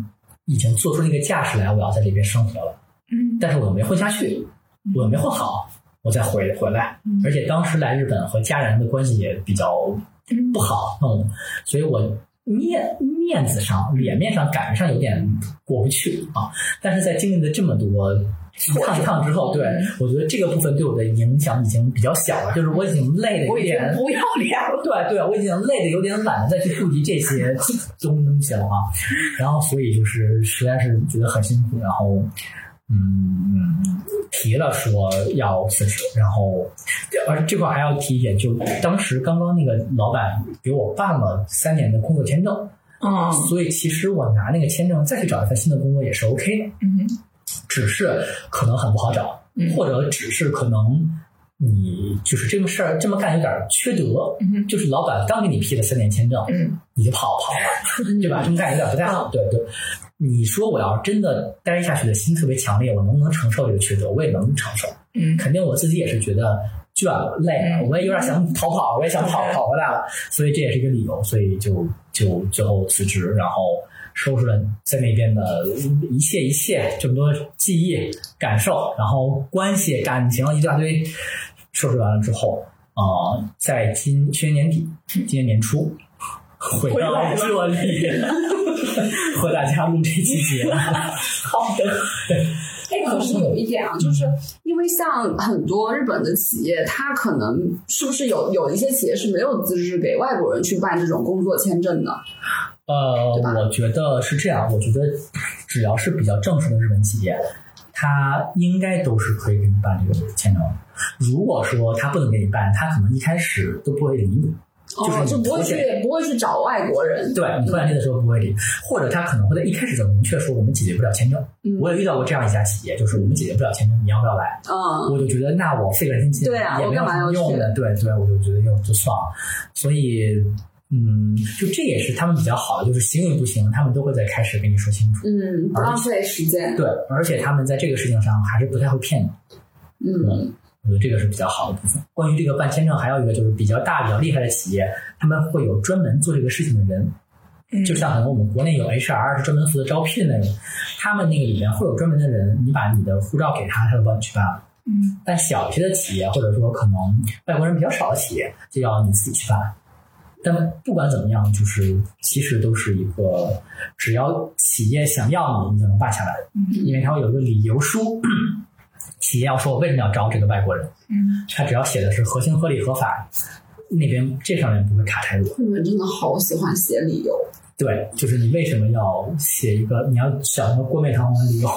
已经做出那个架势来，我要在这边生活了，嗯但是我没混下去，我没混好，我再回回来，而且当时来日本和家人的关系也比较不好弄，所以我面面子上、脸面上、感觉上有点过不去啊。但是在经历了这么多一趟一趟之后，对我觉得这个部分对我的影响已经比较小了，就是我已经累的有我已经点不要脸了。对对，我已经累的有点懒得再去顾及这些东西了啊。然后，所以就是实在是觉得很辛苦，然后嗯提了说要辞职，然后而这块还要提一点，就当时刚刚那个老板给我办了三年的工作签证，嗯所以其实我拿那个签证再去找一份新的工作也是 OK 的。嗯只是可能很不好找，或者只是可能你就是这个事儿这么干有点缺德，嗯就是老板刚给你批了三年签证，嗯你就跑跑了，对吧？这么干有点不太好，对对。你说我要真的待下去的心特别强烈，我能不能承受这个缺德？我也能承受，嗯肯定我自己也是觉得倦了、累了，嗯我也有点想逃跑，我也想跑跑回来了，所以这也是一个理由，所以就就最后辞职，然后收拾了在那边的一切一切这么多记忆、感受，然后关系、感情一大堆，收拾完了之后，啊、在今去年年底、今年年初。回到这里，和大家录这期节目。好的。哎，可是有一点啊，就是因为像很多日本的企业，它可能是不是有有一些企业是没有资质给外国人去办这种工作签证的？呃，我觉得是这样，我觉得只要是比较正式的日本企业，它应该都是可以给你办这个签证。如果说他不能给你办，他可能一开始都不会理你。就是哦，你就不会去不会去找外国人。对你投简历的时候不会理，或者他可能会在一开始就明确说我们解决不了签证。嗯我也遇到过这样一家企业，就是我们解决不了签证，你要不要来？嗯，我就觉得那我费个心机对啊也没有什么用的，对对，我就觉得要就算了。所以，嗯，就这也是他们比较好的，就是行与不行，他们都会在开始跟你说清楚。嗯，不浪费时间。对，而且他们在这个事情上还是不太会骗你。嗯我觉得这个是比较好的部分。关于这个办签证，还有一个就是比较大、比较厉害的企业，他们会有专门做这个事情的人。就像可能我们国内有 HR 是专门负责招聘的人，他们那个里面会有专门的人，你把你的护照给他，他就帮你去办了。嗯，但小一些的企业，或者说可能外国人比较少的企业，就要你自己去办。但不管怎么样，就是其实都是一个，只要企业想要你，你就能办下来，因为它会有一个理由书。企业要说我为什么要招这个外国人，嗯，他只要写的是合情合理合法，那边这上面不会卡太多。日本真的好喜欢写理由。对，就是你为什么要写一个，你要想一个冠冕堂皇的理由。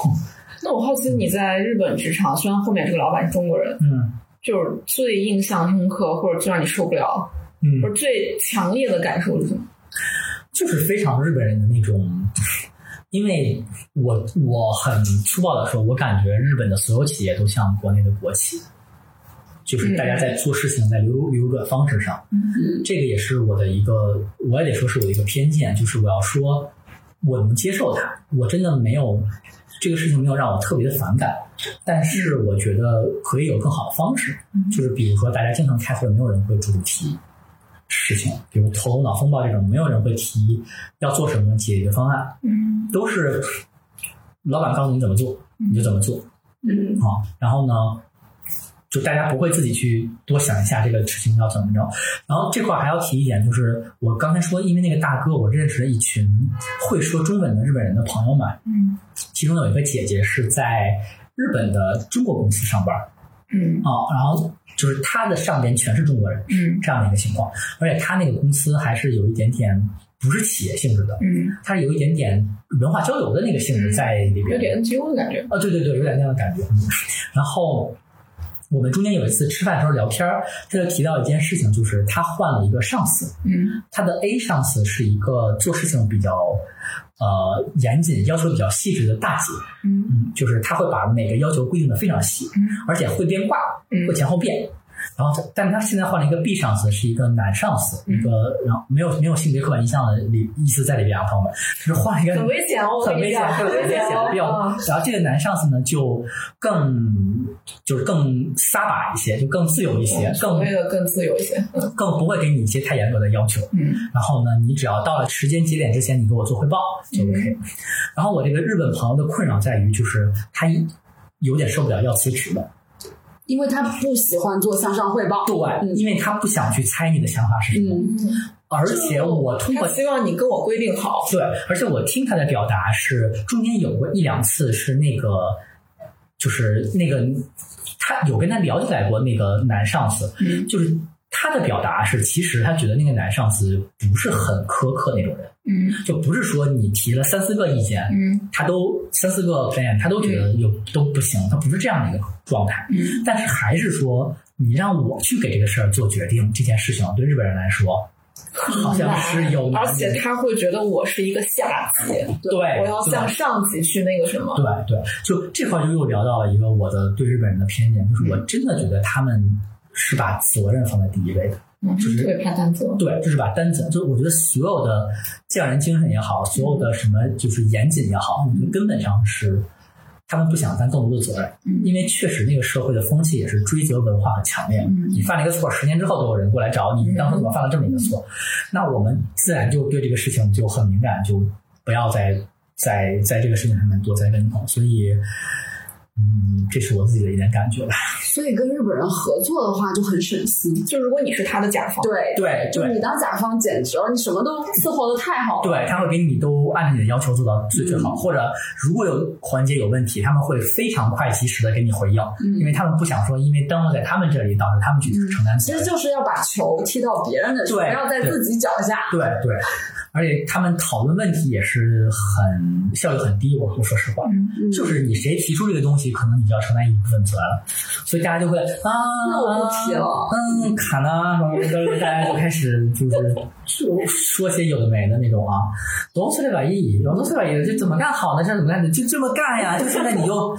那我好奇你在日本职场，虽然后面这个老板是中国人，嗯就是最印象深刻或者最让你受不了，嗯或，者最强烈的感受是什么？就是非常日本人的那种。因为我我很粗暴的说，我感觉日本的所有企业都像国内的国企，就是大家在做事情在流流转方式上，嗯。这个也是我的一个，我也得说是我的一个偏见，就是我要说我能接受它，我真的没有这个事情没有让我特别的反感，但是我觉得可以有更好的方式，就是比如说大家经常开会，没有人会主动提事情，比如头脑风暴这种，没有人会提要做什么解决方案，嗯都是老板告诉你怎么做，你就怎么做。嗯啊，然后呢，就大家不会自己去多想一下这个事情要怎么着。然后这块还要提一点，就是我刚才说，因为那个大哥，我认识了一群会说中文的日本人的朋友们，嗯其中有一个姐姐是在日本的中国公司上班嗯啊，然后就是他的上边全是中国人，嗯。这样的一个情况，而且他那个公司还是有一点点不是企业性质的，嗯，它是有一点点文化交流的那个性质在里边，有点 NGO 的感觉。啊，对对对，有点那样的感觉。嗯。然后我们中间有一次吃饭的时候聊天儿，他就提到一件事情，就是他换了一个上司，嗯。他的 A 上司是一个做事情比较呃严谨、要求比较细致的大姐，嗯。嗯，就是他会把每个要求规定的非常细，嗯。而且会变卦，嗯。会前后变。然后，但是他现在换了一个 B 上司，是一个男上司，嗯。一个然后没有没有性别刻板印象的里意思在里边啊，朋友们，就是换了一个很危险哦很危险，很危险哦。不要啊。然后这个男上司呢，就更就是更撒把一些，就更自由一些，更所谓的更自由一些。嗯更不会给你一些太严格的要求。嗯然后呢，你只要到了时间节点之前，你给我做汇报就 OK。然后我这个日本朋友的困扰在于，就是他有点受不了要辞职了。因为他不喜欢做向上汇报。对，嗯因为他不想去猜你的想法是什么。嗯而且我通过希望你跟我规定好。对，而且我听他的表达是中间有过一两次是那个，就是那个他有跟他聊起来过那个男上司，嗯。就是他的表达是，其实他觉得那个男上司不是很苛刻那种人，嗯。就不是说你提了三四个意见，嗯。他都三四个 plan 他都觉得有都不行，他不是这样的一个状态，嗯。但是还是说你让我去给这个事儿做决定，这件事情对日本人来说。好像是有而且他会觉得我是一个下级，对，我要向上级去那个什么。对对，就这块就又聊到了一个我的对日本人的偏见，就是我真的觉得他们是把责任放在第一位的。嗯，就是特别怕担责。对，就是把担子，就是我觉得所有的匠人精神也好，所有的什么就是严谨也好，我觉得根本上是他们不想担更多的责任，嗯因为确实那个社会的风气也是追责文化很强烈。嗯你犯了一个错，十年之后都有人过来找你，你当时怎么犯了这么一个错？那我们自然就对这个事情就很敏感，就不要再在在这个事情上面多栽跟头。所以，嗯，这是我自己的一点感觉吧。所以跟日本人合作的话就很省心。就如果你是他的甲方，对对就是你当甲方简直了，你什么都伺候的太好了。对，他会给你都按照你的要求做到最最好，或者如果有环节有问题，他们会非常快及时的给你回应，因为他们不想说因为耽误在他们这里导致他们去承担责任。其实就是要把球踢到别人的手，不对要在自己脚下。对对，而且他们讨论问题也是很效率很低。我我说实话，嗯就是你谁提出这个东西，可能你就要承担一部分责任，所以大家就会啊，那我不提了嗯，卡呢，然后，大家就开始就是说说些有的没的那种啊，多说这把意，多说这把意，这怎么干好呢？这怎么干的？就这么干呀！就现在你就。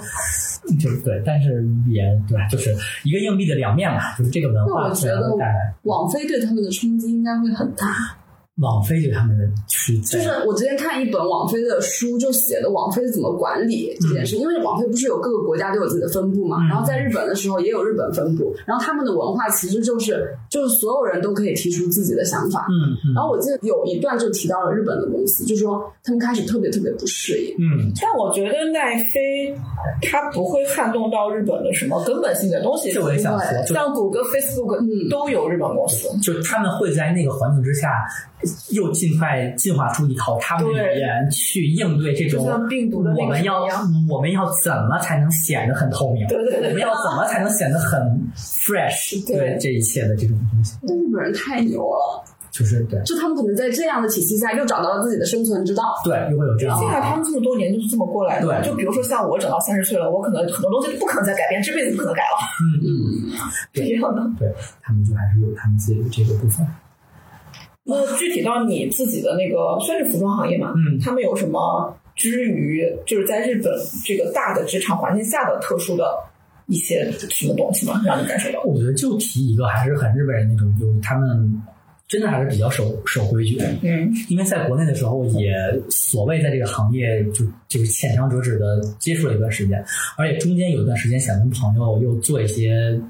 就是对，但是也对，就是一个硬币的两面嘛，就是这个文化带来。网飞对他们的冲击应该会很大。网飞就他们的是就是我之前看一本网飞的书，就写的网飞是怎么管理这件事，因为网飞不是有各个国家都有自己的分部嘛，嗯然后在日本的时候也有日本分部，然后他们的文化其实就是就是所有人都可以提出自己的想法。嗯嗯然后我记得有一段就提到了日本的公司，就说他们开始特别特别不适应。嗯，但我觉得奈飞它不会撼动到日本的什么根本性的东西。这我也想说，像谷歌、Facebook 嗯都有日本公司，就他们会在那个环境之下，又尽快进化出一套他们的语言去应对这种病毒的我们要我们要怎么才能显得很透明？对对对我们要怎么才能显得很 fresh？对这一切的这种东西，日本人太牛了，就是对就他们可能在这样的体系下又找到了自己的生存之道。对，又会有这样现在他。们这么多年就是这么过来的。对就比如说像我长到三十岁了，我可能很多东西不可能再改变，这辈子不可能改了，嗯嗯，是 这样的。对他们就还是有他们自己的这个部分。那具体到你自己的那个算是服装行业嘛，嗯他们有什么之于就是在日本这个大的职场环境下的特殊的一些什么东西吗？让你感受到？我觉得就提一个还是很日本人那种，就是他们真的还是比较守守规矩的。嗯因为在国内的时候，也所谓在这个行业就就是浅尝辄止的接触了一段时间，而且中间有一段时间想跟朋友又做一些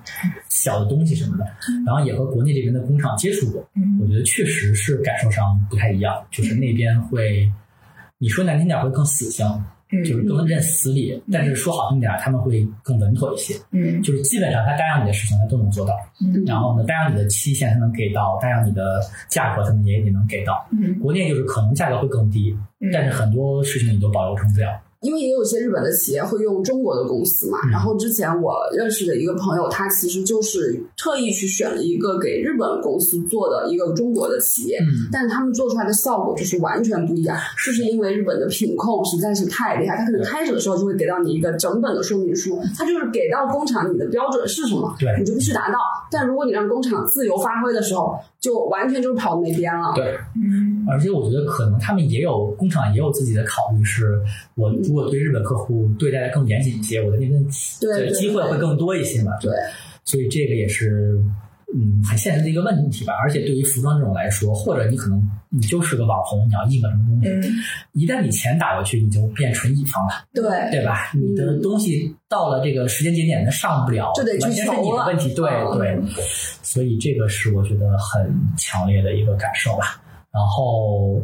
小的东西什么的，然后也和国内这边的工厂接触过，嗯我觉得确实是感受上不太一样，就是那边会，你说难听点会更死性，嗯就是更认死理，但是说好听点，他们会更稳妥一些，嗯就是基本上他答应你的事情他都能做到，嗯然后呢，答应你的期限他能给到，答应你的价格他们也也能给到。嗯国内就是可能价格会更低，嗯但是很多事情你都保留成这样。因为也有一些日本的企业会用中国的公司嘛，嗯然后之前我认识的一个朋友，他其实就是特意去选了一个给日本公司做的一个中国的企业，嗯但是他们做出来的效果就是完全不一样，就是因为日本的品控实在是太厉害，他可能开始的时候就会给到你一个整本的说明书，他就是给到工厂你的标准是什么，你就必须达到，但如果你让工厂自由发挥的时候，就完全就是跑那边了。对，嗯而且我觉得可能他们也有工厂也有自己的考虑，是我如果对日本客户对待的更严谨一些，我的那份对对机会会更多一些嘛。对，所以这个也是。嗯，很现实的一个问题吧。而且对于服装这种来说，或者你可能你就是个网红，你要印个什么东西，嗯一旦你钱打过去，你就变纯乙方了。对对吧？你的东西到了这个时间节点，它上不了，就得去完全是你的问题。对嗯对，所以这个是我觉得很强烈的一个感受吧。然后，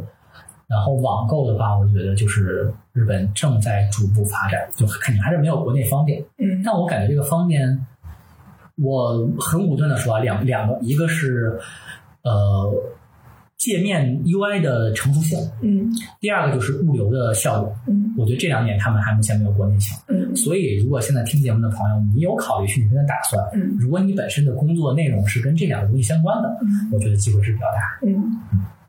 然后网购的话，我觉得就是日本正在逐步发展，就肯定还是没有国内方便。嗯但我感觉这个方便，我很武断的说啊，两两个，一个是呃界面 UI 的成熟性，嗯第二个就是物流的效率。嗯我觉得这两点他们还目前没有国内强。嗯所以，如果现在听节目的朋友，你有考虑去那边的打算，嗯如果你本身的工作内容是跟这两个东西相关的，我觉得机会是比较大。嗯，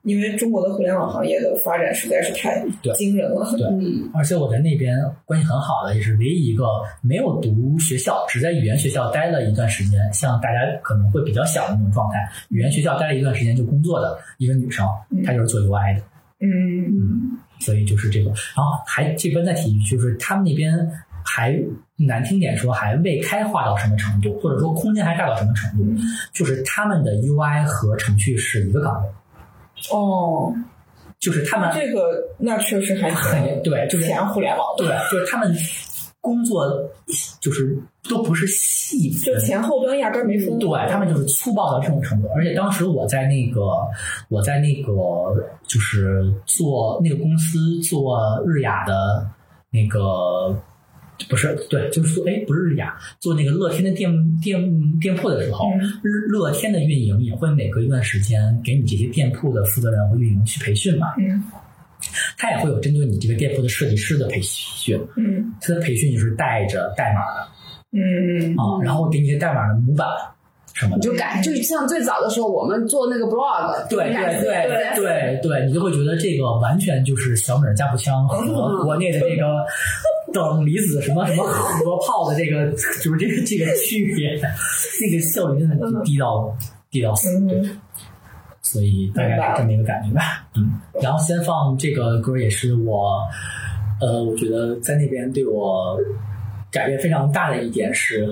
因为中国的互联网行业的发展实在是太对惊人了。对嗯，而且我在那边关系很好的，也是唯一一个没有读学校，只在语言学校待了一段时间，像大家可能会比较小的那种状态，语言学校待了一段时间就工作的一个女生，她就是做 UI 的。嗯所以就是这个，然后还这边再提一句，就是他们那边还难听点说，还未开化到什么程度，或者说空间还大到什么程度，就是他们的 UI 和程序是一个岗位，哦，就是他们这个那确实还很对，就是前互联网，对，就是他们工作就是都不是细分，就前后端压根没分。对他们就是粗暴到这种程度，而且当时我在那个我在那个就是做那个公司做日雅的那个不是对，就是说，哎，不是日雅做那个乐天的店店店铺的时候，日乐天的运营也会每隔一段时间给你这些店铺的负责人和运营去培训嘛。嗯。他也会有针对你这个店铺的设计师的培训，嗯。他的培训就是带着代码的。嗯。啊，然后给你一些代码的模板什么就改，就像最早的时候我们做那个 blog，对改对对对。对，你就会觉得这个完全就是小米儿加步枪和国内的那个等离子什么什么核炮的这个就是这个这个区别，那个效率真的低到低到死。所以大概是这么一个感觉吧。嗯，然后先放这个歌也是我，呃，我觉得在那边对我改变非常大的一点是，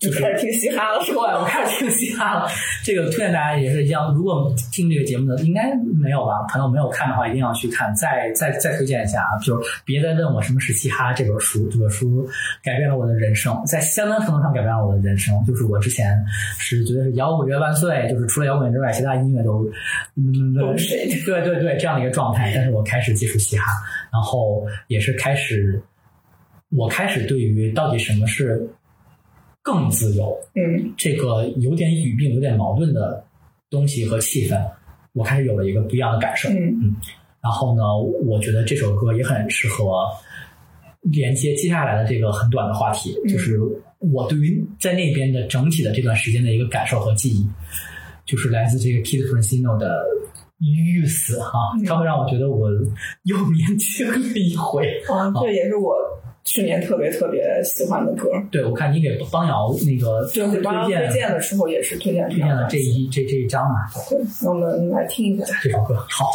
就开始听嘻哈了是对，吧？我开始听嘻哈了。这个推荐大家也是一样，如果听这个节目的应该没有吧？朋友没有看的话，一定要去看。再再再推荐一下啊，就是别再问我什么是嘻哈这本书，这本书改变了我的人生，在相当程度上改变了我的人生。就是我之前是觉得是摇滚乐万岁，就是除了摇滚之外，其他音乐都嗯对对对这样的一个状态。但是我开始接触嘻哈，然后也是开始，我开始对于到底什么是更自由，嗯这个有点语病、有点矛盾的东西和气氛，我开始有了一个不一样的感受。嗯嗯然后呢，我觉得这首歌也很适合连接接下来的这个很短的话题，嗯就是我对于在那边的整体的这段时间的一个感受和记忆，就是来自这个 Kid Francino 的。欲死哈，嗯它会让我觉得我又 年轻了一回。啊，这也是我去年特别特别喜欢的歌。对，我看你给邦瑶那个就是帮推荐推荐的时候也是推荐推荐了这一这这一张嘛，对，那我们来听一下。这首歌好。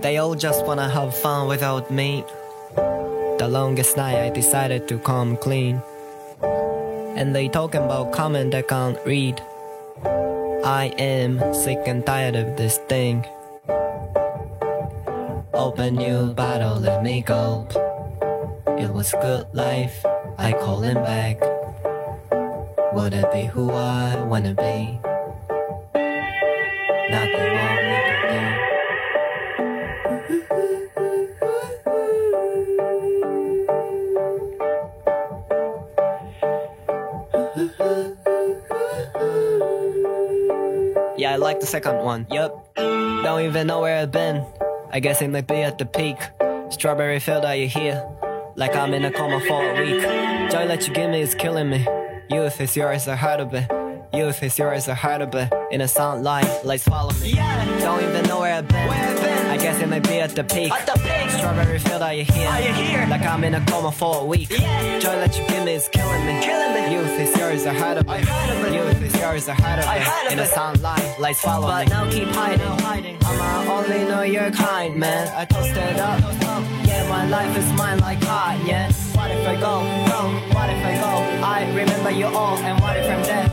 They all just wanna have fun without me. The longest night I decided to come clean. And they talking about comment I can't read. I am sick and tired of this thing. Open new bottle, let me go. It was good life, I call him back. Would it be who I wanna be? Nothing the second one. Yup. Don't even know where I've been. I guess it might be at the peak. Strawberry field, are you here? Like I'm in a coma for a week. Joy that you give me is killing me. Youth is yours, I heard of it. Youth is yours, I heard of it. In a sunlight, like swallow me. Yeah. Don't even know where I've been. Where Guess it might be at the peak. At the peak. Strawberry field, are you here? Are you here? Like I'm in a coma for a week. Yeah. Joy that you give me is killing me. Killing me. Youth is yours, I heard of it. I heard of it. Youth is yours, I heard of I it. heard of In a it. sunlight, lights follow But me. But now keep hiding. hiding. I'ma only know you're kind, man. I toasted up. Yeah, my life is mine like hot, yeah. What if I go, go? What if I go? I remember you all, and what if I'm dead,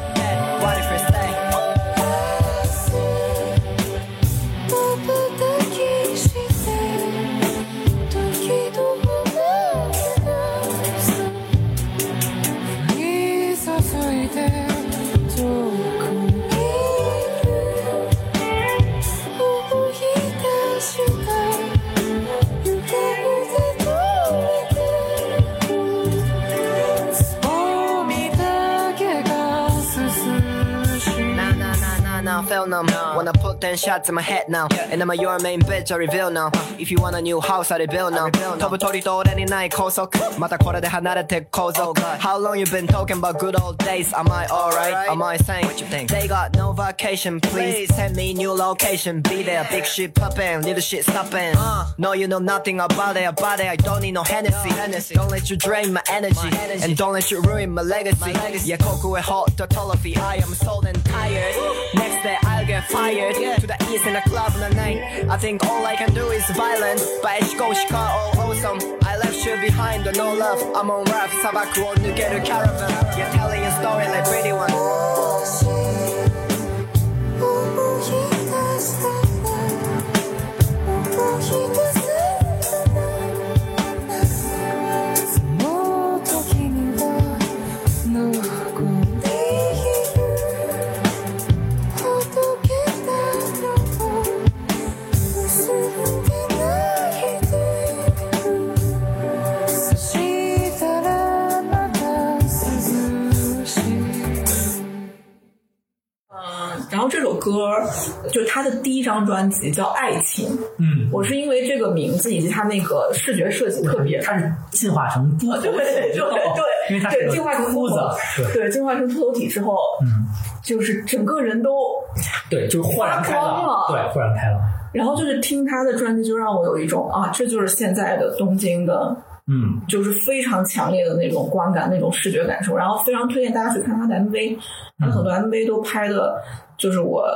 nah, nah, nah, feel numb. Wanna put 10 shots in my head now. And I'm your main bitch, I reveal now. If you want a new house, I rebuild now. 飛ぶ鳥と俺にない高速。またこれで離れて後続。How long you been talking about good old days? Am I alright? Am I sane? What you think? They got no vacation, please send me new location. Be there, big shit poppin', little shit stopping. No, you know nothing about it, about it. I don't need no Hennessy. Don't let you drain my energy. And don't let you ruin my legacy. Yeah, ここへ hot the trophy. I am sold and tired. Next day I'll get fired. Yeah. To the east in a club in the night. I think all I can do is violence. But Eshiko Shika all awesome. I left you behind, no love. I'm on rough, sabaku on to get a caravan. You're telling a story like pretty one. Oh, 歌就是他的第一张专辑叫《爱情》，嗯，我是因为这个名字以及他那个视觉设计特别。他是进化成秃头对对之后对因为它是个对进化成秃子，对对，进化成秃头体之后，嗯，就是整个人都，对，就是豁然开朗，了对，豁然开朗，然后就是听他的专辑，就让我有一种啊，这就是现在的东京的嗯就是非常强烈的那种观感、那种视觉感受，然后非常推荐大家去看他的 MV，他很多 MV 都拍的，就是我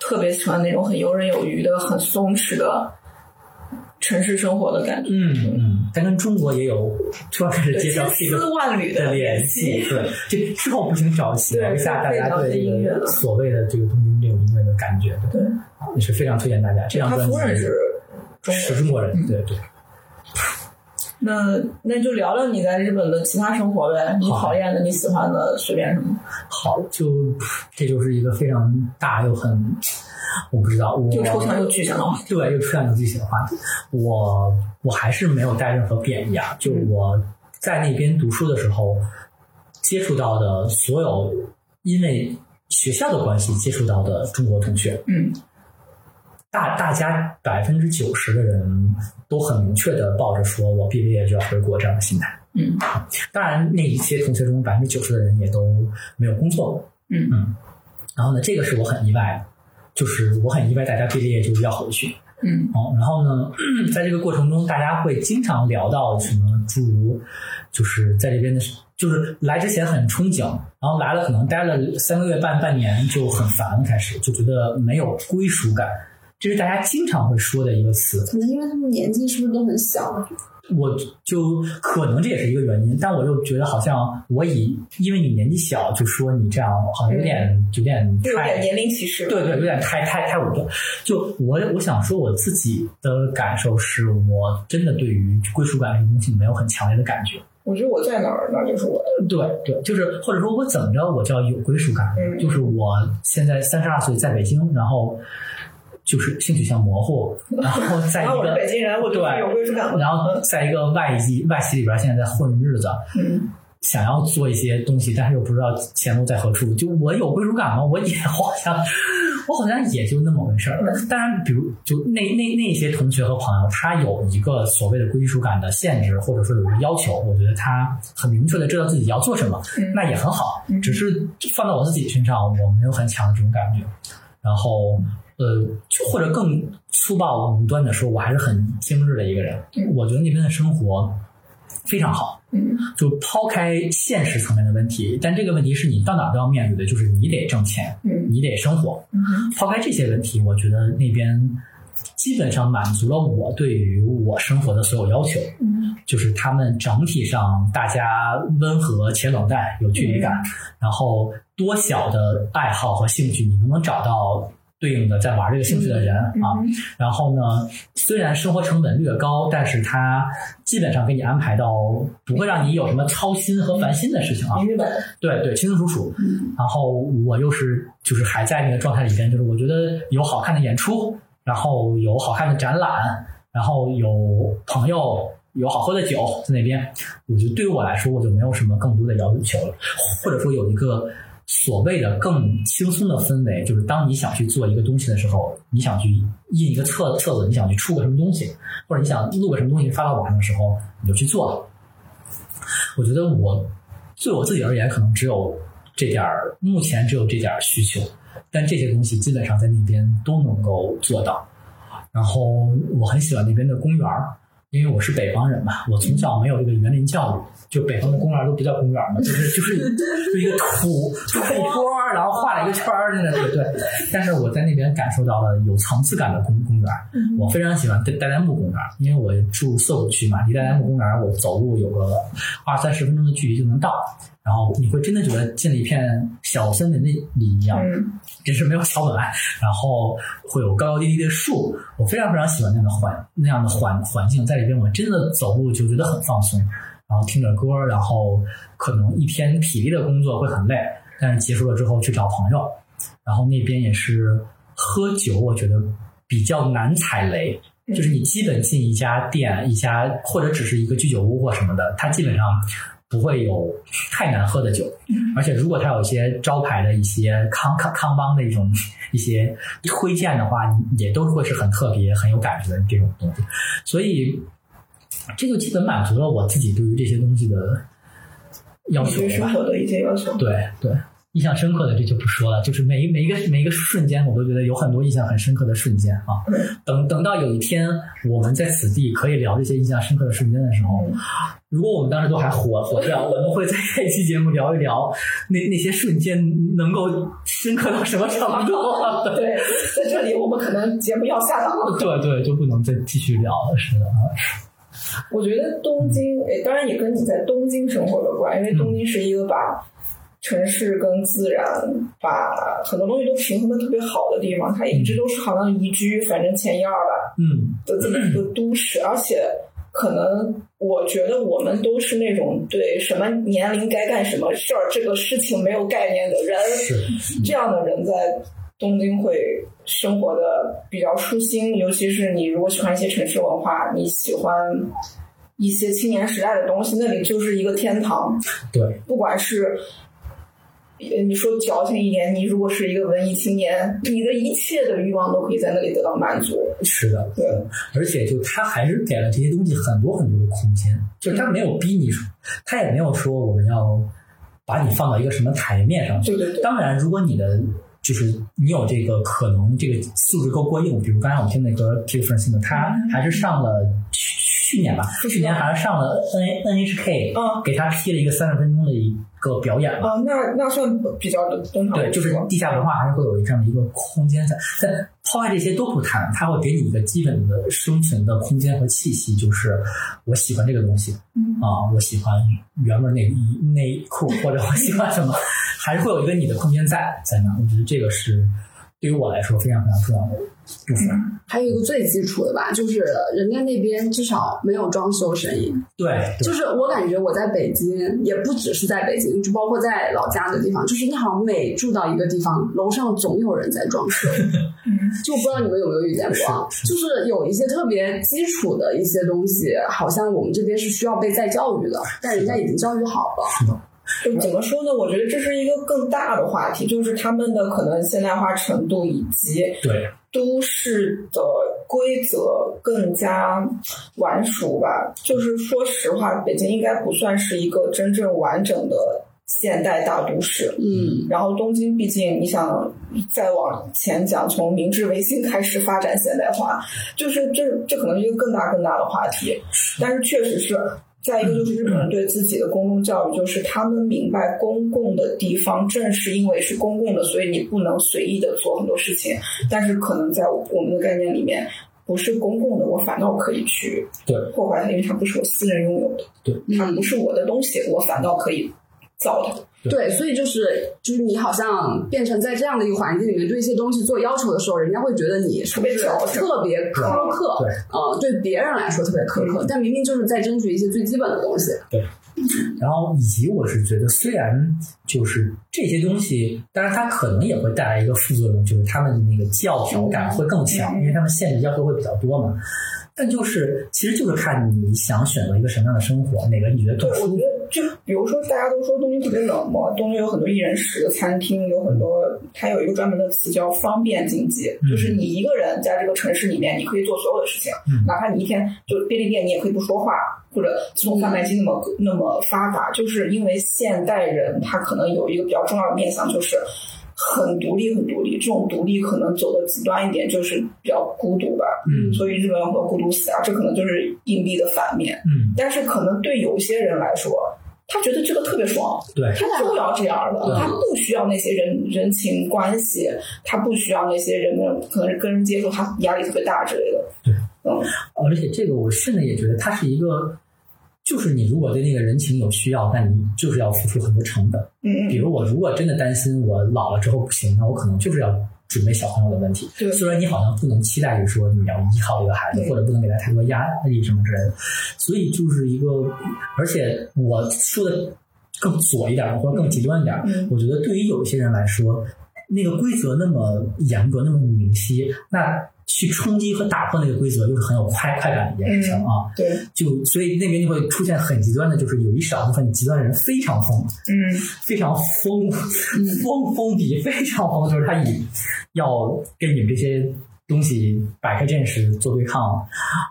特别喜欢那种很游刃有余的、很松弛的城市生活的感觉，嗯嗯，它跟中国也有突然开始对，介绍千丝万缕的联联系，对，这之后不行找一下大家对音乐的个所谓的这个东京这种音乐的感觉，对，也是非常推荐大家。这张专辑。是中国人，对对。那那就聊聊你在日本的其他生活呗，你好讨厌的、你喜欢的，随便什么。好，就这就是一个非常大又很，我不知道，我又抽象又具象的话题。对，又抽象又具象的话题。我我还是没有带任何贬义啊，就我在那边读书的时候接触到的所有，因为学校的关系接触到的中国同学，嗯大大家百分之九十的人都很明确的抱着说我毕了业就要回国这样的心态。嗯当然，那一些同学中百分之九十的人也都没有工作过。嗯嗯，然后呢，这个是我很意外的，就是我很意外大家毕了业就要回去。嗯哦，然后呢，在这个过程中，大家会经常聊到什么诸如，就是在这边的，就是来之前很憧憬，然后来了可能待了三个月半半年就很烦，开始就觉得没有归属感，这是大家经常会说的一个词。可能因为他们年纪是不是都很小？我就可能这也是一个原因，但我又觉得好像我以因为你年纪小就说你这样，好像有点有点太有点年龄歧视。对对，有点太太太武断。就我我想说我自己的感受是，我真的对于归属感这个东西没有很强烈的感觉。我觉得我在哪儿，那就是我的。对对，就是或者说我怎么着我叫有归属感？嗯就是我现在三十二岁，在北京，然后就是性取向模糊，然后在一个北京人，我就对有归属感。然后在一个外籍外企里边，现在在混日子，嗯想要做一些东西，但是又不知道前路在何处。就我有归属感吗？我也好像，我好像也就那么回事儿。当然，比如就那那那些同学和朋友，他有一个所谓的归属感的限制，或者说有一个要求，我觉得他很明确的知道自己要做什么，嗯那也很好。只是放到我自己身上，我没有很强的这种感觉。然后。呃，就或者更粗暴武断的说，我还是很精致的一个人。我觉得那边的生活非常好，嗯就抛开现实层面的问题，但这个问题是你到哪都要面对的，就是你得挣钱，嗯你得生活。嗯抛开这些问题，我觉得那边基本上满足了我对于我生活的所有要求。嗯就是他们整体上大家温和且冷淡，有距离感，然后多小的爱好和兴趣，你都能找到对应的在玩这个兴趣的人、啊。然后呢，虽然生活成本略高，但是它基本上给你安排到不会让你有什么操心和烦心的事情啊。对对，清清楚楚。然后我又是就是还在那个状态里边，就是我觉得有好看的演出，然后有好看的展览，然后有朋友。有好喝的酒在那边，我觉得对于我来说，我就没有什么更多的要求了，或者说有一个所谓的更轻松的氛围，就是当你想去做一个东西的时候，你想去印一个册册子，你想去出个什么东西，或者你想录个什么东西发到网上的时候，你就去做。我觉得我对我自己而言，可能只有这点儿，目前只有这点儿需求，但这些东西基本上在那边都能够做到。然后我很喜欢那边的公园儿，因为我是北方人嘛，我从小没有这个园林教育，就北方的公园都不叫公园嘛，就是就是就一个土土坡，然后画了一个圈儿，那个对对。但是我在那边感受到了有层次感的公公园，我非常喜欢代代代木公园，因为我住涩谷区嘛，离代代木公园我走路有个二三十分钟的距离就能到。然后你会真的觉得进了一片小森林里一样，嗯。只是没有小本爱，然后会有高高低低的树，我非常非常喜欢那样的环那样的环环境，在里边我真的走路就觉得很放松，然后听着歌，然后可能一天体力的工作会很累，但是结束了之后去找朋友，然后那边也是喝酒，我觉得比较难踩雷。就是你基本进一家店、一家或者只是一个居酒屋或什么的，它基本上不会有太难喝的酒，而且如果它有一些招牌的一些康康康邦的一种一些推荐的话，也都会是很特别、很有感觉的这种东西。所以，这就基本满足了我自己对于这些东西的要求生活的一些要求。对对，印象深刻的这就不说了，就是每一每一个每一个瞬间，我都觉得有很多印象很深刻的瞬间啊。等等到有一天我们在此地可以聊这些印象深刻的瞬间的时候，如果我们当时都还活活着，我们会在这一期节目聊一聊那那些瞬间能够深刻到什么程度。对，在这里我们可能节目要下档了。对对，就不能再继续聊了，是的啊。我觉得东京，诶，当然也跟你在东京生活有关，因为东京是一个把城市跟自然，把很多东西都平衡的特别好的地方。它一直都是好像宜居，反正前一二吧嗯的这么一个都市，而且可能我觉得我们都是那种对什么年龄该干什么事儿这个事情没有概念的人，是这样的人在东京会生活的比较舒心，尤其是你如果喜欢一些城市文化，你喜欢一些青年时代的东西，那里就是一个天堂。对，不管是呃你说矫情一点，你如果是一个文艺青年，你的一切的欲望都可以在那里得到满足。是的，对，而且就他还是给了这些东西很多很多的空间，就是他没有逼你说，他也没有说我们要把你放到一个什么台面上去。对对对，当然，如果你的就是你有这个可能，这个素质够过硬，比如刚才我们听那个这个 f r a n c i 他还是上了去去年吧，去年还是上了 N N H K，嗯给他批了一个三十分钟的一个表演嘛。啊，那那算比较。对，就是地下文化还是会有这样的一个空间在。但抛开这些都不谈，他会给你一个基本的生存的空间和气息，就是我喜欢这个东西，嗯啊，我喜欢原味内衣内裤，或者我喜欢什么，还是会有一个你的空间在在那。我觉得这个是对于我来说非常非常重要的部分。还有一个最基础的吧，就是人家那边至少没有装修声音。对，对就是我感觉我在北京，也不只是在北京，就包括在老家的地方，就是你好像每住到一个地方，楼上总有人在装修。就不知道你们有没有遇见过啊？就是有一些特别基础的一些东西，好像我们这边是需要被再教育的，但人家已经教育好了。是的，就怎么说呢？我觉得这是一个更大的话题，就是他们的可能现代化程度以及对，都市的规则更加完熟吧。就是说实话，北京应该不算是一个真正完整的现代大都市。嗯，然后东京，毕竟你想再往前讲，从明治维新开始发展现代化，就是这这可能是一个更大更大的话题。但是确实是。再一个就是日本人对自己的公共教育，就是他们明白公共的地方正是因为是公共的，所以你不能随意的做很多事情。但是可能在我们的概念里面，不是公共的，我反倒可以去对破坏它，因为它不是我私人拥有的，对，它不是我的东西，我反倒可以造它。对，所以就是就是你好像变成在这样的一个环境里面对一些东西做要求的时候，人家会觉得你是不是特别特别苛刻？对，呃，对别人来说特别苛刻，但明明就是在争取一些最基本的东西。对然后以及我是觉得，虽然就是这些东西，当然它可能也会带来一个副作用，就是他们的那个教条感会更强，因为他们限制要求会比较多嘛。但就是其实就是看你想选择一个什么样的生活，哪个你觉得更舒服就比如说，大家都说东京特别冷漠，东京有很多一人食的餐厅，有很多，它有一个专门的词叫方便经济，嗯就是你一个人在这个城市里面，你可以做所有的事情，嗯哪怕你一天就便利店你也可以不说话，或者自动贩卖机那么、那么发达，就是因为现代人他可能有一个比较重要的面向，就是很独立，很独立。这种独立可能走的极端一点，就是比较孤独吧。嗯所以日本有很多孤独死啊，这可能就是硬币的反面。嗯，但是可能对有些人来说，他觉得这个特别爽，对，他就要这样的，他不需要那些人人情关系，他不需要那些人们可能是跟人接触，他压力特别大之类的。对，嗯，而且这个我甚至也觉得他是一个，就是你如果对那个人情有需要，那你就是要付出很多成本。嗯嗯，比如我如果真的担心我老了之后不行，那我可能就是要准备小朋友的问题。对。虽然你好像不能期待于说你要依靠一个孩子，或者不能给他太多压力什么之类的，所以就是一个，而且我说的更左一点，或者更极端一点，嗯。我觉得对于有些人来说，那个规则那么严格，那么明晰，那去冲击和打破那个规则，又是很有快快感的一件事情嗯啊。对，就所以那边就会出现很极端的，就是有一少部分极端的人非常疯，嗯非常疯 疯疯逼，非常疯，就是他以要跟你们这些东西摆开阵势做对抗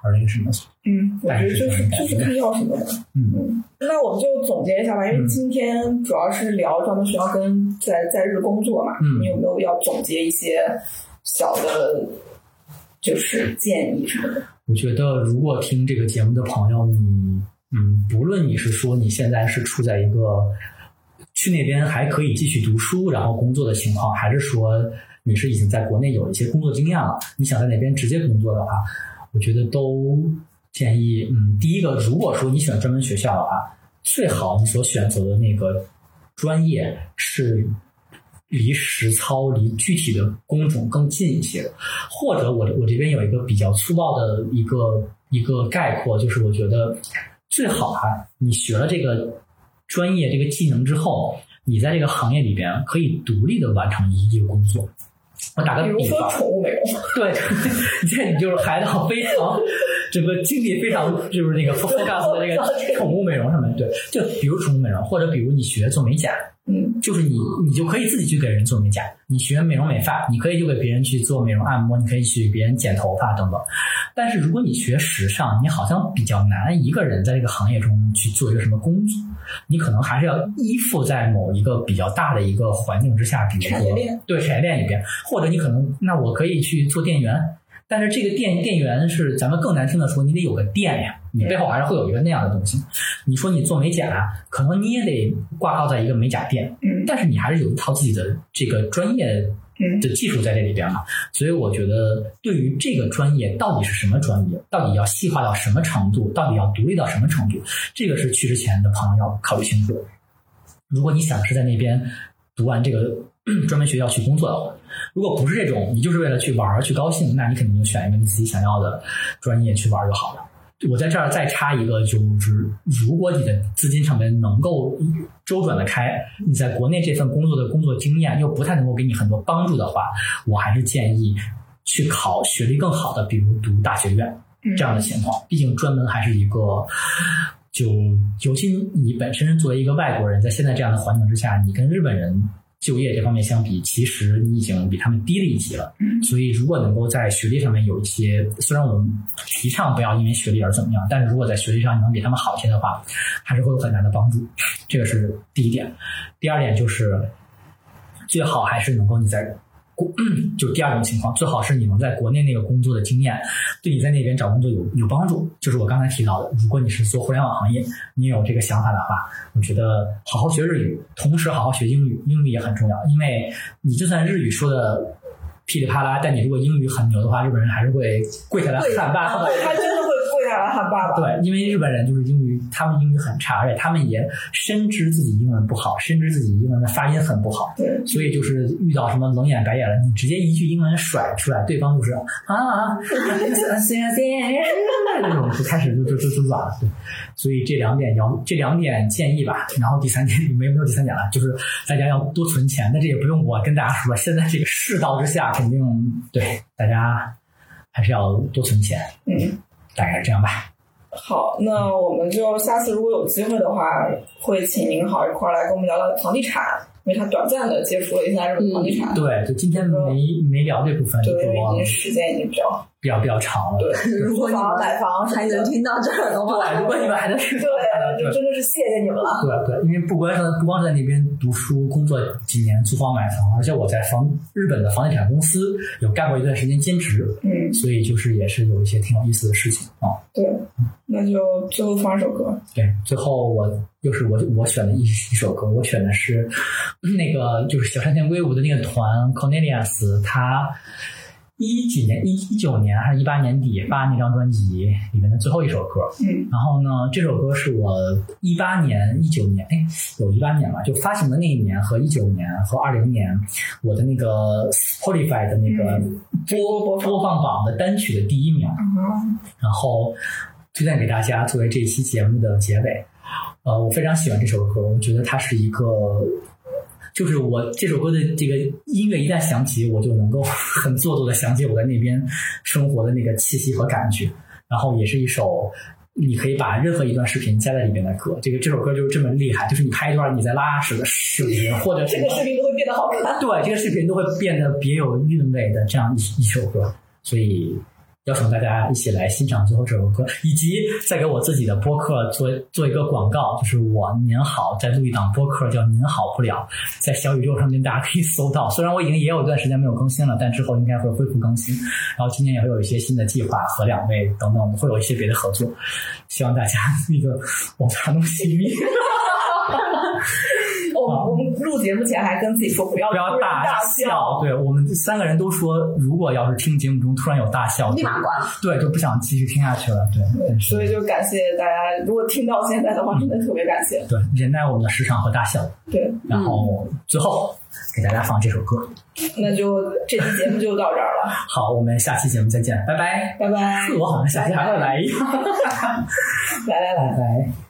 而那个什么。嗯，我觉得就是就是看要什么的。嗯那我们就总结一下吧，因为今天主要是聊专门学校跟在在日工作嘛，嗯你有没有要总结一些小的，就是建议什么的？我觉得，如果听这个节目的朋友，你嗯，不论你是说你现在是处在一个去那边还可以继续读书然后工作的情况，还是说你是已经在国内有一些工作经验了，你想在那边直接工作的话，我觉得都建议，嗯，第一个，如果说你选专门学校的话，最好你所选择的那个专业是离实操、离具体的工种更近一些的，或者我我这边有一个比较粗暴的一个一个概括，就是我觉得最好啊，你学了这个专业这个技能之后，你在这个行业里边可以独立的完成一个工作。我打个比如说比方，宠物美容，对，这你就是孩子非常整个精力非常就是那个 focus 的这个 宠物美容上面，对，就比如宠物美容，或者比如你学做美甲，嗯就是你你就可以自己去给人做美甲，你学美容美发，你可以就给别人去做美容按摩，你可以去给别人剪头发等等。但是如果你学时尚，你好像比较难一个人在这个行业中去做一个什么工作，你可能还是要依附在某一个比较大的一个环境之下，比如说对产业链里边，或者你可能那我可以去做店员。但是这个电电源是咱们更难听的说，你得有个店呀，你背后还是会有一个那样的东西。你说你做美甲，可能你也得挂靠在一个美甲店，嗯但是你还是有一套自己的这个专业嗯的技术在这里边嘛。所以我觉得，对于这个专业到底是什么专业，到底要细化到什么程度，到底要独立到什么程度，这个是去之前的朋友要考虑清楚的。如果你想是在那边读完这个 专门学校去工作的话，如果不是这种，你就是为了去玩儿去高兴，那你肯定就选一个你自己想要的专业去玩儿就好了。我在这儿再插一个，就是如果你的资金上面能够周转的开，你在国内这份工作的工作经验又不太能够给你很多帮助的话，我还是建议去考学历更好的，比如读大学院这样的情况。毕竟专门还是一个，就尤其你本身作为一个外国人，在现在这样的环境之下，你跟日本人就业这方面相比，其实你已经比他们低了一级了。所以，如果能够在学历上面有一些，虽然我们提倡不要因为学历而怎么样，但是如果在学历上能比他们好一些的话，还是会有很大的帮助。这个是第一点。第二点就是，最好还是能够你在国，就第二种情况，最好是你能在国内那个工作的经验，对你在那边找工作有有帮助。就是我刚才提到的，如果你是做互联网行业，你有这个想法的话，我觉得好好学日语，同时好好学英语，英语也很重要，因为你就算日语说的。噼里啪啦，但你如果英语很牛的话，日本人还是会跪下来喊爸爸。对他真的会跪下来喊爸爸。对，因为日本人就是英语，他们英语很差，而且他们也深知自己英文不好，深知自己英文的发音很不好，对，所以就是遇到什么冷眼白眼了，你直接一句英文甩出来，对方就是啊，那种就开始就就就就软了。对，所以这两点要这两点建议吧。然后第三点没有没有第三点了，就是大家要多存钱。那这也不用我跟大家说，现在这个世道之下，肯定对大家还是要多存钱。嗯，大概是这样吧。好，那我们就下次如果有机会的话，会请您好一块儿来跟我们聊聊房地产，因为他短暂的接触了一下日本房地产，对，就今天没没聊这部分，对，就是我因为时间已经比较比较比较长了。对，如果你们租房买房还能听到这儿的话，对，如果你们还能听对，就真的是谢谢你们了。对对，因为不光是不光是在那边读书工作几年租房买房，而且我在房日本的房地产公司有干过一段时间兼职，嗯，所以就是也是有一些挺有意思的事情啊。对，那就最后放一首歌。对，最后我又是我我选的一一首歌，我选的是那个就是小山田圭吾的那个团 Cornelius，他一几年一一九年还是一八年底发那张专辑里面的最后一首歌。嗯然后呢，这首歌是我一八年、一九年，哎，有一八年吧，就发行的那一年和一九年和二零年，我的那个 Spotify 的那个播播放榜的单曲的第一名。嗯然后推荐给大家作为这期节目的结尾。呃，我非常喜欢这首歌，我觉得它是一个就是我这首歌的这个音乐一旦响起，我就能够 很做作的想起我在那边生活的那个气息和感觉。然后也是一首你可以把任何一段视频加在里面的歌。这个这首歌就是这么厉害，就是你拍一段你在拉屎的视频，或者这个视频都会变得好看。对这个视频都会变得别有韵味的这样一一首歌。所以邀请大家一起来欣赏最后这首歌，以及再给我自己的播客做做一个广告，就是我您好在录一档播客叫您好不了，在小宇宙上面大家可以搜到。虽然我已经也有一段时间没有更新了，但之后应该会恢复更新。然后今年也会有一些新的计划和两位等等，我们会有一些别的合作，希望大家 那个往茶东西密。我我们录节目前还跟自己说不要不要大笑，对我们三个人都说，如果要是听节目中突然有大笑，立马关了。对，就不想继续听下去了。对，所以就感谢大家，如果听到现在的话，真的特别感谢。对忍耐我们的时长和大笑。对，然后最后给大家放这首歌。那就这期节目就到这儿了，好，我们下期节目再见，拜拜。拜拜，我好像下期还会来一样。来来来拜。拜。